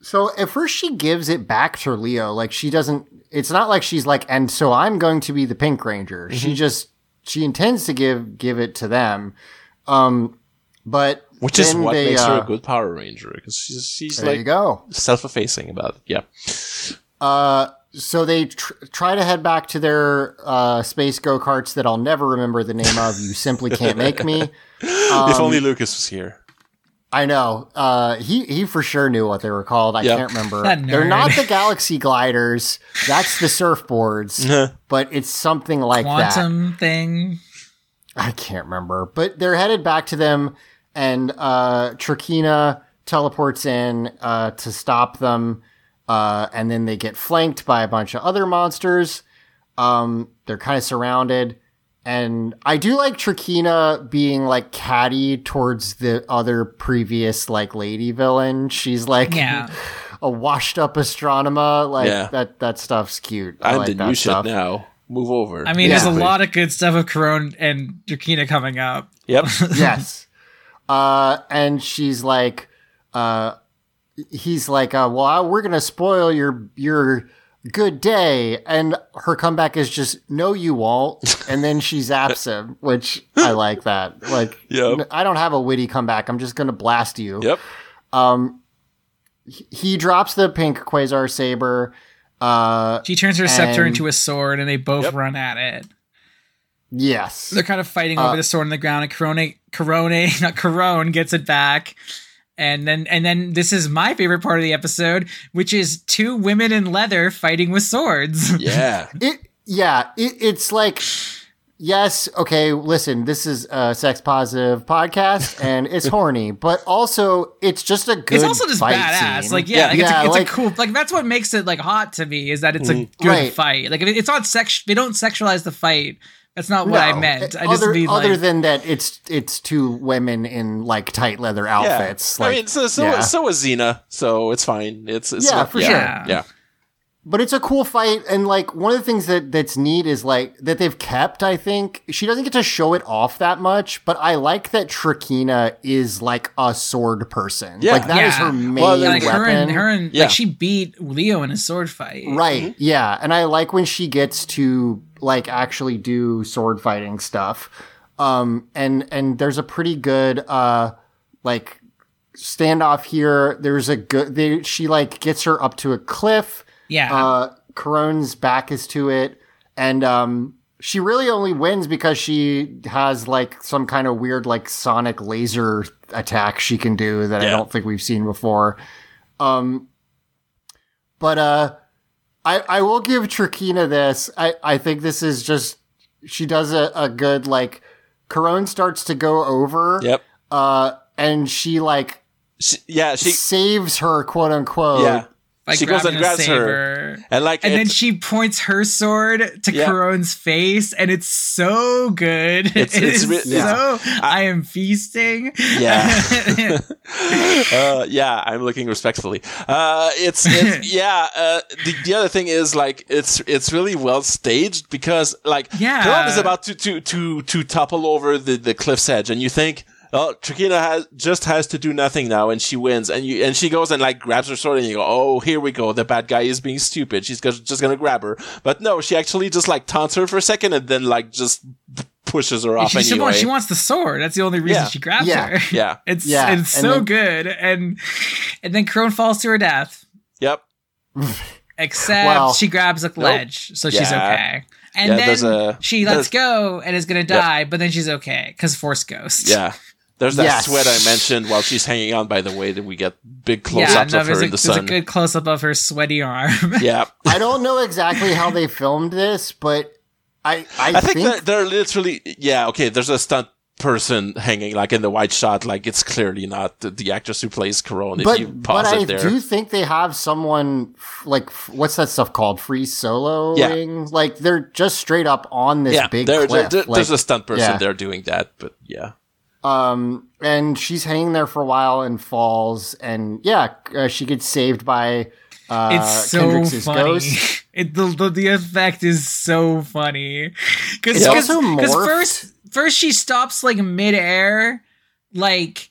[SPEAKER 1] So at first she gives it back to Leo. Like she doesn't. It's not like she's like, and so I'm going to be the Pink Ranger.
[SPEAKER 2] Mm-hmm.
[SPEAKER 1] She just she intends to give give it to them. Um, but
[SPEAKER 2] which is what
[SPEAKER 1] they,
[SPEAKER 2] makes her
[SPEAKER 1] uh,
[SPEAKER 2] a good Power Ranger because she's she's
[SPEAKER 1] There
[SPEAKER 2] like
[SPEAKER 1] go.
[SPEAKER 2] self-effacing about it. Yeah,
[SPEAKER 1] Uh, so they tr- try to head back to their uh, space go karts that I'll never remember the name of. You simply can't make me.
[SPEAKER 2] if
[SPEAKER 1] Um,
[SPEAKER 2] only Lucas was here.
[SPEAKER 1] I know. Uh, he he for sure knew what they were called. I
[SPEAKER 2] Yep.
[SPEAKER 1] can't remember. They're not the Galaxy Gliders. That's the surfboards. but it's something like that.
[SPEAKER 3] Quantum thing.
[SPEAKER 1] I can't remember. But they're headed back to them, and uh, Trakina teleports in uh, to stop them. Uh, and then they get flanked by a bunch of other monsters. Um, they're kind of surrounded. And I do like Trakina being like catty towards the other previous like lady villain. She's like
[SPEAKER 3] Yeah.
[SPEAKER 1] a washed up Astronema. Like
[SPEAKER 2] Yeah.
[SPEAKER 1] that that stuff's cute. I
[SPEAKER 2] I'm
[SPEAKER 1] like
[SPEAKER 2] the
[SPEAKER 1] that
[SPEAKER 2] new
[SPEAKER 1] stuff.
[SPEAKER 2] shit now. Move over.
[SPEAKER 3] I mean, there's a lot of good stuff with Karone and Trakina coming up.
[SPEAKER 2] Yep.
[SPEAKER 1] yes. Uh, and she's like, uh, he's like, uh, well, I- we're gonna spoil your your good day, and her comeback is just, no, you won't, and then she zaps him, which I like that. Like,
[SPEAKER 2] Yep.
[SPEAKER 1] I don't have a witty comeback. I'm just gonna blast you.
[SPEAKER 2] Yep.
[SPEAKER 1] He drops the pink quasar saber. Uh,
[SPEAKER 3] She turns her scepter into a sword, and they both
[SPEAKER 2] Yep.
[SPEAKER 3] run at it.
[SPEAKER 1] Yes.
[SPEAKER 3] They're kind of fighting
[SPEAKER 1] Uh,
[SPEAKER 3] over the sword on the ground, and Corone, Corone, not Corone, gets it back. And then, and then, this is my favorite part of the episode, which is two women in leather fighting with swords.
[SPEAKER 2] Yeah.
[SPEAKER 1] It yeah, it, it's like yes, okay, listen, this is a sex positive podcast and it's horny, but also it's just a good
[SPEAKER 3] It's also just
[SPEAKER 1] fight
[SPEAKER 3] badass.
[SPEAKER 1] scene.
[SPEAKER 3] Like yeah, like, it's,
[SPEAKER 1] Yeah,
[SPEAKER 3] a, it's
[SPEAKER 1] like-
[SPEAKER 3] a cool. Like that's what makes it like hot to me is that it's a good
[SPEAKER 1] Right.
[SPEAKER 3] fight. Like it's not sex. They don't sexualize the fight. That's not what I meant. I just
[SPEAKER 1] other,
[SPEAKER 3] mean
[SPEAKER 1] other
[SPEAKER 3] like
[SPEAKER 1] than that, it's it's two women in like tight leather
[SPEAKER 2] Yeah.
[SPEAKER 1] outfits.
[SPEAKER 2] I mean, so so,
[SPEAKER 1] yeah.
[SPEAKER 2] so is Xena, so it's fine. It's, it's
[SPEAKER 1] Yeah,
[SPEAKER 2] not-
[SPEAKER 1] for
[SPEAKER 2] yeah,
[SPEAKER 3] sure.
[SPEAKER 2] Yeah.
[SPEAKER 1] but it's a cool fight, and like one of the things that that's neat is like that they've kept. I think she doesn't get to show it off that much, but I like that Trakina is like a sword person.
[SPEAKER 2] Yeah.
[SPEAKER 1] like that is
[SPEAKER 3] Yeah.
[SPEAKER 1] her main
[SPEAKER 2] Well,
[SPEAKER 3] like
[SPEAKER 1] weapon.
[SPEAKER 3] her and her and
[SPEAKER 2] Yeah.
[SPEAKER 3] like she beat Leo in a sword fight.
[SPEAKER 1] Right. Mm-hmm. Yeah. And I like when she gets to like actually do sword fighting stuff. Um and and there's a pretty good uh like standoff here. There's a good they, she like gets her up to a cliff.
[SPEAKER 3] Yeah.
[SPEAKER 1] Uh Karone's back is to it and um she really only wins because she has like some kind of weird like sonic laser attack she can do that I don't think we've seen before. Um but uh I I will give Trakina this. I I think this is just she does a, a good like Karone starts to go over
[SPEAKER 2] Yep.
[SPEAKER 1] uh and she like
[SPEAKER 2] She, yeah, she
[SPEAKER 1] saves her quote unquote.
[SPEAKER 2] yeah.
[SPEAKER 3] By
[SPEAKER 2] she goes and grabs her. And like
[SPEAKER 3] And then she points her sword to
[SPEAKER 2] Yeah.
[SPEAKER 3] Karone's face, and it's so good.
[SPEAKER 2] It's-
[SPEAKER 3] It
[SPEAKER 2] it's re-
[SPEAKER 1] yeah.
[SPEAKER 3] so. I am feasting.
[SPEAKER 2] Yeah. uh, yeah, I'm looking respectfully. Uh, it's, it's yeah. Uh, the, the other thing is like it's it's really well staged because like
[SPEAKER 3] Yeah.
[SPEAKER 2] Karone is about to to to to topple over the the cliff's edge, and you think. Oh, Trakina has just has to do nothing now, and she wins. And you and she goes and like grabs her sword, and you go, "Oh, here we go. The bad guy is being stupid. She's just gonna grab her." But no, she actually just like taunts her for a second, and then like just pushes her off
[SPEAKER 3] she, she
[SPEAKER 2] anyway.
[SPEAKER 3] wants, she wants the sword. That's the only reason
[SPEAKER 2] Yeah.
[SPEAKER 3] she grabs
[SPEAKER 1] Yeah.
[SPEAKER 3] her.
[SPEAKER 2] yeah.
[SPEAKER 3] It's
[SPEAKER 1] Yeah,
[SPEAKER 3] it's
[SPEAKER 1] and
[SPEAKER 3] so
[SPEAKER 1] then-
[SPEAKER 3] good. And and then Karone falls to her death.
[SPEAKER 2] Yep.
[SPEAKER 3] Except
[SPEAKER 1] Well,
[SPEAKER 3] she grabs a ledge, so she's
[SPEAKER 2] Yeah.
[SPEAKER 3] okay. And
[SPEAKER 2] Yeah,
[SPEAKER 3] then
[SPEAKER 2] a-
[SPEAKER 3] she lets go and is gonna die, but then she's okay because Force Ghost.
[SPEAKER 2] Yeah. There's that
[SPEAKER 1] Yes.
[SPEAKER 2] sweat I mentioned while she's hanging on, by the way, that we get big close
[SPEAKER 3] yeah.
[SPEAKER 2] ups
[SPEAKER 3] No,
[SPEAKER 2] of her
[SPEAKER 3] a,
[SPEAKER 2] in the
[SPEAKER 3] there's a good close up of her sweaty arm.
[SPEAKER 2] yeah.
[SPEAKER 1] I don't know exactly how they filmed this, but I I,
[SPEAKER 2] I think, that they're literally, yeah, okay, there's a stunt person hanging like in the wide shot, like it's clearly not the, the actress who plays Karone if you
[SPEAKER 1] but
[SPEAKER 2] pause
[SPEAKER 1] but I
[SPEAKER 2] it there.
[SPEAKER 1] do think they have someone like what's that stuff called free soloing? Like they're just straight up on this
[SPEAKER 2] yeah,
[SPEAKER 1] big
[SPEAKER 2] there,
[SPEAKER 1] cliff.
[SPEAKER 2] there-
[SPEAKER 1] like,
[SPEAKER 2] there's a stunt person
[SPEAKER 1] yeah.
[SPEAKER 2] there doing that, but yeah.
[SPEAKER 1] Um, and she's hanging there for a while and falls, and yeah, uh, she gets saved by uh,
[SPEAKER 3] it's so
[SPEAKER 1] Kendrix's
[SPEAKER 3] funny.
[SPEAKER 1] ghost.
[SPEAKER 3] It, the, the the effect is so funny because
[SPEAKER 1] It's also morphed.
[SPEAKER 3] first first she stops like midair, like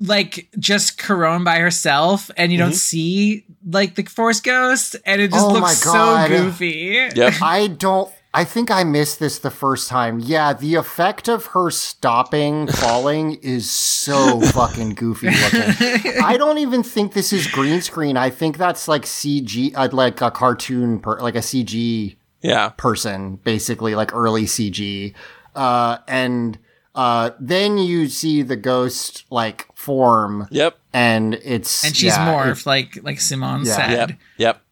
[SPEAKER 3] like just Karone by herself, and you don't see like the Force Ghost, and it just
[SPEAKER 1] Oh my
[SPEAKER 3] looks so goofy.
[SPEAKER 2] Yep.
[SPEAKER 1] I don't. I think I missed this the first time. Yeah, the effect of her stopping falling is so fucking goofy looking. I don't even think this is green screen. I think that's like CG, uh, like a cartoon, per, like a CG
[SPEAKER 2] yeah.
[SPEAKER 1] person, basically, like early CG. Uh, and uh, then you see the ghost like form,
[SPEAKER 2] Yep.
[SPEAKER 1] and it's
[SPEAKER 3] And she's
[SPEAKER 1] yeah,
[SPEAKER 3] morphed, like like Simone
[SPEAKER 1] Yeah.
[SPEAKER 3] said.
[SPEAKER 2] Yep. Yep.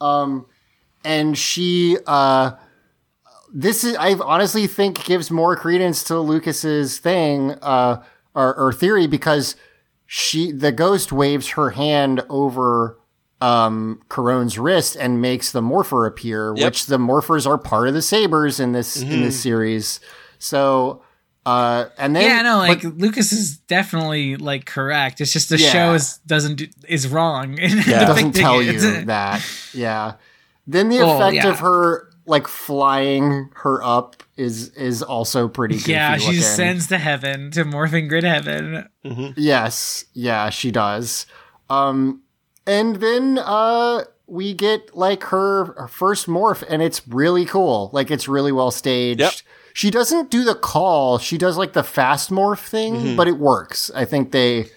[SPEAKER 1] Um, and she, uh, this is, I honestly think gives more credence to Lucas's thing, uh, or, or theory because she, the ghost waves her hand over, um, Karone's wrist and makes the morpher appear,
[SPEAKER 2] Yep.
[SPEAKER 1] which the morphers are part of the sabers in this, in this series. So, uh, and then,
[SPEAKER 3] Yeah, no, like
[SPEAKER 1] but-
[SPEAKER 3] Lucas is definitely like correct. It's just the
[SPEAKER 1] Yeah.
[SPEAKER 3] show is doesn't do, is wrong. in
[SPEAKER 2] Yeah.
[SPEAKER 1] doesn't tell
[SPEAKER 3] it.
[SPEAKER 1] you that. Yeah. Then the
[SPEAKER 3] Well,
[SPEAKER 1] effect
[SPEAKER 3] yeah.
[SPEAKER 1] of her like flying her up is is also pretty goofy
[SPEAKER 3] Yeah, she
[SPEAKER 1] looking.
[SPEAKER 3] sends to heaven to morphing grid heaven.
[SPEAKER 1] Yes, yeah, she does. Um and then uh we get like her, her first morph and it's really cool. Like it's really well staged.
[SPEAKER 2] Yep.
[SPEAKER 1] She doesn't do the call. She does like the fast morph thing, but it works. I think they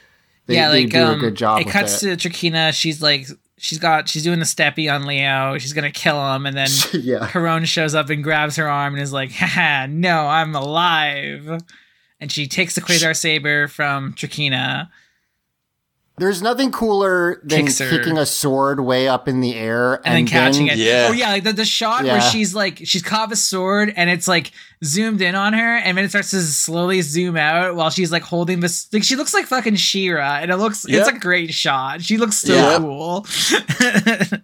[SPEAKER 1] they,
[SPEAKER 3] yeah,
[SPEAKER 1] they
[SPEAKER 3] like
[SPEAKER 1] do
[SPEAKER 3] um,
[SPEAKER 1] a good job
[SPEAKER 3] it
[SPEAKER 1] with
[SPEAKER 3] cuts
[SPEAKER 1] it.
[SPEAKER 3] to Trakina. She's like, she's got, she's doing the steppy on Leo. She's gonna kill him, and then
[SPEAKER 1] yeah.
[SPEAKER 3] Karone shows up and grabs her arm and is like, "Haha, no, I'm alive." And she takes the Quasar saber from Trakina.
[SPEAKER 1] There's nothing cooler than
[SPEAKER 3] Kicks her.
[SPEAKER 1] kicking a sword way up in the air
[SPEAKER 3] and, then catching it.
[SPEAKER 2] Yeah.
[SPEAKER 3] Oh yeah, like the, the shot
[SPEAKER 1] Yeah.
[SPEAKER 3] where she's like she's caught with a sword and it's like zoomed in on her and then it starts to slowly zoom out while she's like holding this like she looks like fucking She-Ra and it looks
[SPEAKER 2] Yeah.
[SPEAKER 3] it's a great shot. She looks so
[SPEAKER 2] Yeah.
[SPEAKER 3] cool.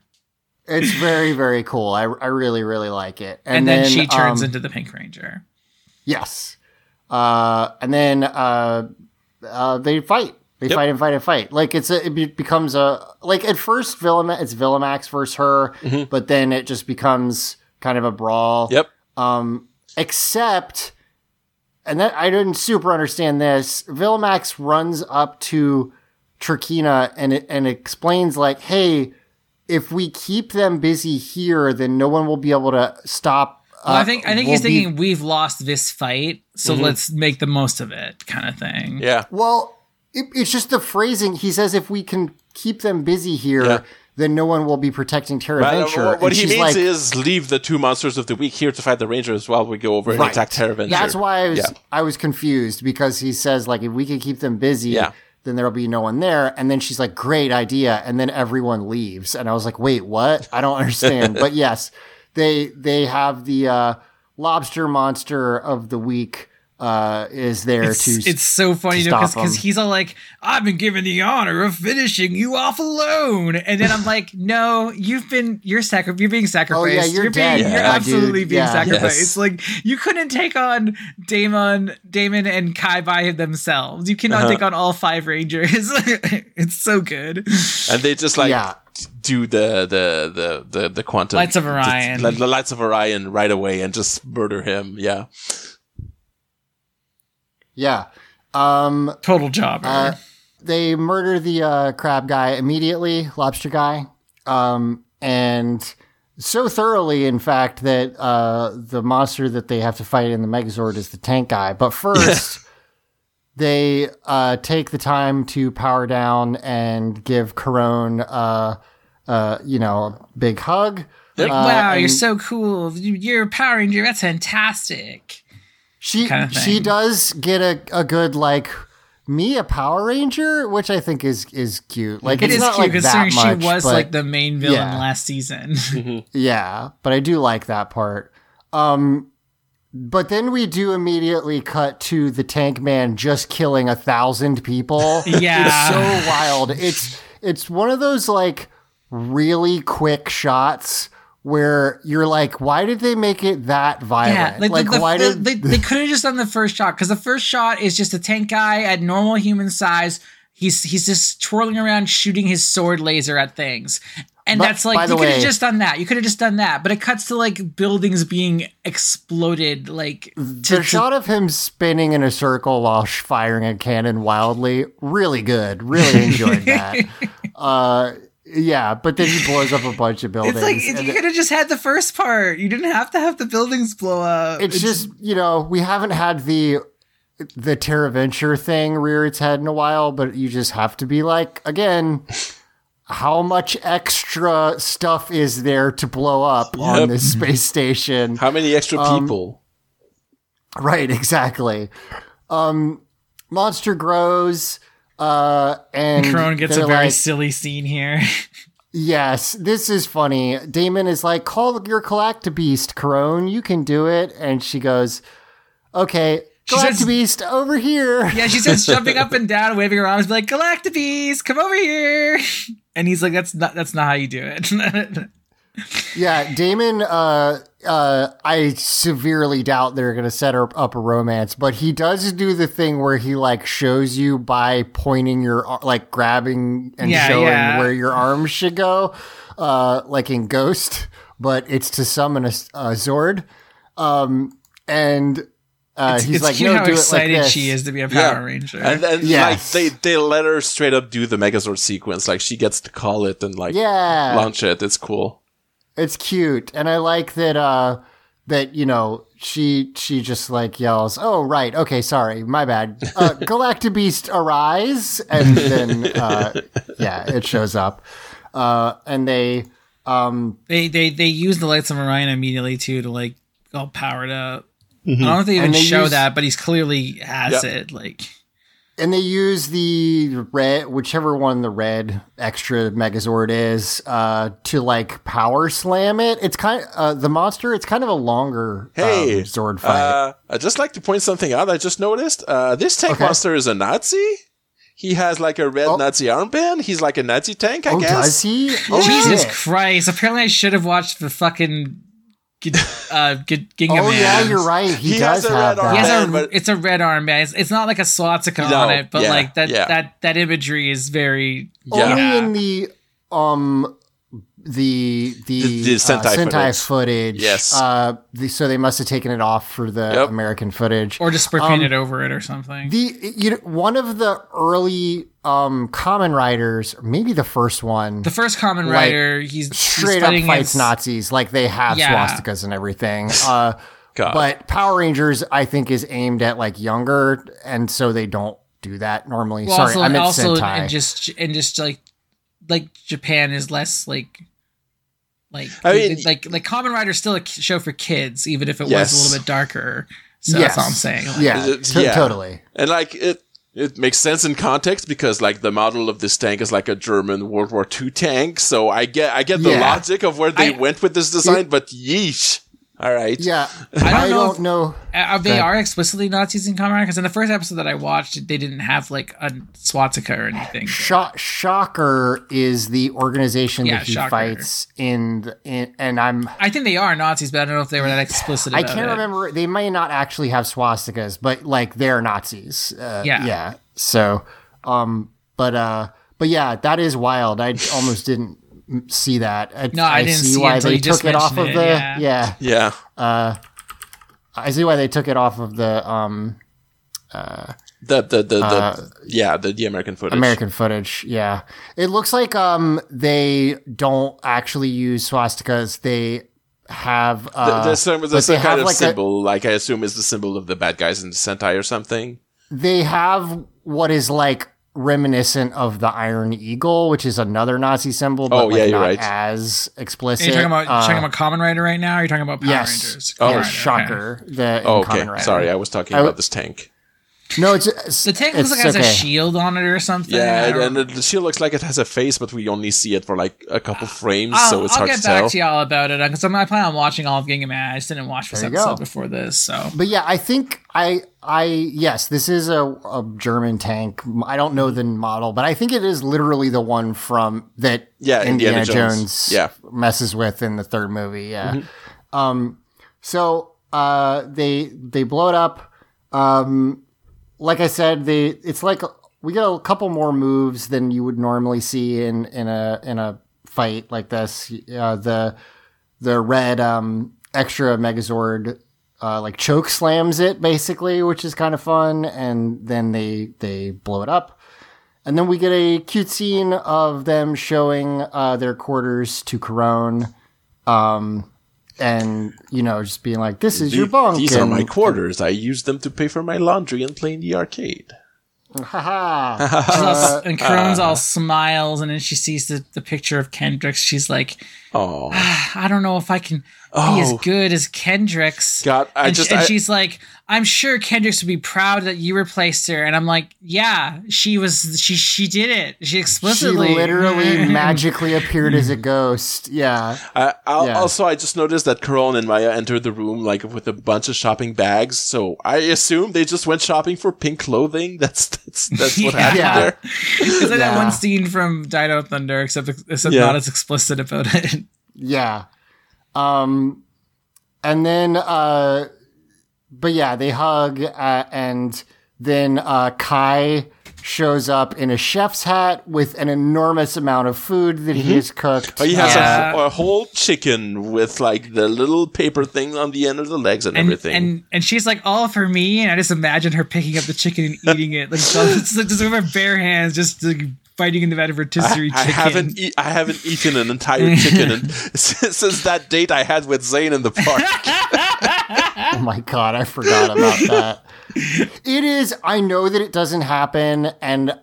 [SPEAKER 1] It's very, very cool. I, I really, really like it.
[SPEAKER 3] and, then, she turns
[SPEAKER 1] um,
[SPEAKER 3] into the Pink Ranger.
[SPEAKER 1] Yes. Uh, and then uh, uh, they fight. They
[SPEAKER 2] Yep.
[SPEAKER 1] fight and fight and fight. Like it's a, it becomes a like at first Villama, it's Villamax versus her, but then it just becomes kind of a brawl.
[SPEAKER 2] Yep.
[SPEAKER 1] Um, except, and that I didn't super understand this. Villamax runs up to Trakina and it, and explains like, "Hey, if we keep them busy here, then no one will be able to stop."
[SPEAKER 3] Well, I
[SPEAKER 1] uh,
[SPEAKER 3] think I think
[SPEAKER 1] will
[SPEAKER 3] he's
[SPEAKER 1] be-
[SPEAKER 3] thinking we've lost this fight, so let's make the most of it, kind of thing.
[SPEAKER 2] Yeah.
[SPEAKER 1] Well, it, it's just the phrasing. He says if we can keep them busy here,
[SPEAKER 2] Yeah.
[SPEAKER 1] then no one will be protecting Terra
[SPEAKER 2] But, uh,
[SPEAKER 1] Venture.
[SPEAKER 2] what what he means
[SPEAKER 1] like,
[SPEAKER 2] is leave the two monsters of the week here to fight the Rangers while we go over and
[SPEAKER 1] Right.
[SPEAKER 2] attack Terra Venture.
[SPEAKER 1] That's why I was
[SPEAKER 2] Yeah.
[SPEAKER 1] I was confused because he says like if we can keep them busy,
[SPEAKER 2] Yeah.
[SPEAKER 1] then there'll be no one there. And then she's like, "Great idea," and then everyone leaves, and I was like, "Wait, what? I don't understand." but yes, they they have the uh, lobster monster of the week uh, is there
[SPEAKER 3] It's,
[SPEAKER 1] to
[SPEAKER 3] it's so funny
[SPEAKER 1] to
[SPEAKER 3] though
[SPEAKER 1] stop
[SPEAKER 3] because he's all like, "I've been given the honor of finishing you off alone," and then I'm like, "No, you've been you're sacri- you're being sacrificed.
[SPEAKER 1] Oh, you're
[SPEAKER 3] you're
[SPEAKER 1] dead
[SPEAKER 3] being,
[SPEAKER 1] now,
[SPEAKER 3] you're absolutely
[SPEAKER 1] dude.
[SPEAKER 3] being
[SPEAKER 1] Yeah.
[SPEAKER 3] sacrificed.
[SPEAKER 2] Yes.
[SPEAKER 3] Like you couldn't take on Damon, Damon and Kai by themselves. You cannot
[SPEAKER 2] Uh-huh.
[SPEAKER 3] take on all five Rangers. it's so good.
[SPEAKER 2] and they just like
[SPEAKER 1] Yeah.
[SPEAKER 2] do the the the the, the quantum
[SPEAKER 3] Lights of Orion.
[SPEAKER 2] the, the lights of Orion right away and just murder him. Yeah.
[SPEAKER 1] Yeah. Um,
[SPEAKER 3] Total job.
[SPEAKER 1] Uh, they murder the uh, crab guy immediately, lobster guy, um, and so thoroughly, in fact, that uh, the monster that they have to fight in the Megazord is the tank guy. But first, they uh, take the time to power down and give Karone, uh, uh, you know, a big hug.
[SPEAKER 3] like,
[SPEAKER 1] uh,
[SPEAKER 3] wow, you're so cool. You're a Power Ranger. That's fantastic.
[SPEAKER 1] She
[SPEAKER 3] kind of
[SPEAKER 1] she does get a, a good like me a Power Ranger, which I think is is cute. Like
[SPEAKER 3] It
[SPEAKER 1] it's
[SPEAKER 3] is
[SPEAKER 1] not
[SPEAKER 3] cute
[SPEAKER 1] like
[SPEAKER 3] considering
[SPEAKER 1] that much,
[SPEAKER 3] she was
[SPEAKER 1] but-
[SPEAKER 3] like the main villain
[SPEAKER 1] yeah.
[SPEAKER 3] last season.
[SPEAKER 1] Yeah, but I do like that part. Um, but then we do immediately cut to the tank man just killing a thousand people.
[SPEAKER 3] Yeah.
[SPEAKER 1] it's so wild. It's it's one of those like really quick shots where you're like, why did they make it that violent?
[SPEAKER 3] yeah, like,
[SPEAKER 1] like
[SPEAKER 3] the,
[SPEAKER 1] why
[SPEAKER 3] the-
[SPEAKER 1] did
[SPEAKER 3] they, they could have just done the first shot because the first shot is just a tank guy at normal human size. He's he's just twirling around shooting his sword laser at things. And
[SPEAKER 1] But,
[SPEAKER 3] that's like you could have just done that. You could have just done that. But it cuts to like buildings being exploded. Like to,
[SPEAKER 1] the
[SPEAKER 3] to-
[SPEAKER 1] shot of him spinning in a circle while firing a cannon wildly really good really enjoyed that uh yeah but then he blows up a bunch of buildings
[SPEAKER 3] it's like you could have just had the first part. You didn't have to have the buildings blow up.
[SPEAKER 1] it's just you know we haven't had the the Terra Venture thing rear its head in a while but you just have to be like again how much extra stuff is there to blow up on this space station
[SPEAKER 2] How many extra
[SPEAKER 1] Um,
[SPEAKER 2] people?
[SPEAKER 1] Right, exactly. Um, monster grows, uh, and
[SPEAKER 3] Karone gets a very
[SPEAKER 1] like,
[SPEAKER 3] silly scene here.
[SPEAKER 1] yes, this is funny. Damon is like, call your Galactabeast, Karone, you can do it. And she goes, okay,
[SPEAKER 3] says-
[SPEAKER 1] Galactabeast, over here.
[SPEAKER 3] Yeah, she starts jumping up and down, waving her arms, like Galactabees, come over here. And he's like, "That's not that's not how you do it."
[SPEAKER 1] Yeah, Damon, uh, uh, I severely doubt they're going to set up a romance, but he does do the thing where he like shows you by pointing your, like grabbing and
[SPEAKER 3] Yeah,
[SPEAKER 1] showing
[SPEAKER 3] yeah.
[SPEAKER 1] where your arms should go, uh, like in Ghost, but it's to summon a Zord. Um, and, uh,
[SPEAKER 3] it's
[SPEAKER 1] he's
[SPEAKER 3] it's
[SPEAKER 1] like,
[SPEAKER 3] cute
[SPEAKER 1] no,
[SPEAKER 3] how
[SPEAKER 1] do it like
[SPEAKER 3] excited
[SPEAKER 1] this.
[SPEAKER 3] she is to be a Power
[SPEAKER 2] Yeah.
[SPEAKER 3] Ranger.
[SPEAKER 2] And, and
[SPEAKER 1] Yes.
[SPEAKER 2] like they, they let her straight up do the Megazord sequence. Like she gets to call it and like
[SPEAKER 1] Yeah.
[SPEAKER 2] launch it. It's cool.
[SPEAKER 1] It's cute, and I like that. Uh, that you know, she she just like yells, "Oh right, okay, sorry, my bad." Uh, Galactabeast arise, and then uh, yeah, it shows up, uh, and they um,
[SPEAKER 3] they they they use the lights of Orion immediately too to like all powered up. I don't know if they even
[SPEAKER 1] they
[SPEAKER 3] show
[SPEAKER 1] use-
[SPEAKER 3] that, but he's clearly has
[SPEAKER 2] Yep.
[SPEAKER 3] it. Like
[SPEAKER 1] and they use the red, whichever one the red extra Megazord is, uh, to like power slam it. It's kind of uh, the monster. It's kind of a longer
[SPEAKER 2] Hey,
[SPEAKER 1] um, Zord fight.
[SPEAKER 2] Uh, I'd just like to point something out. I just noticed. Uh, this tank
[SPEAKER 1] Okay.
[SPEAKER 2] monster is a Nazi. He has like a red
[SPEAKER 1] Oh.
[SPEAKER 2] Nazi armband. He's like a Nazi tank, I
[SPEAKER 1] oh,
[SPEAKER 2] guess.
[SPEAKER 1] does he? Oh,
[SPEAKER 3] Jesus. Christ! Apparently, I should have watched the fucking G- uh, G- Ginga
[SPEAKER 1] Oh
[SPEAKER 3] Man.
[SPEAKER 1] yeah, you're right. He,
[SPEAKER 2] He
[SPEAKER 1] does
[SPEAKER 2] has a
[SPEAKER 1] have
[SPEAKER 2] red
[SPEAKER 1] that.
[SPEAKER 3] He has a,
[SPEAKER 2] but-
[SPEAKER 3] it's a red armband. It's, it's not like a swastika
[SPEAKER 2] No,
[SPEAKER 3] on it, but
[SPEAKER 2] yeah,
[SPEAKER 3] like that
[SPEAKER 2] yeah.
[SPEAKER 3] that that imagery is very
[SPEAKER 1] Only in the um the the,
[SPEAKER 2] The- the
[SPEAKER 1] uh,
[SPEAKER 2] Sentai
[SPEAKER 1] Sentai
[SPEAKER 2] footage.
[SPEAKER 1] footage.
[SPEAKER 2] Yes.
[SPEAKER 1] Uh, the, so they must have taken it off for the
[SPEAKER 2] Yep.
[SPEAKER 1] American footage.
[SPEAKER 3] or just spray painted over it or something.
[SPEAKER 1] The you know, one of the early um Kamen Riders, maybe the first one,
[SPEAKER 3] the first common
[SPEAKER 1] like,
[SPEAKER 3] rider, he's he's
[SPEAKER 1] straight up
[SPEAKER 3] fighting
[SPEAKER 1] fights
[SPEAKER 3] against-
[SPEAKER 1] Nazis. Like they have
[SPEAKER 3] Yeah.
[SPEAKER 1] swastikas and everything. Uh,
[SPEAKER 2] God.
[SPEAKER 1] but Power Rangers, I think, is aimed at like younger, and so they don't do that normally.
[SPEAKER 3] Well,
[SPEAKER 1] Sorry,
[SPEAKER 3] also,
[SPEAKER 1] I meant
[SPEAKER 3] also
[SPEAKER 1] Sentai.
[SPEAKER 3] and just and just like like Japan is less like like
[SPEAKER 2] I mean-
[SPEAKER 3] like like Kamen Rider's still a show for kids, even if it
[SPEAKER 2] Yes.
[SPEAKER 3] was a little bit darker. So
[SPEAKER 1] yes,
[SPEAKER 3] that's all I'm saying. Like,
[SPEAKER 1] yeah,
[SPEAKER 2] It-
[SPEAKER 1] to-
[SPEAKER 2] yeah.
[SPEAKER 1] totally.
[SPEAKER 2] And like it, it makes sense in context because like the model of this tank is like a German World War II tank. So I get, I get the
[SPEAKER 1] Yeah.
[SPEAKER 2] logic of where they
[SPEAKER 3] I-
[SPEAKER 2] went with this design, but yeesh. All right.
[SPEAKER 1] Yeah,
[SPEAKER 3] don't
[SPEAKER 1] I
[SPEAKER 3] know
[SPEAKER 1] don't
[SPEAKER 3] if-
[SPEAKER 1] know.
[SPEAKER 3] Uh, they are explicitly Nazis in Kamen because in the first episode that I watched, they didn't have like a swastika or anything.
[SPEAKER 1] Sho- Shocker is the organization
[SPEAKER 3] Yeah,
[SPEAKER 1] that he
[SPEAKER 3] Shocker.
[SPEAKER 1] fights in, in, and I'm
[SPEAKER 3] I think they are Nazis, but I don't know if they were that explicit.
[SPEAKER 1] I can't
[SPEAKER 3] it.
[SPEAKER 1] remember. They may not actually have swastikas, but like they're Nazis. Uh,
[SPEAKER 3] Yeah.
[SPEAKER 1] yeah. So, um, but uh, but yeah, that is wild. I almost didn't m- see that. I,
[SPEAKER 3] No, I didn't
[SPEAKER 1] see
[SPEAKER 3] see
[SPEAKER 1] why
[SPEAKER 3] until
[SPEAKER 1] they took it off of
[SPEAKER 3] mentioned
[SPEAKER 1] the.
[SPEAKER 3] it, yeah.
[SPEAKER 1] yeah,
[SPEAKER 2] Yeah.
[SPEAKER 1] I see why they took it off of the um
[SPEAKER 2] The the the, the yeah the the American footage.
[SPEAKER 1] Uh, American footage. Yeah, it looks like um they don't actually use swastikas. They have
[SPEAKER 2] The,
[SPEAKER 1] uh,
[SPEAKER 2] the, some, the some kind of
[SPEAKER 1] like a-
[SPEAKER 2] symbol, like I assume, is the symbol of the bad guys in the Sentai or something.
[SPEAKER 1] they have what is like reminiscent of the Iron Eagle, which is another Nazi symbol, but
[SPEAKER 2] Oh,
[SPEAKER 1] like
[SPEAKER 2] yeah, you're
[SPEAKER 1] not
[SPEAKER 2] right.
[SPEAKER 1] as explicit.
[SPEAKER 3] Are you talking about
[SPEAKER 1] Uh,
[SPEAKER 3] talking about Kamen Rider right now? Or are you talking about Power
[SPEAKER 1] yes,
[SPEAKER 3] Rangers?
[SPEAKER 1] oh,
[SPEAKER 3] Kamen Rider, okay.
[SPEAKER 1] Shocker. The
[SPEAKER 2] Oh, okay.
[SPEAKER 1] Kamen
[SPEAKER 2] Sorry, I was talking
[SPEAKER 1] I
[SPEAKER 2] about this tank.
[SPEAKER 1] No, it's, it's
[SPEAKER 3] The tank looks like it has
[SPEAKER 1] okay.
[SPEAKER 3] a shield on it or something.
[SPEAKER 2] Yeah,
[SPEAKER 3] don't-
[SPEAKER 2] and the shield looks like it has a face, but we only see it for like a couple frames,
[SPEAKER 3] I'll,
[SPEAKER 2] so it's
[SPEAKER 3] I'll
[SPEAKER 2] hard
[SPEAKER 3] get
[SPEAKER 2] to
[SPEAKER 3] back
[SPEAKER 2] tell.
[SPEAKER 3] to y'all about it because I plan on watching all of Gingaman. I just didn't watch this
[SPEAKER 1] There
[SPEAKER 3] episode
[SPEAKER 1] go.
[SPEAKER 3] before this, so
[SPEAKER 1] But yeah, I think I I yes, this is a, a German tank. I don't know the model, but I think it is literally the one from that
[SPEAKER 2] Yeah,
[SPEAKER 1] Indiana,
[SPEAKER 2] Indiana
[SPEAKER 1] Jones,
[SPEAKER 2] Jones. Yeah.
[SPEAKER 1] messes with in the third movie. Yeah. Um so uh they they blow it up. Um like I said, they it's like we get a couple more moves than you would normally see in in a in a fight like this. Uh, the the red um, extra Megazord uh, like choke slams it basically, which is kind of fun, and then they they blow it up. And then we get a cute scene of them showing uh, their quarters to Karone, um, and you know just being like, "This is your
[SPEAKER 2] The-
[SPEAKER 1] bunk."
[SPEAKER 2] These are my quarters. I use them to pay for my laundry and play in the arcade.
[SPEAKER 1] Haha.
[SPEAKER 3] She's all,
[SPEAKER 1] Uh,
[SPEAKER 3] and Karone's all smiles, and then she sees the, the picture of Kendrix. She's like,
[SPEAKER 2] Oh,
[SPEAKER 3] I don't know if I can be as
[SPEAKER 2] Oh.
[SPEAKER 3] good as Kendrix.
[SPEAKER 2] God, I
[SPEAKER 3] and,
[SPEAKER 2] just-
[SPEAKER 3] and
[SPEAKER 2] I-
[SPEAKER 3] she's like, I'm sure Kendrix would be proud that you replaced her. And I'm like, yeah, she was, she she did it. She
[SPEAKER 1] she
[SPEAKER 3] explicitly,
[SPEAKER 1] literally magically appeared as a ghost. Yeah.
[SPEAKER 2] I, I'll,
[SPEAKER 1] Yeah.
[SPEAKER 2] also I just noticed that Karone and Maya entered the room like with a bunch of shopping bags. So I assume they just went shopping for pink clothing. That's that's that's what
[SPEAKER 3] Yeah.
[SPEAKER 2] happened
[SPEAKER 1] Yeah.
[SPEAKER 2] there.
[SPEAKER 3] It's like that one scene from Dino Thunder, except except
[SPEAKER 2] Yeah.
[SPEAKER 3] not as explicit about it.
[SPEAKER 1] Yeah. Um, and then, uh, but yeah, they hug, uh, and then, uh, Kai shows up in a chef's hat with an enormous amount of food that he has cooked.
[SPEAKER 2] Oh, he has
[SPEAKER 3] Yeah.
[SPEAKER 2] a, a whole chicken with like the little paper thing on the end of the legs and,
[SPEAKER 3] And,
[SPEAKER 2] everything.
[SPEAKER 3] and and she's like all for me, and I just imagine her picking up the chicken and eating it, like just, like, just with her bare hands, just like, biting into that rotisserie
[SPEAKER 2] I, I
[SPEAKER 3] chicken.
[SPEAKER 2] haven't e- I haven't eaten an entire chicken and since, since that date I had with Zhane in the park.
[SPEAKER 1] Oh my god, I forgot about that. It is. I know that it doesn't happen, and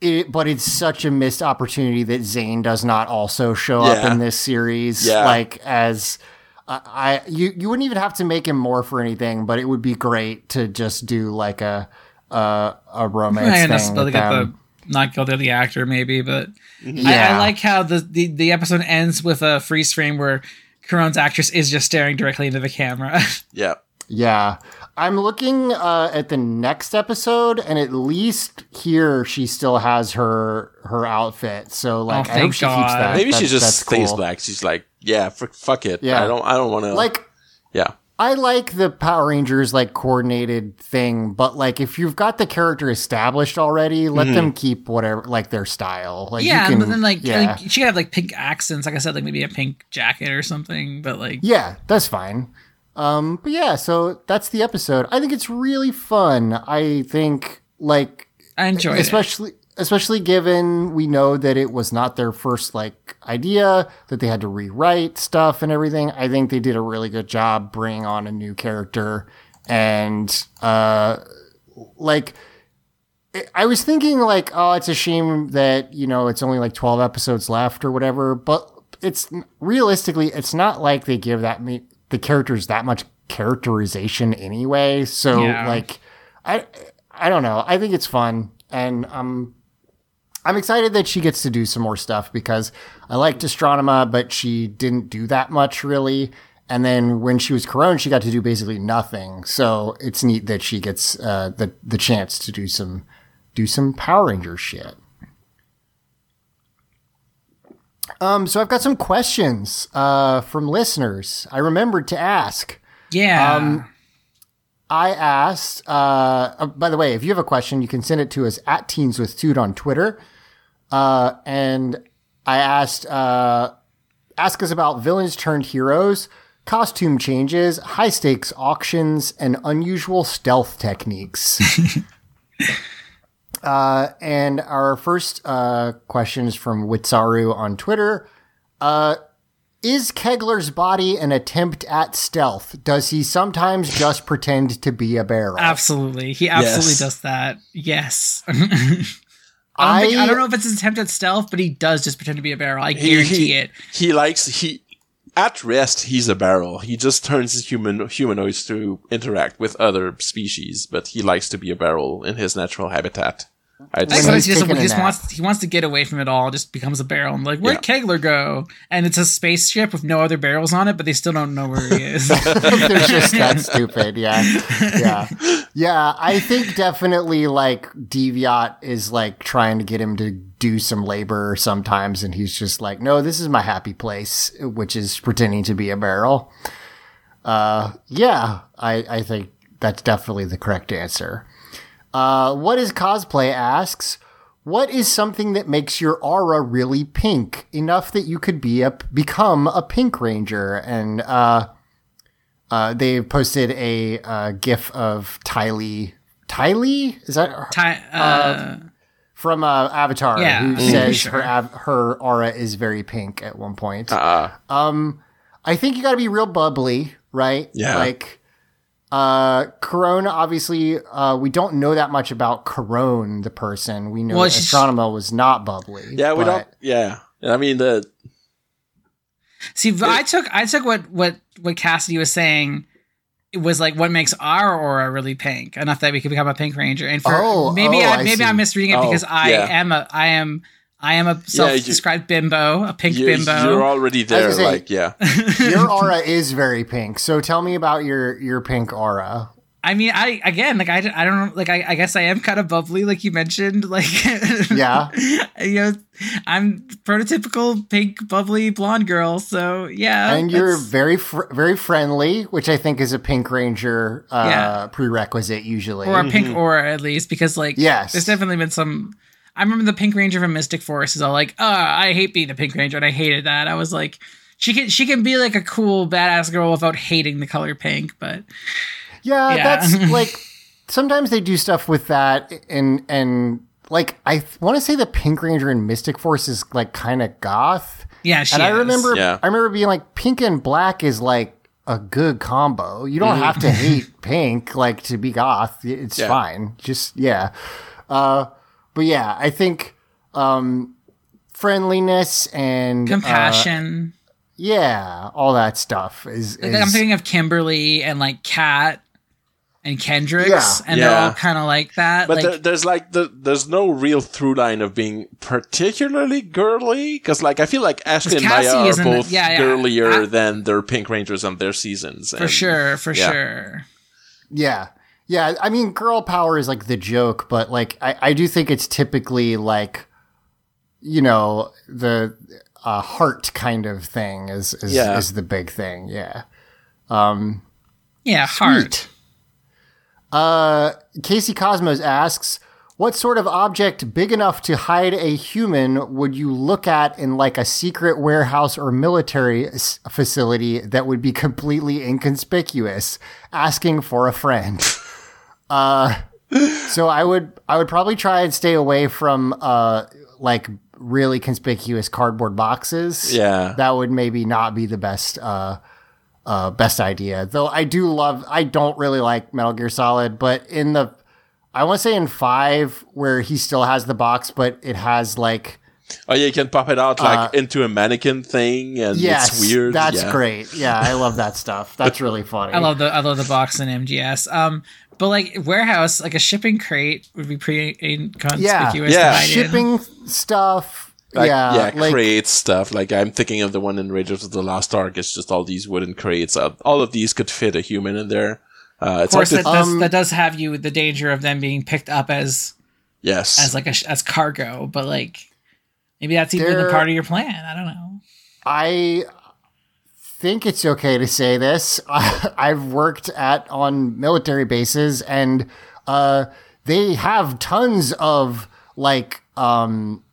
[SPEAKER 1] it, but it's such a missed opportunity that Zhane does not also show up in this series.
[SPEAKER 2] Yeah.
[SPEAKER 1] Like as I, I, you, you wouldn't even have to make him more for anything, but it would be great to just do like a uh, a romance
[SPEAKER 3] I
[SPEAKER 1] thing. with
[SPEAKER 3] get the
[SPEAKER 1] them.
[SPEAKER 3] Not guilty of the actor, maybe, but I, I like how the, the the episode ends with a freeze frame where Karone's actress is just staring directly into the camera.
[SPEAKER 2] Yeah.
[SPEAKER 1] Yeah. I'm looking uh, at the next episode, and at least here she still has her her outfit. So like,
[SPEAKER 3] Oh,
[SPEAKER 1] I hope
[SPEAKER 3] thank
[SPEAKER 1] she keeps
[SPEAKER 3] God.
[SPEAKER 1] that.
[SPEAKER 2] Maybe she just stays
[SPEAKER 1] cool.
[SPEAKER 2] black. She's like, yeah, f- fuck it.
[SPEAKER 1] Yeah.
[SPEAKER 2] I don't. I don't want to.
[SPEAKER 1] Like,
[SPEAKER 2] yeah.
[SPEAKER 1] I like the Power Rangers like coordinated thing, but like if you've got the character established already, let
[SPEAKER 2] Mm-hmm.
[SPEAKER 1] them keep whatever like their style. Like
[SPEAKER 3] yeah,
[SPEAKER 1] you can,
[SPEAKER 3] but then like,
[SPEAKER 1] yeah,
[SPEAKER 3] like she could have like pink accents, like I said, like maybe a pink jacket or something. But like,
[SPEAKER 1] yeah, that's fine. Um, but yeah, so that's the episode. I think it's really fun. I think like
[SPEAKER 3] I enjoyed it.
[SPEAKER 1] especially especially given we know that it was not their first like idea that they had to rewrite stuff and everything i think they did a really good job bringing on a new character. And uh like I- was thinking like oh it's a shame that you know it's only like 12 episodes left or whatever but it's realistically it's not like they give that me the characters that much characterization anyway. So
[SPEAKER 3] Yeah.
[SPEAKER 1] like i i don't know. I think it's fun and um I'm excited that she gets to do some more stuff because I liked Astronema, but she didn't do that much really. And then when she was Karone, she got to do basically nothing. So it's neat that she gets uh, the the chance to do some do some Power Ranger shit. Um, so I've got some questions uh, from listeners. I remembered to ask.
[SPEAKER 3] yeah,
[SPEAKER 1] um, I asked, uh, uh, by the way, if you have a question, you can send it to us at Teens with Toot on Twitter. Uh, and I asked, uh, ask us about villains turned heroes, costume changes, high stakes auctions, and unusual stealth techniques. uh, and our first uh, question is from Witsaru on Twitter. Is Kegler's body an attempt at stealth? Does he sometimes just pretend to be a barrel?
[SPEAKER 3] absolutely. He absolutely
[SPEAKER 2] Yes.
[SPEAKER 3] does that. Yes. I, don't think, I
[SPEAKER 1] I-
[SPEAKER 3] don't know if it's an attempt at stealth, but he does just pretend to be a barrel. I
[SPEAKER 2] He-
[SPEAKER 3] guarantee
[SPEAKER 2] he,
[SPEAKER 3] it.
[SPEAKER 2] He likes he. At rest, he's a barrel. He just turns his human humanoids to interact with other species, but he likes to be a barrel in his natural habitat. I'd
[SPEAKER 3] I
[SPEAKER 1] When
[SPEAKER 2] say.
[SPEAKER 3] guess
[SPEAKER 1] he's
[SPEAKER 3] he just, he just wants he wants to get away from it all. Just becomes a barrel and like, where'd Kegler go? And it's a spaceship with no other barrels on it, but they still don't know where he is.
[SPEAKER 1] They're just that stupid. Yeah. Yeah. Yeah. I think definitely like Deviot is like trying to get him to do some labor sometimes. And he's just like, no, this is my happy place, which is pretending to be a barrel. Uh, yeah, I, I think that's definitely the correct answer. Uh, what is cosplay asks, what is something that makes your aura really pink enough that you could be a become a pink ranger? And uh, uh, they posted a uh, gif of Ty Lee. Tylee is that
[SPEAKER 3] Ty, uh,
[SPEAKER 1] from uh, Avatar?
[SPEAKER 3] Yeah,
[SPEAKER 1] who
[SPEAKER 3] I'm
[SPEAKER 1] says
[SPEAKER 3] sure.
[SPEAKER 1] her av- her aura is very pink at one point.
[SPEAKER 2] Uh,
[SPEAKER 1] I think you got to be real bubbly, right?
[SPEAKER 2] Yeah.
[SPEAKER 1] Like, uh, Karone, obviously, uh, we don't know that much about Karone, the person. We know
[SPEAKER 3] Well,
[SPEAKER 1] that
[SPEAKER 3] she's-
[SPEAKER 1] was not bubbly.
[SPEAKER 2] yeah, we don't. Yeah, I mean the
[SPEAKER 3] see, but I took I took what what what Cassidy was saying. It was like what makes our aura really pink enough that we could become a pink ranger. And for
[SPEAKER 1] Oh,
[SPEAKER 3] maybe
[SPEAKER 1] oh,
[SPEAKER 3] I,
[SPEAKER 1] I
[SPEAKER 3] maybe
[SPEAKER 1] see.
[SPEAKER 3] I'm misreading it
[SPEAKER 2] Oh,
[SPEAKER 3] because I
[SPEAKER 2] yeah.
[SPEAKER 3] am a I am I am a
[SPEAKER 2] you-
[SPEAKER 3] self-described bimbo, a pink
[SPEAKER 2] you,
[SPEAKER 3] bimbo.
[SPEAKER 2] you're already there.
[SPEAKER 1] say-
[SPEAKER 2] like yeah,
[SPEAKER 1] Your aura is very pink. So tell me about your, your pink aura.
[SPEAKER 3] I mean, I again, like I, I don't know, like I, I guess I am kind of bubbly, like you mentioned, like
[SPEAKER 1] Yeah.
[SPEAKER 3] you know, I'm prototypical pink bubbly blonde girl, so yeah,
[SPEAKER 1] and you're very fr- very friendly, which I think is a Pink Ranger uh,
[SPEAKER 3] Yeah.
[SPEAKER 1] prerequisite usually.
[SPEAKER 3] or a pink aura at least, because like
[SPEAKER 1] Yes.
[SPEAKER 3] there's definitely been some. I remember the Pink Ranger from Mystic Force is all like, oh, I hate being a Pink Ranger, and I hated that. I was like, she can she can be like a cool badass girl without hating the color pink, but
[SPEAKER 1] yeah,
[SPEAKER 3] Yeah.
[SPEAKER 1] that's like sometimes they do stuff with that, and and like I want to say the Pink Ranger in Mystic Force is like kind of goth,
[SPEAKER 3] yeah, she
[SPEAKER 1] and I remember
[SPEAKER 2] Yeah.
[SPEAKER 1] I remember being like pink and black is like a good combo. You don't have to hate pink like to be goth. It's
[SPEAKER 2] Yeah.
[SPEAKER 1] fine. Just yeah. Uh, but yeah, I think um, friendliness and uh,
[SPEAKER 3] compassion.
[SPEAKER 1] yeah, all that stuff is. Is
[SPEAKER 3] I'm thinking of Kimberly and like Kat. and Kendrix,
[SPEAKER 1] Yeah.
[SPEAKER 3] and they're all kind of like that.
[SPEAKER 2] But
[SPEAKER 3] like,
[SPEAKER 2] there, there's like the, there's no real through line of being particularly girly because like I feel like Ashley and
[SPEAKER 3] Cassie
[SPEAKER 2] Maya are
[SPEAKER 3] isn't-
[SPEAKER 2] both
[SPEAKER 3] yeah, yeah.
[SPEAKER 2] girlier
[SPEAKER 3] I-
[SPEAKER 2] than their Pink Rangers on their seasons.
[SPEAKER 3] for
[SPEAKER 2] and-
[SPEAKER 3] sure, for
[SPEAKER 2] yeah.
[SPEAKER 3] sure.
[SPEAKER 1] Yeah. Yeah. I mean, girl power is like the joke, but like, I, I do think it's typically like, you know, the uh, heart kind of thing is, is,
[SPEAKER 2] Yeah.
[SPEAKER 1] is the big thing. Yeah. Um,
[SPEAKER 3] Yeah, hard.
[SPEAKER 1] Sweet. Uh, Casey Cosmos asks, what sort of object big enough to hide a human would you look at in like a secret warehouse or military s- facility that would be completely inconspicuous? Asking for a friend. Uh, so I would I would probably try and stay away from uh like really conspicuous cardboard boxes.
[SPEAKER 2] Yeah.
[SPEAKER 1] that would maybe not be the best uh uh best idea. Though I do love I don't really like Metal Gear Solid, but in the I want to say in 5 where he still has the box but it has like
[SPEAKER 2] Oh yeah, you can pop it out like into a mannequin thing, and
[SPEAKER 1] Uh, yes,
[SPEAKER 2] it's weird.
[SPEAKER 1] that's
[SPEAKER 2] yeah.
[SPEAKER 1] great. Yeah, I love that stuff. That's really funny.
[SPEAKER 3] I love the I love the box in MGS. Um, but like warehouse, like a shipping crate would be pretty inconspicuous
[SPEAKER 2] Yeah.
[SPEAKER 3] to hide in.
[SPEAKER 1] shipping stuff.
[SPEAKER 2] Like,
[SPEAKER 1] yeah,
[SPEAKER 2] yeah,
[SPEAKER 1] like
[SPEAKER 2] crates stuff. Like I'm thinking of the one in Raiders of the Lost Ark. It's just all these wooden crates. Uh, all of these could fit a human in there. Uh,
[SPEAKER 3] Of
[SPEAKER 2] it's
[SPEAKER 3] course,
[SPEAKER 2] hard
[SPEAKER 3] that
[SPEAKER 2] to,
[SPEAKER 3] does,
[SPEAKER 1] Um,
[SPEAKER 3] that does have you the danger of them being picked up as
[SPEAKER 2] yes,
[SPEAKER 3] as like a as cargo, but like maybe that's even a part of your plan. I don't know.
[SPEAKER 1] I think it's okay to say this. I've worked at on military bases, and uh, they have tons of like, um,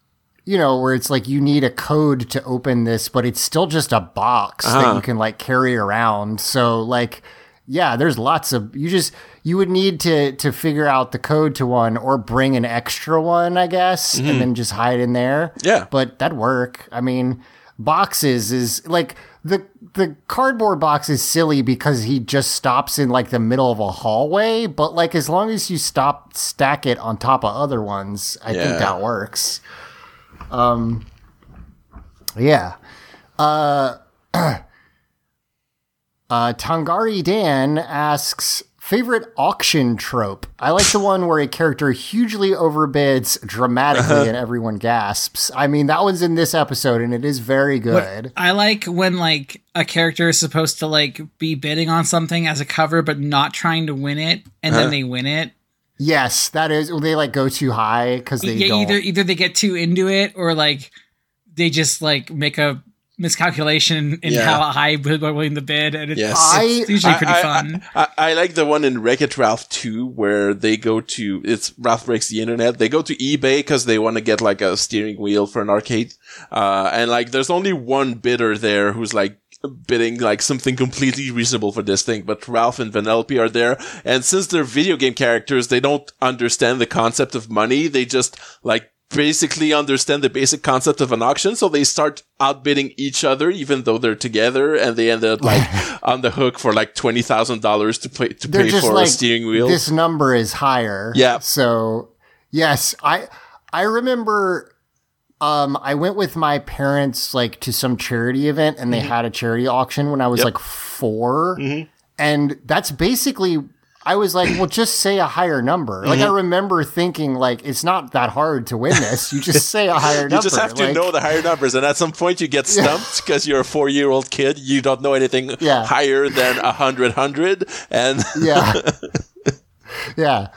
[SPEAKER 1] you know, where it's like you need a code to open this, but it's still just a box that
[SPEAKER 2] Uh-huh.
[SPEAKER 1] you can like carry around. So like. Yeah, there's lots of you just you would need to to figure out the code to one or bring an extra one, I guess, and then just hide in there
[SPEAKER 2] yeah.
[SPEAKER 1] but that'd work. I mean, boxes is like the the cardboard box is silly because he just stops in like the middle of a hallway, but like as long as you stop stack it on top of other ones, I
[SPEAKER 2] Yeah.
[SPEAKER 1] think that works. Um yeah. Uh uh Tangari Dan asks Favorite auction trope? I like the one where a character hugely overbids dramatically and everyone gasps. I mean, that one's in this episode and it is very good.
[SPEAKER 3] I like when like a character is supposed to like be bidding on something as a cover, but not trying to win it, and
[SPEAKER 2] Uh-huh.
[SPEAKER 3] then they win it.
[SPEAKER 1] Yes, that is. They like go too high because they
[SPEAKER 3] yeah,
[SPEAKER 1] don't.
[SPEAKER 3] either either they get too into it or like they just like make a miscalculation in
[SPEAKER 2] Yeah.
[SPEAKER 3] how high we're willing to bid, and it's,
[SPEAKER 2] Yes.
[SPEAKER 3] it's
[SPEAKER 1] I-
[SPEAKER 3] usually pretty
[SPEAKER 2] I, I-
[SPEAKER 3] fun.
[SPEAKER 2] I, I like the one in Wreck It Ralph 2 where they go to, it's Ralph Breaks the Internet. They go to eBay because they want to get like a steering wheel for an arcade. Uh, and like there's only one bidder there who's like, bidding like something completely reasonable for this thing, but Ralph and Vanellope are there. And since they're video game characters, they don't understand the concept of money. They just like basically understand the basic concept of an auction. So they start outbidding each other, even though they're together and they end up like on the hook for like $20,000 to pay, to
[SPEAKER 1] They're
[SPEAKER 2] pay for
[SPEAKER 1] like
[SPEAKER 2] a steering wheel.
[SPEAKER 1] this number is higher.
[SPEAKER 2] Yeah.
[SPEAKER 1] So yes, I I remember um I went with my parents like to some charity event and they had a charity auction when I was
[SPEAKER 2] Mm-hmm. Yep.
[SPEAKER 1] like 4
[SPEAKER 2] Mhm.
[SPEAKER 1] And that's basically I was like, well, just say a higher number. Like
[SPEAKER 2] Mm-hmm.
[SPEAKER 1] I remember thinking, like it's not that hard to win this. You just say a higher number.
[SPEAKER 2] You just have to
[SPEAKER 1] Like,
[SPEAKER 2] know the higher numbers, and at some point you get stumped because you're a four-year-old kid. You don't know anything
[SPEAKER 1] Yeah.
[SPEAKER 2] higher than a hundred hundred, and
[SPEAKER 1] Yeah, yeah,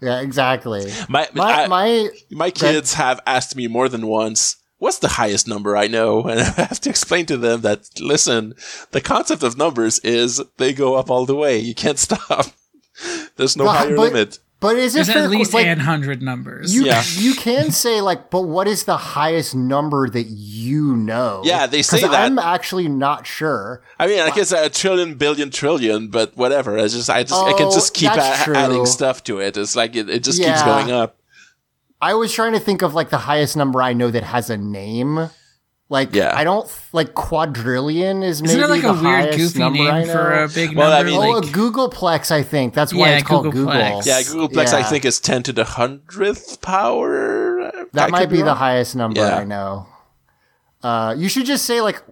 [SPEAKER 1] yeah. Exactly.
[SPEAKER 2] my
[SPEAKER 1] My
[SPEAKER 2] I-
[SPEAKER 1] my
[SPEAKER 2] My kids have asked me more than once, what's the highest number I know? And I have to explain to them that, listen, the concept of numbers is they go up all the way. You can't stop. There's no
[SPEAKER 1] But-
[SPEAKER 2] higher
[SPEAKER 1] but-
[SPEAKER 2] limit.
[SPEAKER 1] but is it
[SPEAKER 3] at least
[SPEAKER 1] like,
[SPEAKER 3] an hundred numbers.
[SPEAKER 1] You
[SPEAKER 2] Yeah.
[SPEAKER 1] you can say like, but what is the highest number that you know?
[SPEAKER 2] Yeah, they say that.
[SPEAKER 1] I'm actually not sure.
[SPEAKER 2] I mean, I guess a trillion, billion, trillion, but whatever. I just, I just, I can
[SPEAKER 1] Oh,
[SPEAKER 2] just keep a- adding stuff to it. It's like it, it just keeps going up.
[SPEAKER 1] I was trying to think of like the highest number I know that has a name. Like
[SPEAKER 2] Yeah.
[SPEAKER 1] I don't like quadrillion is maybe
[SPEAKER 3] Isn't it like
[SPEAKER 1] the
[SPEAKER 3] a weird,
[SPEAKER 1] highest
[SPEAKER 3] goofy
[SPEAKER 1] number I
[SPEAKER 3] name
[SPEAKER 1] know.
[SPEAKER 3] for a big
[SPEAKER 2] Well, I
[SPEAKER 3] number?
[SPEAKER 2] mean-
[SPEAKER 1] Oh,
[SPEAKER 3] like,
[SPEAKER 1] a googolplex, I think that's why
[SPEAKER 3] Yeah,
[SPEAKER 1] it's called Google.
[SPEAKER 3] googolplex.
[SPEAKER 2] Yeah, googolplex, I think, is 10 to the hundredth power.
[SPEAKER 1] that
[SPEAKER 2] I
[SPEAKER 1] might
[SPEAKER 2] could
[SPEAKER 1] be the highest number
[SPEAKER 2] Yeah.
[SPEAKER 1] I know. Uh, you should just say like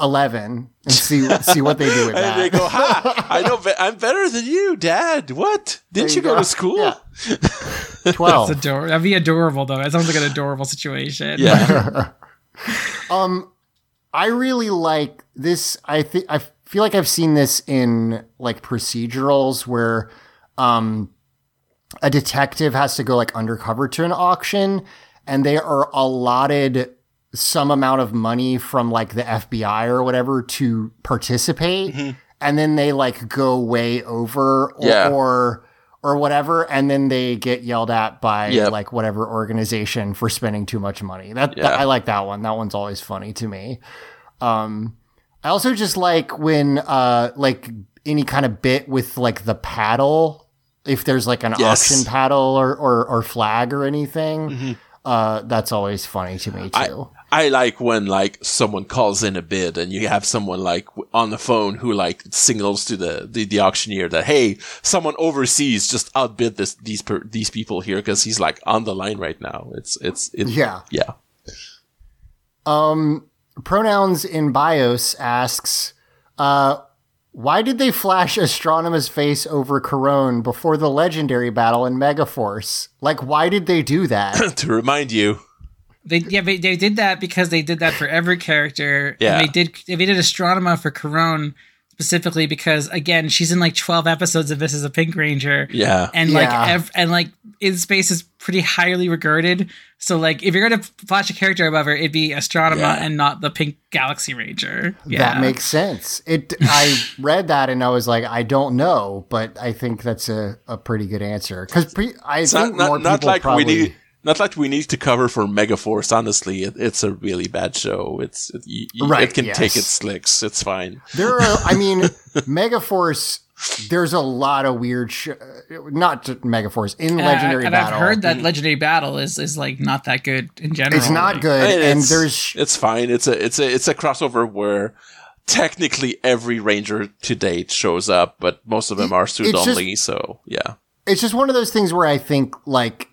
[SPEAKER 1] eleven and see see what they do with
[SPEAKER 2] And
[SPEAKER 1] that.
[SPEAKER 2] they go, "Ha! I know. Be- I'm better than you, Dad. What? Didn't you
[SPEAKER 1] you
[SPEAKER 2] go,
[SPEAKER 1] go.
[SPEAKER 2] to school?
[SPEAKER 1] Yeah.
[SPEAKER 3] It's
[SPEAKER 1] Twelve.
[SPEAKER 3] ador- That'd be adorable though. That sounds like an adorable situation.
[SPEAKER 2] Yeah.
[SPEAKER 1] Um, I really like this. I think I feel like I've seen this in like procedurals where, um, a detective has to go like undercover to an auction, and they are allotted some amount of money from like the FBI or whatever to participate, and then they like go way over or.
[SPEAKER 2] Yeah.
[SPEAKER 1] or or whatever, and then they get yelled at by
[SPEAKER 2] Yep.
[SPEAKER 1] like whatever organization for spending too much money. That,
[SPEAKER 2] Yeah.
[SPEAKER 1] that- I like that one. That one's always funny to me. Um, I also just like when uh like any kind of bit with like the paddle, if there's like an
[SPEAKER 2] Yes.
[SPEAKER 1] auction paddle or, or or flag or anything. Uh, that's always funny to me too.
[SPEAKER 2] I like when like someone calls in a bid and you have someone like on the phone who like signals to the, the, the auctioneer that hey someone overseas just outbid this these per, these people here because he's like on the line right now. It's it's it,
[SPEAKER 1] yeah.
[SPEAKER 2] yeah
[SPEAKER 1] Um, pronouns in BIOS asks, uh, why did they flash Astronema's face over Karone before the legendary battle in Megaforce? Like, why did they do that?
[SPEAKER 2] to remind you
[SPEAKER 3] They yeah they, they did that because they did that for every character.
[SPEAKER 2] Yeah.
[SPEAKER 3] And they did they did Astronema for Karone specifically because again she's in like twelve episodes of This Is a Pink Ranger.
[SPEAKER 2] yeah
[SPEAKER 3] And like
[SPEAKER 1] Yeah.
[SPEAKER 3] ev- and like in space is pretty highly regarded. So like if you're gonna flash a character above her, it'd be Astronema
[SPEAKER 2] Yeah.
[SPEAKER 3] and not the Pink Galaxy Ranger. Yeah.
[SPEAKER 1] That makes sense. It. I read that and I was like, I don't know, but I think that's a, a pretty good answer because pre- I
[SPEAKER 2] it's
[SPEAKER 1] think
[SPEAKER 2] not
[SPEAKER 1] more
[SPEAKER 2] not, not
[SPEAKER 1] people
[SPEAKER 2] like
[SPEAKER 1] probably.
[SPEAKER 2] we need not like we need to cover for Megaforce. Honestly, it, it's a really bad show. It's it, y- y-
[SPEAKER 1] Right,
[SPEAKER 2] it can take its slicks. It's fine.
[SPEAKER 1] There are, I mean, Megaforce. There's a lot of weird, sh- not just Megaforce in
[SPEAKER 3] And I-
[SPEAKER 1] Legendary
[SPEAKER 3] and
[SPEAKER 1] Battle.
[SPEAKER 3] I've heard that mm. Legendary Battle is is like not that good in general.
[SPEAKER 1] it's not
[SPEAKER 3] Like,
[SPEAKER 1] good,
[SPEAKER 2] It-
[SPEAKER 1] and
[SPEAKER 2] it's,
[SPEAKER 1] there's
[SPEAKER 2] it's fine. It's a it's a it's a crossover where technically every ranger to date shows up, but most of them are suit
[SPEAKER 1] it's just-
[SPEAKER 2] So yeah,
[SPEAKER 1] it's just one of those things where I think like it,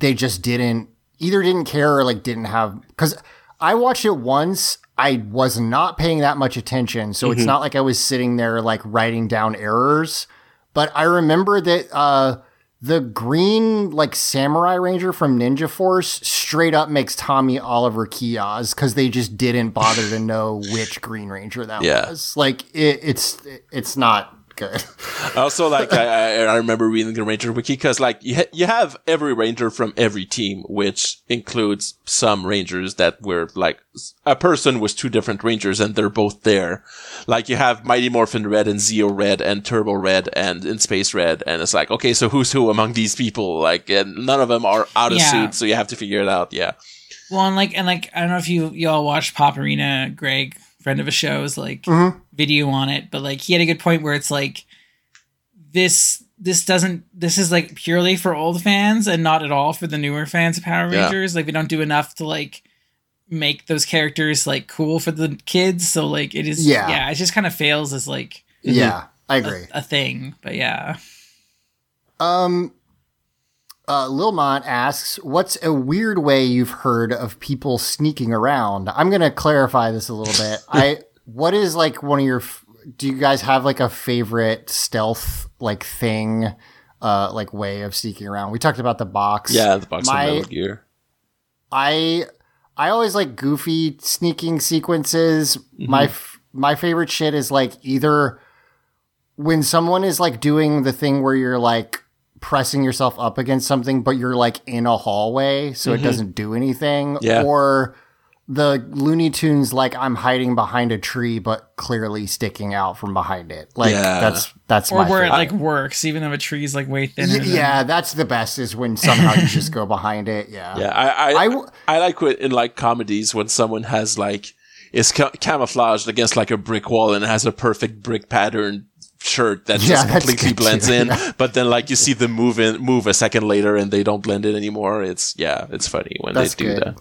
[SPEAKER 1] they just didn't either didn't care or like didn't have because I watched it once. I was not paying that much attention, so
[SPEAKER 2] Mm-hmm.
[SPEAKER 1] it's not like I was sitting there like writing down errors. But I remember that uh, the green like samurai ranger from Ninja Force straight up makes Tommy Oliver Kiosk because they just didn't bother to know which Green Ranger that
[SPEAKER 2] Yeah.
[SPEAKER 1] was. Like it, it's it's not good.
[SPEAKER 2] Also like I, I I remember reading the Ranger wiki because like you ha- you have every ranger from every team, which includes some rangers that were like a person with two different rangers and they're both there. Like you have Mighty Morphin Red and Zeo Red and Turbo Red and In Space Red, and it's like okay, so who's who among these people? Like, and none of them are out of
[SPEAKER 3] Yeah.
[SPEAKER 2] suit, so you have to figure it out. Yeah,
[SPEAKER 3] Well, and like, and like, I don't know if you you all watched Pop Arena, Greg, friend of a show's like
[SPEAKER 1] Mhm.
[SPEAKER 3] video on it, but like he had a good point where it's like this this doesn't this is like purely for old fans and not at all for the newer fans of Power
[SPEAKER 2] Yeah.
[SPEAKER 3] Rangers. Like we don't do enough to like make those characters like cool for the kids. So like it is
[SPEAKER 1] Yeah.
[SPEAKER 3] yeah, it just kind of fails as like
[SPEAKER 1] Yeah, I
[SPEAKER 3] a,
[SPEAKER 1] agree.
[SPEAKER 3] a thing. But yeah.
[SPEAKER 1] Um, uh, Lilmont asks, "What's a weird way you've heard of people sneaking around?" I'm gonna clarify this a little bit. I what is like one of your? Do you guys have like a favorite stealth like thing, uh, like way of sneaking around? We talked about the box.
[SPEAKER 2] yeah, the box
[SPEAKER 1] My-
[SPEAKER 2] of Metal Gear.
[SPEAKER 1] I I always like goofy sneaking sequences. My f- my favorite shit is like either when someone is like doing the thing where you're like pressing yourself up against something but you're like in a hallway so it mm-hmm. doesn't do anything
[SPEAKER 2] Yeah.
[SPEAKER 1] or the Looney Tunes like I'm hiding behind a tree but clearly sticking out from behind it. Like
[SPEAKER 2] Yeah.
[SPEAKER 1] that's that's
[SPEAKER 3] Or
[SPEAKER 1] my
[SPEAKER 3] where it like works, even though a tree's like way thinner.
[SPEAKER 1] Y-
[SPEAKER 3] than-
[SPEAKER 1] yeah, that's the best is when somehow you just go behind it. Yeah.
[SPEAKER 2] Yeah, I I,
[SPEAKER 1] I
[SPEAKER 2] I,
[SPEAKER 1] w-
[SPEAKER 2] like when, in like comedies when someone has like is ca- camouflaged against like a brick wall and has a perfect brick pattern shirt that
[SPEAKER 1] Yeah,
[SPEAKER 2] just completely blends
[SPEAKER 1] too,
[SPEAKER 2] in,
[SPEAKER 1] yeah.
[SPEAKER 2] but then like you see them move in move a second later and they don't blend in anymore. It's yeah, it's funny when
[SPEAKER 1] That's
[SPEAKER 2] they do
[SPEAKER 1] good.
[SPEAKER 2] that.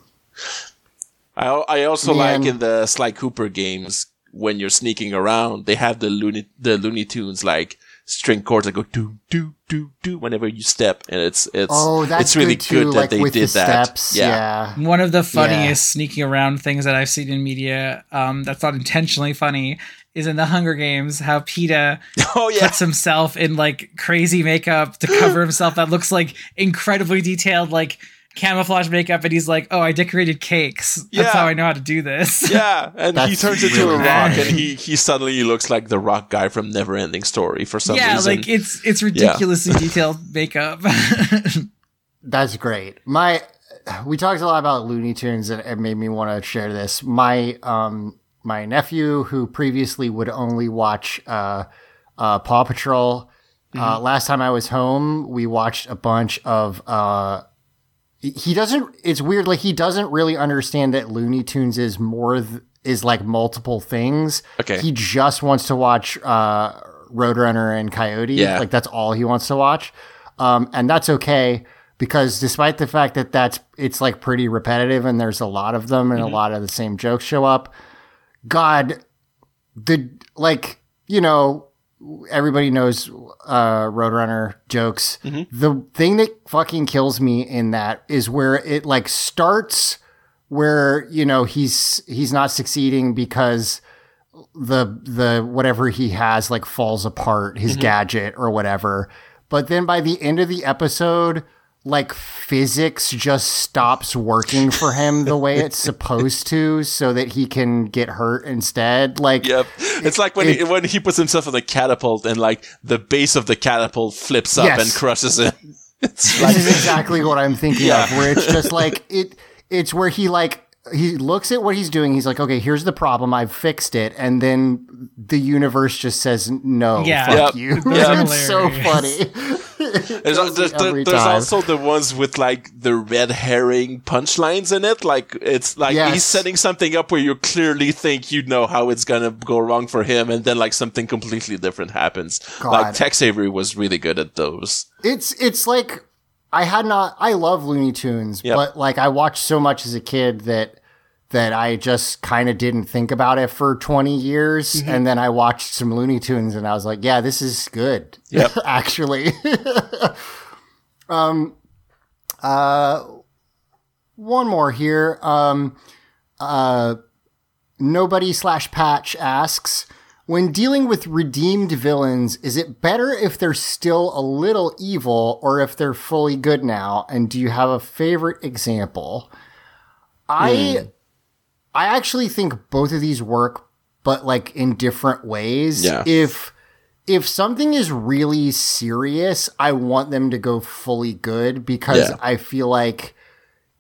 [SPEAKER 2] I I also
[SPEAKER 1] Man.
[SPEAKER 2] like in the Sly Cooper games when you're sneaking around, they have the Looney the Looney Tunes like string chords that go do do do do whenever you step, and it's it's
[SPEAKER 1] Oh, that's
[SPEAKER 2] it's really
[SPEAKER 1] good, too,
[SPEAKER 2] that
[SPEAKER 1] like
[SPEAKER 2] they
[SPEAKER 1] with
[SPEAKER 2] did
[SPEAKER 1] the
[SPEAKER 2] that.
[SPEAKER 1] steps.
[SPEAKER 2] Yeah.
[SPEAKER 1] Yeah.
[SPEAKER 3] One of the funniest sneaking around things that I've seen in media um, that's not intentionally funny is in the Hunger Games how Peeta
[SPEAKER 2] Oh yeah.
[SPEAKER 3] puts himself in like crazy makeup to cover himself that looks like incredibly detailed, like camouflage makeup, and he's like, "Oh, I decorated cakes. That's
[SPEAKER 2] Yeah.
[SPEAKER 3] how I know how to do this."
[SPEAKER 2] Yeah, and he
[SPEAKER 1] That's
[SPEAKER 2] turns into
[SPEAKER 1] really
[SPEAKER 2] a rock,
[SPEAKER 3] bad.
[SPEAKER 2] and he he suddenly looks like the rock guy from Neverending Story for some
[SPEAKER 3] yeah,
[SPEAKER 2] reason.
[SPEAKER 3] Yeah, like it's it's ridiculously detailed makeup.
[SPEAKER 1] That's great. My we talked a lot about Looney Tunes and it made me want to share this. My um my nephew who previously would only watch uh uh Paw Patrol uh last time I was home we watched a bunch of uh he doesn't it's weird like he doesn't really understand that Looney Tunes is more th- is like multiple things.
[SPEAKER 2] Okay.
[SPEAKER 1] He just wants to watch uh Roadrunner and Coyote.
[SPEAKER 2] Yeah.
[SPEAKER 1] Like that's all he wants to watch. Um and that's okay because despite the fact that that's it's like pretty repetitive and there's a lot of them and a lot of the same jokes show up god the like you know everybody knows uh roadrunner jokes. The thing that fucking kills me in that is where it like starts where you know he's he's not succeeding because the the whatever he has like falls apart his gadget or whatever. But then by the end of the episode like physics just stops working for him the way it's supposed to so that he can get hurt instead like
[SPEAKER 2] Yep. It's like when he when he puts himself on the catapult and like the base of the catapult flips up
[SPEAKER 1] Yes.
[SPEAKER 2] and crushes him. It's
[SPEAKER 1] this
[SPEAKER 2] like
[SPEAKER 1] is exactly what I'm thinking
[SPEAKER 2] Yeah.
[SPEAKER 1] of. Where it's just like it. It's where he like he looks at what he's doing. He's like, okay, here's the problem. I've fixed it, and then the universe just says no.
[SPEAKER 3] Yeah.
[SPEAKER 1] fuck
[SPEAKER 2] Yep.
[SPEAKER 1] you.
[SPEAKER 2] Yep.
[SPEAKER 1] it's so funny.
[SPEAKER 2] there's,
[SPEAKER 1] Kills
[SPEAKER 2] there's,
[SPEAKER 1] every
[SPEAKER 2] there's also the ones with like the red herring punchlines in it. Like it's like
[SPEAKER 1] Yes.
[SPEAKER 2] he's setting something up where you clearly think you know how it's gonna go wrong for him, and then like something completely different happens. Like
[SPEAKER 1] God.
[SPEAKER 2] Tex Avery was really good at those.
[SPEAKER 1] It's it's like I had not. I love Looney Tunes,
[SPEAKER 2] Yep.
[SPEAKER 1] but like I watched so much as a kid that that I just kind of didn't think about it for 20 years,
[SPEAKER 2] Mm-hmm.
[SPEAKER 1] and then I watched some Looney Tunes, and I was like, yeah, this is good.
[SPEAKER 2] Yep.
[SPEAKER 1] actually. um, uh, one more here. Um, uh, nobody slash patch asks. When dealing with redeemed villains, is it better if they're still a little evil or if they're fully good now? And do you have a favorite example? I hmm. I actually think both of these work, but like in different ways.
[SPEAKER 2] Yeah.
[SPEAKER 1] If if something is really serious, I want them to go fully good because
[SPEAKER 2] Yeah.
[SPEAKER 1] I feel like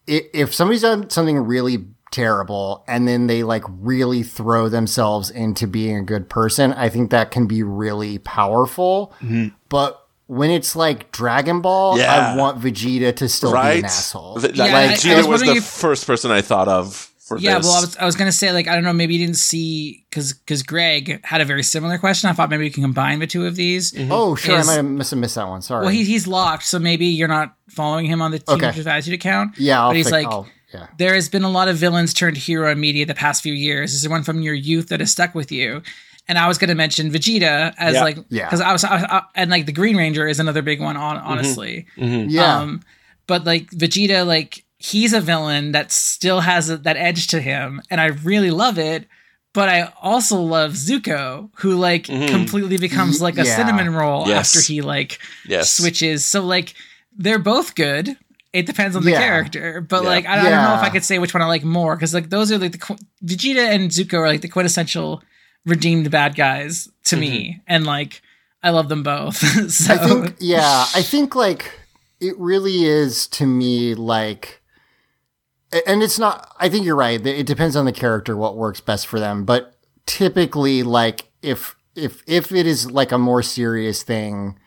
[SPEAKER 1] if somebody's done something really terrible and then they like really throw themselves into being a good person, I think that can be really powerful. Mm-hmm. But when it's like Dragon Ball,
[SPEAKER 2] Yeah.
[SPEAKER 1] I want Vegeta to still be an asshole.
[SPEAKER 2] Th-
[SPEAKER 3] Yeah,
[SPEAKER 2] like,
[SPEAKER 3] I- I
[SPEAKER 2] Vegeta
[SPEAKER 3] was
[SPEAKER 2] was, the
[SPEAKER 3] wondering if-
[SPEAKER 2] first person I thought of for
[SPEAKER 3] yeah,
[SPEAKER 2] this.
[SPEAKER 3] well, I was, I was gonna say like I don't know, maybe you didn't see because because Greg had a very similar question. I thought maybe we can combine the two of these. Mm-hmm.
[SPEAKER 1] Oh, sure.
[SPEAKER 3] Is-
[SPEAKER 1] I might have missed, missed that one. Sorry.
[SPEAKER 3] Well, he, he's locked, so maybe you're not following him on the
[SPEAKER 1] Okay.
[SPEAKER 3] Teenage Attitude account.
[SPEAKER 1] yeah, I'll
[SPEAKER 3] but he's
[SPEAKER 1] think-
[SPEAKER 3] like,
[SPEAKER 1] I'll- yeah.
[SPEAKER 3] there has been a lot of villains turned hero in media the past few years. Is there one from your youth that has stuck with you? And I was going to mention Vegeta as
[SPEAKER 2] Yeah.
[SPEAKER 3] like,
[SPEAKER 1] Yeah.
[SPEAKER 3] because I was, I was I- and like the Green Ranger is another big one. On
[SPEAKER 2] Mm-hmm.
[SPEAKER 3] honestly,
[SPEAKER 1] Yeah.
[SPEAKER 3] um, but like Vegeta, like he's a villain that still has a, that edge to him, and I really love it. But I also love Zuko, who like completely becomes like a
[SPEAKER 1] Yeah.
[SPEAKER 3] cinnamon roll
[SPEAKER 2] Yes.
[SPEAKER 3] after he like
[SPEAKER 2] yes.
[SPEAKER 3] switches. So like they're both good. It depends on the
[SPEAKER 1] Yeah.
[SPEAKER 3] character, but
[SPEAKER 2] Yeah.
[SPEAKER 3] like I, I don't know if I could say which one I like more because like those are like the Vegeta and Zuko are like the quintessential redeemed bad guys to me, mm-hmm. and like I love them both. so
[SPEAKER 1] I think, yeah, I think like it really is to me like, and it's not, I think you're right. It depends on the character, what works best for them. But typically, like, if, if, if it is like a more serious thing,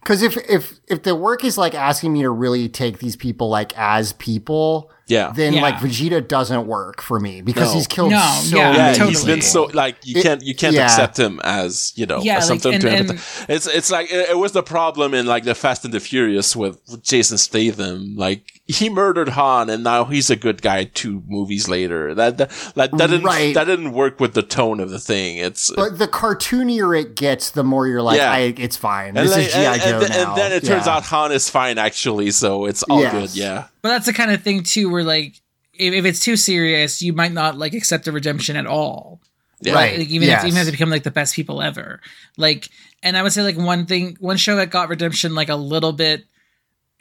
[SPEAKER 1] because if, if, if the work is like asking me to really take these people like as people,
[SPEAKER 2] yeah.
[SPEAKER 1] then
[SPEAKER 3] Yeah.
[SPEAKER 1] like Vegeta doesn't work for me because
[SPEAKER 2] No.
[SPEAKER 1] he's killed
[SPEAKER 3] No,
[SPEAKER 1] so
[SPEAKER 3] yeah,
[SPEAKER 1] many
[SPEAKER 2] yeah,
[SPEAKER 3] totally.
[SPEAKER 2] he's been so like you
[SPEAKER 1] It-
[SPEAKER 2] can't you can't
[SPEAKER 1] yeah.
[SPEAKER 2] accept him as you know
[SPEAKER 3] Yeah,
[SPEAKER 2] as
[SPEAKER 3] like, and-
[SPEAKER 2] to
[SPEAKER 3] and-
[SPEAKER 2] It's it's like it, it was the problem in like the Fast and the Furious with Jason Statham. Like he murdered Han and now he's a good guy two movies later. That that that, that didn't
[SPEAKER 1] Right.
[SPEAKER 2] that didn't work with the tone of the thing. It's
[SPEAKER 1] But the cartoonier it gets, the more you're like,
[SPEAKER 2] Yeah.
[SPEAKER 1] I, it's fine.
[SPEAKER 2] and,
[SPEAKER 1] This
[SPEAKER 2] like-
[SPEAKER 1] is GI
[SPEAKER 2] and,
[SPEAKER 1] Joe
[SPEAKER 2] and, then-
[SPEAKER 1] now.
[SPEAKER 2] and then it turns
[SPEAKER 1] Yeah.
[SPEAKER 2] out Han is fine actually, so it's all
[SPEAKER 1] Yes.
[SPEAKER 2] good. Yeah.
[SPEAKER 3] But that's the kind of thing too, where like if, if it's too serious, you might not like accept the redemption at all.
[SPEAKER 2] Yeah.
[SPEAKER 1] Right.
[SPEAKER 3] Like, even
[SPEAKER 1] yes.
[SPEAKER 3] if even if they become like the best people ever. Like, and I would say like one thing, one show that got redemption like a little bit,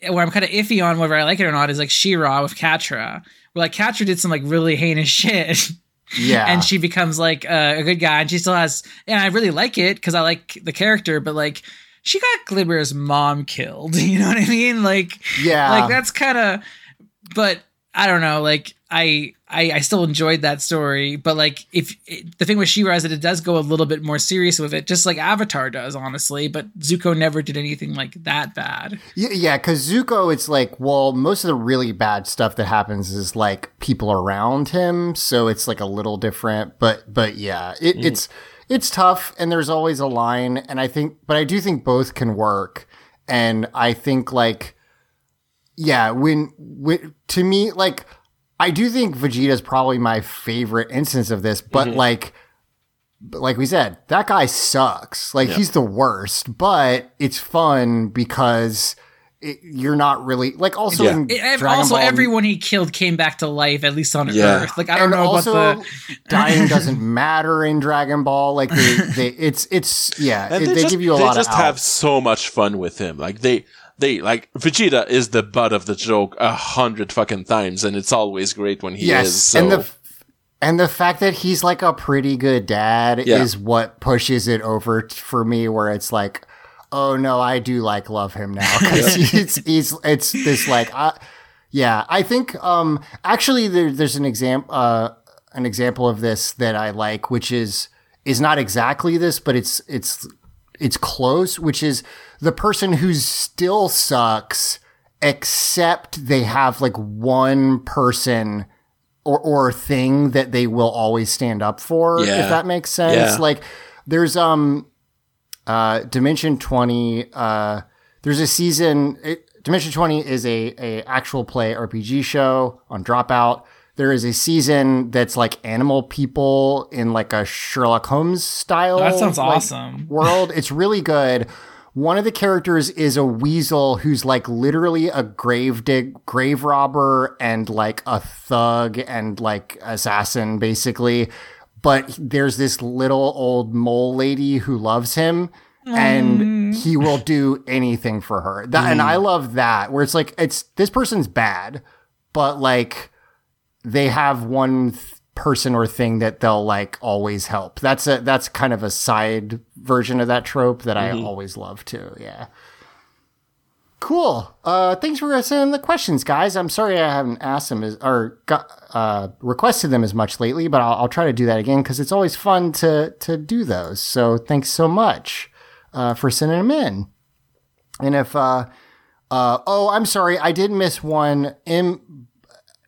[SPEAKER 3] where I'm kind of iffy on whether I like it or not is like She-Ra with Catra. Where like Catra did some like really heinous shit.
[SPEAKER 1] yeah.
[SPEAKER 3] and she becomes like uh, a good guy and she still has and i really like it because i like the character but like she got glimmer's mom killed you know what i mean like
[SPEAKER 1] yeah.
[SPEAKER 3] like that's kind of but i don't know like I, I i still enjoyed that story but like if it, the thing with She-Ra is that it does go a little bit more serious with it just like avatar does honestly but zuko never did anything like that bad
[SPEAKER 1] Y- Yeah, because Zuko, it's like, well, most of the really bad stuff that happens is like people around him, so it's like a little different. But but yeah, it, mm. it's it's tough, and there's always a line, and I think, but I do think both can work, and I think like, yeah, when, when to me, like, I do think Vegeta is probably my favorite instance of this, but mm-hmm. like but like we said, that guy sucks. Like he's the worst, but it's fun because it, you're not really like also
[SPEAKER 2] Yeah.
[SPEAKER 1] in
[SPEAKER 3] It- ev- also
[SPEAKER 1] Ball,
[SPEAKER 3] everyone he killed came back to life at least on
[SPEAKER 2] Yeah.
[SPEAKER 3] earth like i don't
[SPEAKER 1] and
[SPEAKER 3] know
[SPEAKER 1] also
[SPEAKER 3] about the
[SPEAKER 1] dying doesn't matter in Dragon Ball. Like they, they it's it's yeah,
[SPEAKER 2] And
[SPEAKER 1] it-
[SPEAKER 2] they,
[SPEAKER 1] they,
[SPEAKER 2] just,
[SPEAKER 1] give you a
[SPEAKER 2] they
[SPEAKER 1] lot They
[SPEAKER 2] just
[SPEAKER 1] of
[SPEAKER 2] have so much fun with him. Like they they like Vegeta is the butt of the joke a hundred fucking times, and it's always great when he
[SPEAKER 1] yes,
[SPEAKER 2] is. So
[SPEAKER 1] and the and the fact that he's like a pretty good dad
[SPEAKER 2] Yeah.
[SPEAKER 1] is what pushes it over t- for me. Where it's like, oh no, I do like love him now because he's he's it's this like, I, yeah, I think um actually there, there's an example uh an example of this that I like, which is is not exactly this, but it's it's it's close, which is the person who still sucks, except they have like one person or or thing that they will always stand up for,
[SPEAKER 2] Yeah.
[SPEAKER 1] if that makes sense.
[SPEAKER 2] Yeah.
[SPEAKER 1] Like there's um uh Dimension 20 uh there's a season it, Dimension 20 is a a actual play RPG show on Dropout. There is a season that's like animal people in like a Sherlock Holmes style.
[SPEAKER 3] that sounds
[SPEAKER 1] like,
[SPEAKER 3] awesome
[SPEAKER 1] world. It's really good. One of the characters is a weasel who's like literally a grave dig, grave robber and like a thug and like assassin basically. But there's this little old mole lady who loves him and mm. he will do anything for her. That, And mm. I love that where it's like, it's this person's bad, but like they have one th- person or thing that they'll like always help. That's a that's kind of a side version of that trope that I always love too. Yeah. Cool. Uh, thanks for sending the questions, guys. I'm sorry I haven't asked them as, or got, uh, requested them as much lately, but I'll, I'll try to do that again because it's always fun to to do those. So thanks so much uh, for sending them in. And if uh, uh, oh, I'm sorry, I did miss one. M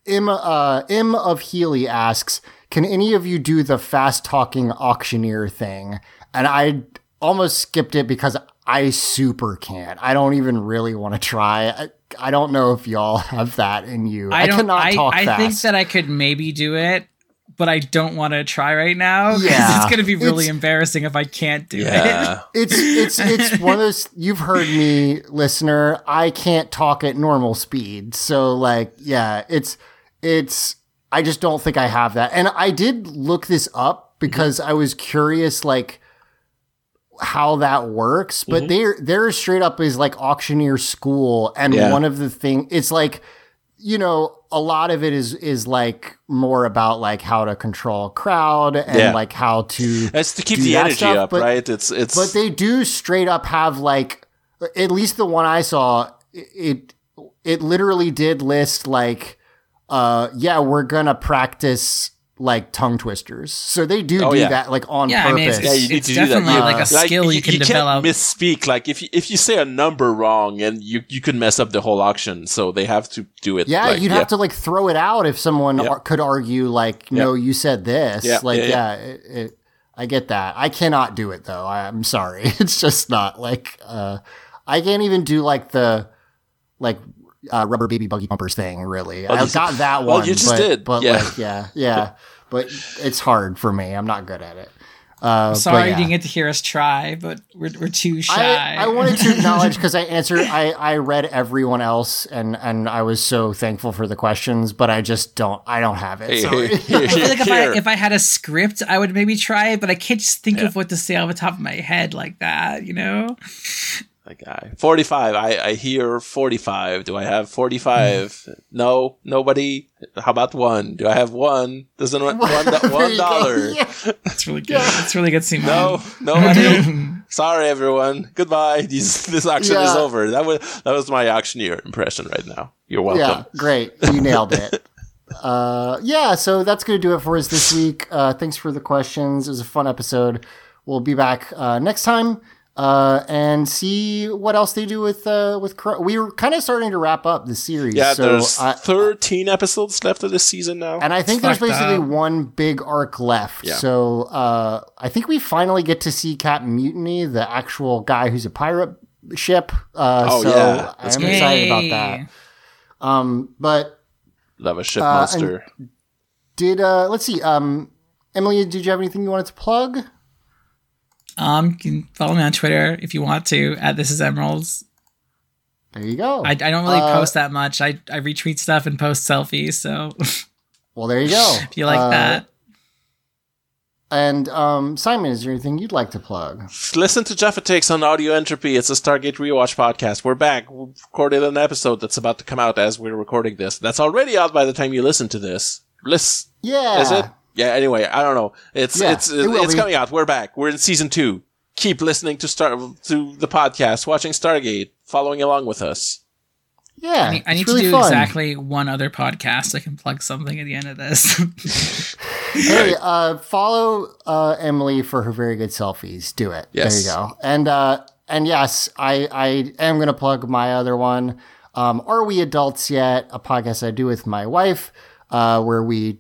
[SPEAKER 1] M uh, M of Healy asks, "Can any of you do the fast talking auctioneer thing?" And I almost skipped it because I super can't. I don't even really want to try. I, I don't know if y'all have that in you. I,
[SPEAKER 3] I don't.
[SPEAKER 1] cannot
[SPEAKER 3] I,
[SPEAKER 1] talk
[SPEAKER 3] I
[SPEAKER 1] fast.
[SPEAKER 3] think that I could maybe do it, but I don't want to try right now
[SPEAKER 1] Yeah,
[SPEAKER 3] it's going to be really
[SPEAKER 1] it's-
[SPEAKER 3] embarrassing if I can't do it.
[SPEAKER 1] it's it's it's one of those you've heard me listener i can't talk at normal speed so like yeah it's it's i just don't think i have that and i did look this up because i was curious like how that works but mm-hmm. they're they're straight up is like auctioneer school and
[SPEAKER 2] Yeah.
[SPEAKER 1] one of the thing it's like you know a lot of it is is like more about like how to control a crowd and
[SPEAKER 2] Yeah.
[SPEAKER 1] like how to
[SPEAKER 2] it's to keep the
[SPEAKER 1] that
[SPEAKER 2] energy
[SPEAKER 1] stuff,
[SPEAKER 2] up,
[SPEAKER 1] but-
[SPEAKER 2] right? It's it's
[SPEAKER 1] but they do straight up have like at least the one I saw it it literally did list like uh yeah we're gonna practice like tongue twisters so they do
[SPEAKER 2] Oh,
[SPEAKER 1] do
[SPEAKER 2] yeah.
[SPEAKER 1] that like on
[SPEAKER 3] Yeah, I mean,
[SPEAKER 1] purpose
[SPEAKER 3] it's-
[SPEAKER 2] yeah, you need
[SPEAKER 3] it's
[SPEAKER 2] to do that.
[SPEAKER 3] definitely like a skill you can develop.
[SPEAKER 2] can't misspeak. Like if you, if you say a number wrong, and you you could mess up the whole auction. So they have to do it.
[SPEAKER 1] yeah
[SPEAKER 2] like,
[SPEAKER 1] you'd have to like throw it out if someone
[SPEAKER 2] Yeah.
[SPEAKER 1] ar- could argue like no you said this
[SPEAKER 2] Yeah,
[SPEAKER 1] like
[SPEAKER 2] yeah,
[SPEAKER 1] yeah,
[SPEAKER 2] yeah.
[SPEAKER 1] it, it, I get that I cannot do it though I'm sorry it's just not like uh I can't even do like the like uh, rubber baby buggy bumpers thing. Really,
[SPEAKER 2] Well,
[SPEAKER 1] I
[SPEAKER 2] you-
[SPEAKER 1] got that one.
[SPEAKER 2] well,
[SPEAKER 1] one.
[SPEAKER 2] you just
[SPEAKER 1] but,
[SPEAKER 2] did.
[SPEAKER 1] But
[SPEAKER 2] Yeah.
[SPEAKER 1] like, yeah, yeah. But it's hard for me. I'm not good at it. Uh,
[SPEAKER 3] Sorry
[SPEAKER 1] but
[SPEAKER 3] you didn't get to hear us try, but we're, we're too shy.
[SPEAKER 1] I, I wanted to acknowledge because I answered. I, I read everyone else, and and I was so thankful for the questions, but I just don't. I don't have it.
[SPEAKER 2] Hey,
[SPEAKER 1] Sorry.
[SPEAKER 2] hey,
[SPEAKER 3] I feel like if I if I had a script, I would maybe try it, but I can't just think of what to say off the top of my head like that. You know?
[SPEAKER 2] That guy. 45. I, I hear 45. Do I have 45? no, nobody. How about one? Do I have one? Doesn't one,
[SPEAKER 1] There
[SPEAKER 2] one
[SPEAKER 1] you go.
[SPEAKER 2] dollar?
[SPEAKER 1] Yeah.
[SPEAKER 3] That's really good. That's really good, Simon.
[SPEAKER 2] No, no. Sorry, everyone. Goodbye. These, this auction is over. That was that was my auctioneer impression right now. You're welcome.
[SPEAKER 1] Yeah, great. You nailed it. Uh, yeah, so that's going to do it for us this week. Uh, thanks for the questions. It was a fun episode. We'll be back uh, next time uh, and see what else they do with uh, with. Cro- we were kind of starting to wrap up the series.
[SPEAKER 2] Yeah,
[SPEAKER 1] so
[SPEAKER 2] there's
[SPEAKER 1] I,
[SPEAKER 2] 13 episodes left of this season now.
[SPEAKER 1] and I think
[SPEAKER 3] It's
[SPEAKER 1] there's basically
[SPEAKER 3] up.
[SPEAKER 1] one big arc left.
[SPEAKER 2] Yeah.
[SPEAKER 1] So uh, I think we finally get to see Captain Mutiny, the actual guy who's a pirate ship. Uh,
[SPEAKER 2] Oh,
[SPEAKER 1] so
[SPEAKER 2] yeah. That's
[SPEAKER 1] I'm
[SPEAKER 2] great.
[SPEAKER 1] excited about that. Um, but
[SPEAKER 2] Love a ship
[SPEAKER 1] Uh,
[SPEAKER 2] monster.
[SPEAKER 1] Did uh let's see, um Emily, did you have anything you wanted to plug?
[SPEAKER 3] Um, you can follow me on Twitter if you want to at This Is Emeralds.
[SPEAKER 1] There you go.
[SPEAKER 3] I, I don't really
[SPEAKER 1] Uh,
[SPEAKER 3] post that much. I, I retweet stuff and post selfies. So
[SPEAKER 1] well, there you go.
[SPEAKER 3] if you like
[SPEAKER 1] Uh,
[SPEAKER 3] that,
[SPEAKER 1] And um Simon, is there anything you'd like to plug?
[SPEAKER 2] Listen to Jaffa Takes on Audio Entropy. It's a Stargate Rewatch podcast. We're back. We recorded an episode that's about to come out as we're recording this. That's already out by the time you listen to this. Listen,
[SPEAKER 1] Yeah.
[SPEAKER 2] is it? Yeah. Anyway, I don't know. It's
[SPEAKER 1] Yeah,
[SPEAKER 2] it's
[SPEAKER 1] it
[SPEAKER 2] it's
[SPEAKER 1] be.
[SPEAKER 2] coming out. We're back. We're in season two. Keep listening to Star to the podcast, watching Stargate, following along with us.
[SPEAKER 1] Yeah.
[SPEAKER 3] I need, I need
[SPEAKER 1] really
[SPEAKER 3] to do
[SPEAKER 1] fun.
[SPEAKER 3] exactly one other podcast. I can plug something at the end of this.
[SPEAKER 1] Hey, uh follow uh Emily for her very good selfies. Do it.
[SPEAKER 2] Yes.
[SPEAKER 1] There you go. And uh and yes, I I am gonna plug my other one. Um Are We Adults Yet? A podcast I do with my wife, uh, where we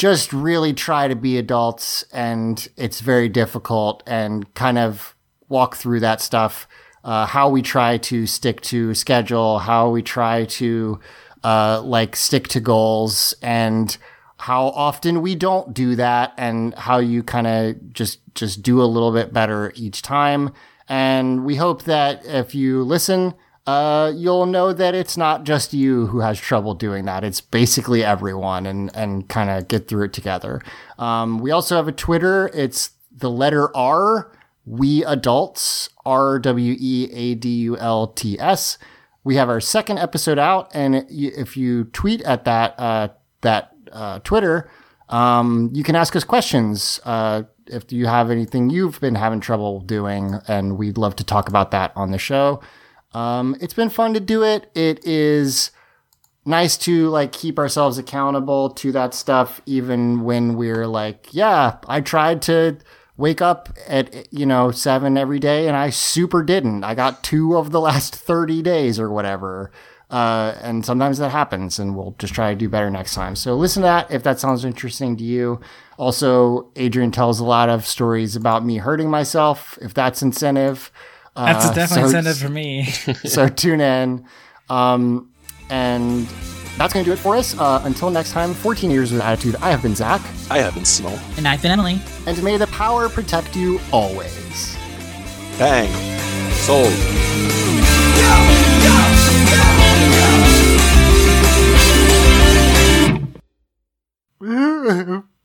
[SPEAKER 1] just really try to be adults and it's very difficult and kind of walk through that stuff. Uh, how we try to stick to schedule, how we try to uh, like stick to goals, and how often we don't do that, and how you kind of just just do a little bit better each time. And we hope that if you listen, uh, you'll know that it's not just you who has trouble doing that. It's basically everyone, and and kind of get through it together. Um, we also have a Twitter. It's the letter R. We adults R W E A D U L T S. We have our second episode out, and if you tweet at that uh, that uh, Twitter, um, you can ask us questions. Uh, if you have anything you've been having trouble doing, and we'd love to talk about that on the show. Um, it's been fun to do it. It is nice to like keep ourselves accountable to that stuff, even when we're like, yeah, I tried to wake up at you know seven every day, and I super didn't. I got two of the last thirty days or whatever. Uh, and sometimes that happens, and we'll just try to do better next time. So listen to that if that sounds interesting to you. Also, Adrian tells a lot of stories about me hurting myself. If that's incentive,
[SPEAKER 3] That's
[SPEAKER 1] uh,
[SPEAKER 3] definitely
[SPEAKER 1] so-
[SPEAKER 3] incentive for me.
[SPEAKER 1] so tune in. Um, and that's going to do it for us. Uh, until next time, 14 years with attitude. I have been Zach,
[SPEAKER 2] I have been smelled.
[SPEAKER 3] and I've been Emily.
[SPEAKER 1] and may the power protect you always.
[SPEAKER 2] Bang. Sold.
[SPEAKER 1] Woo!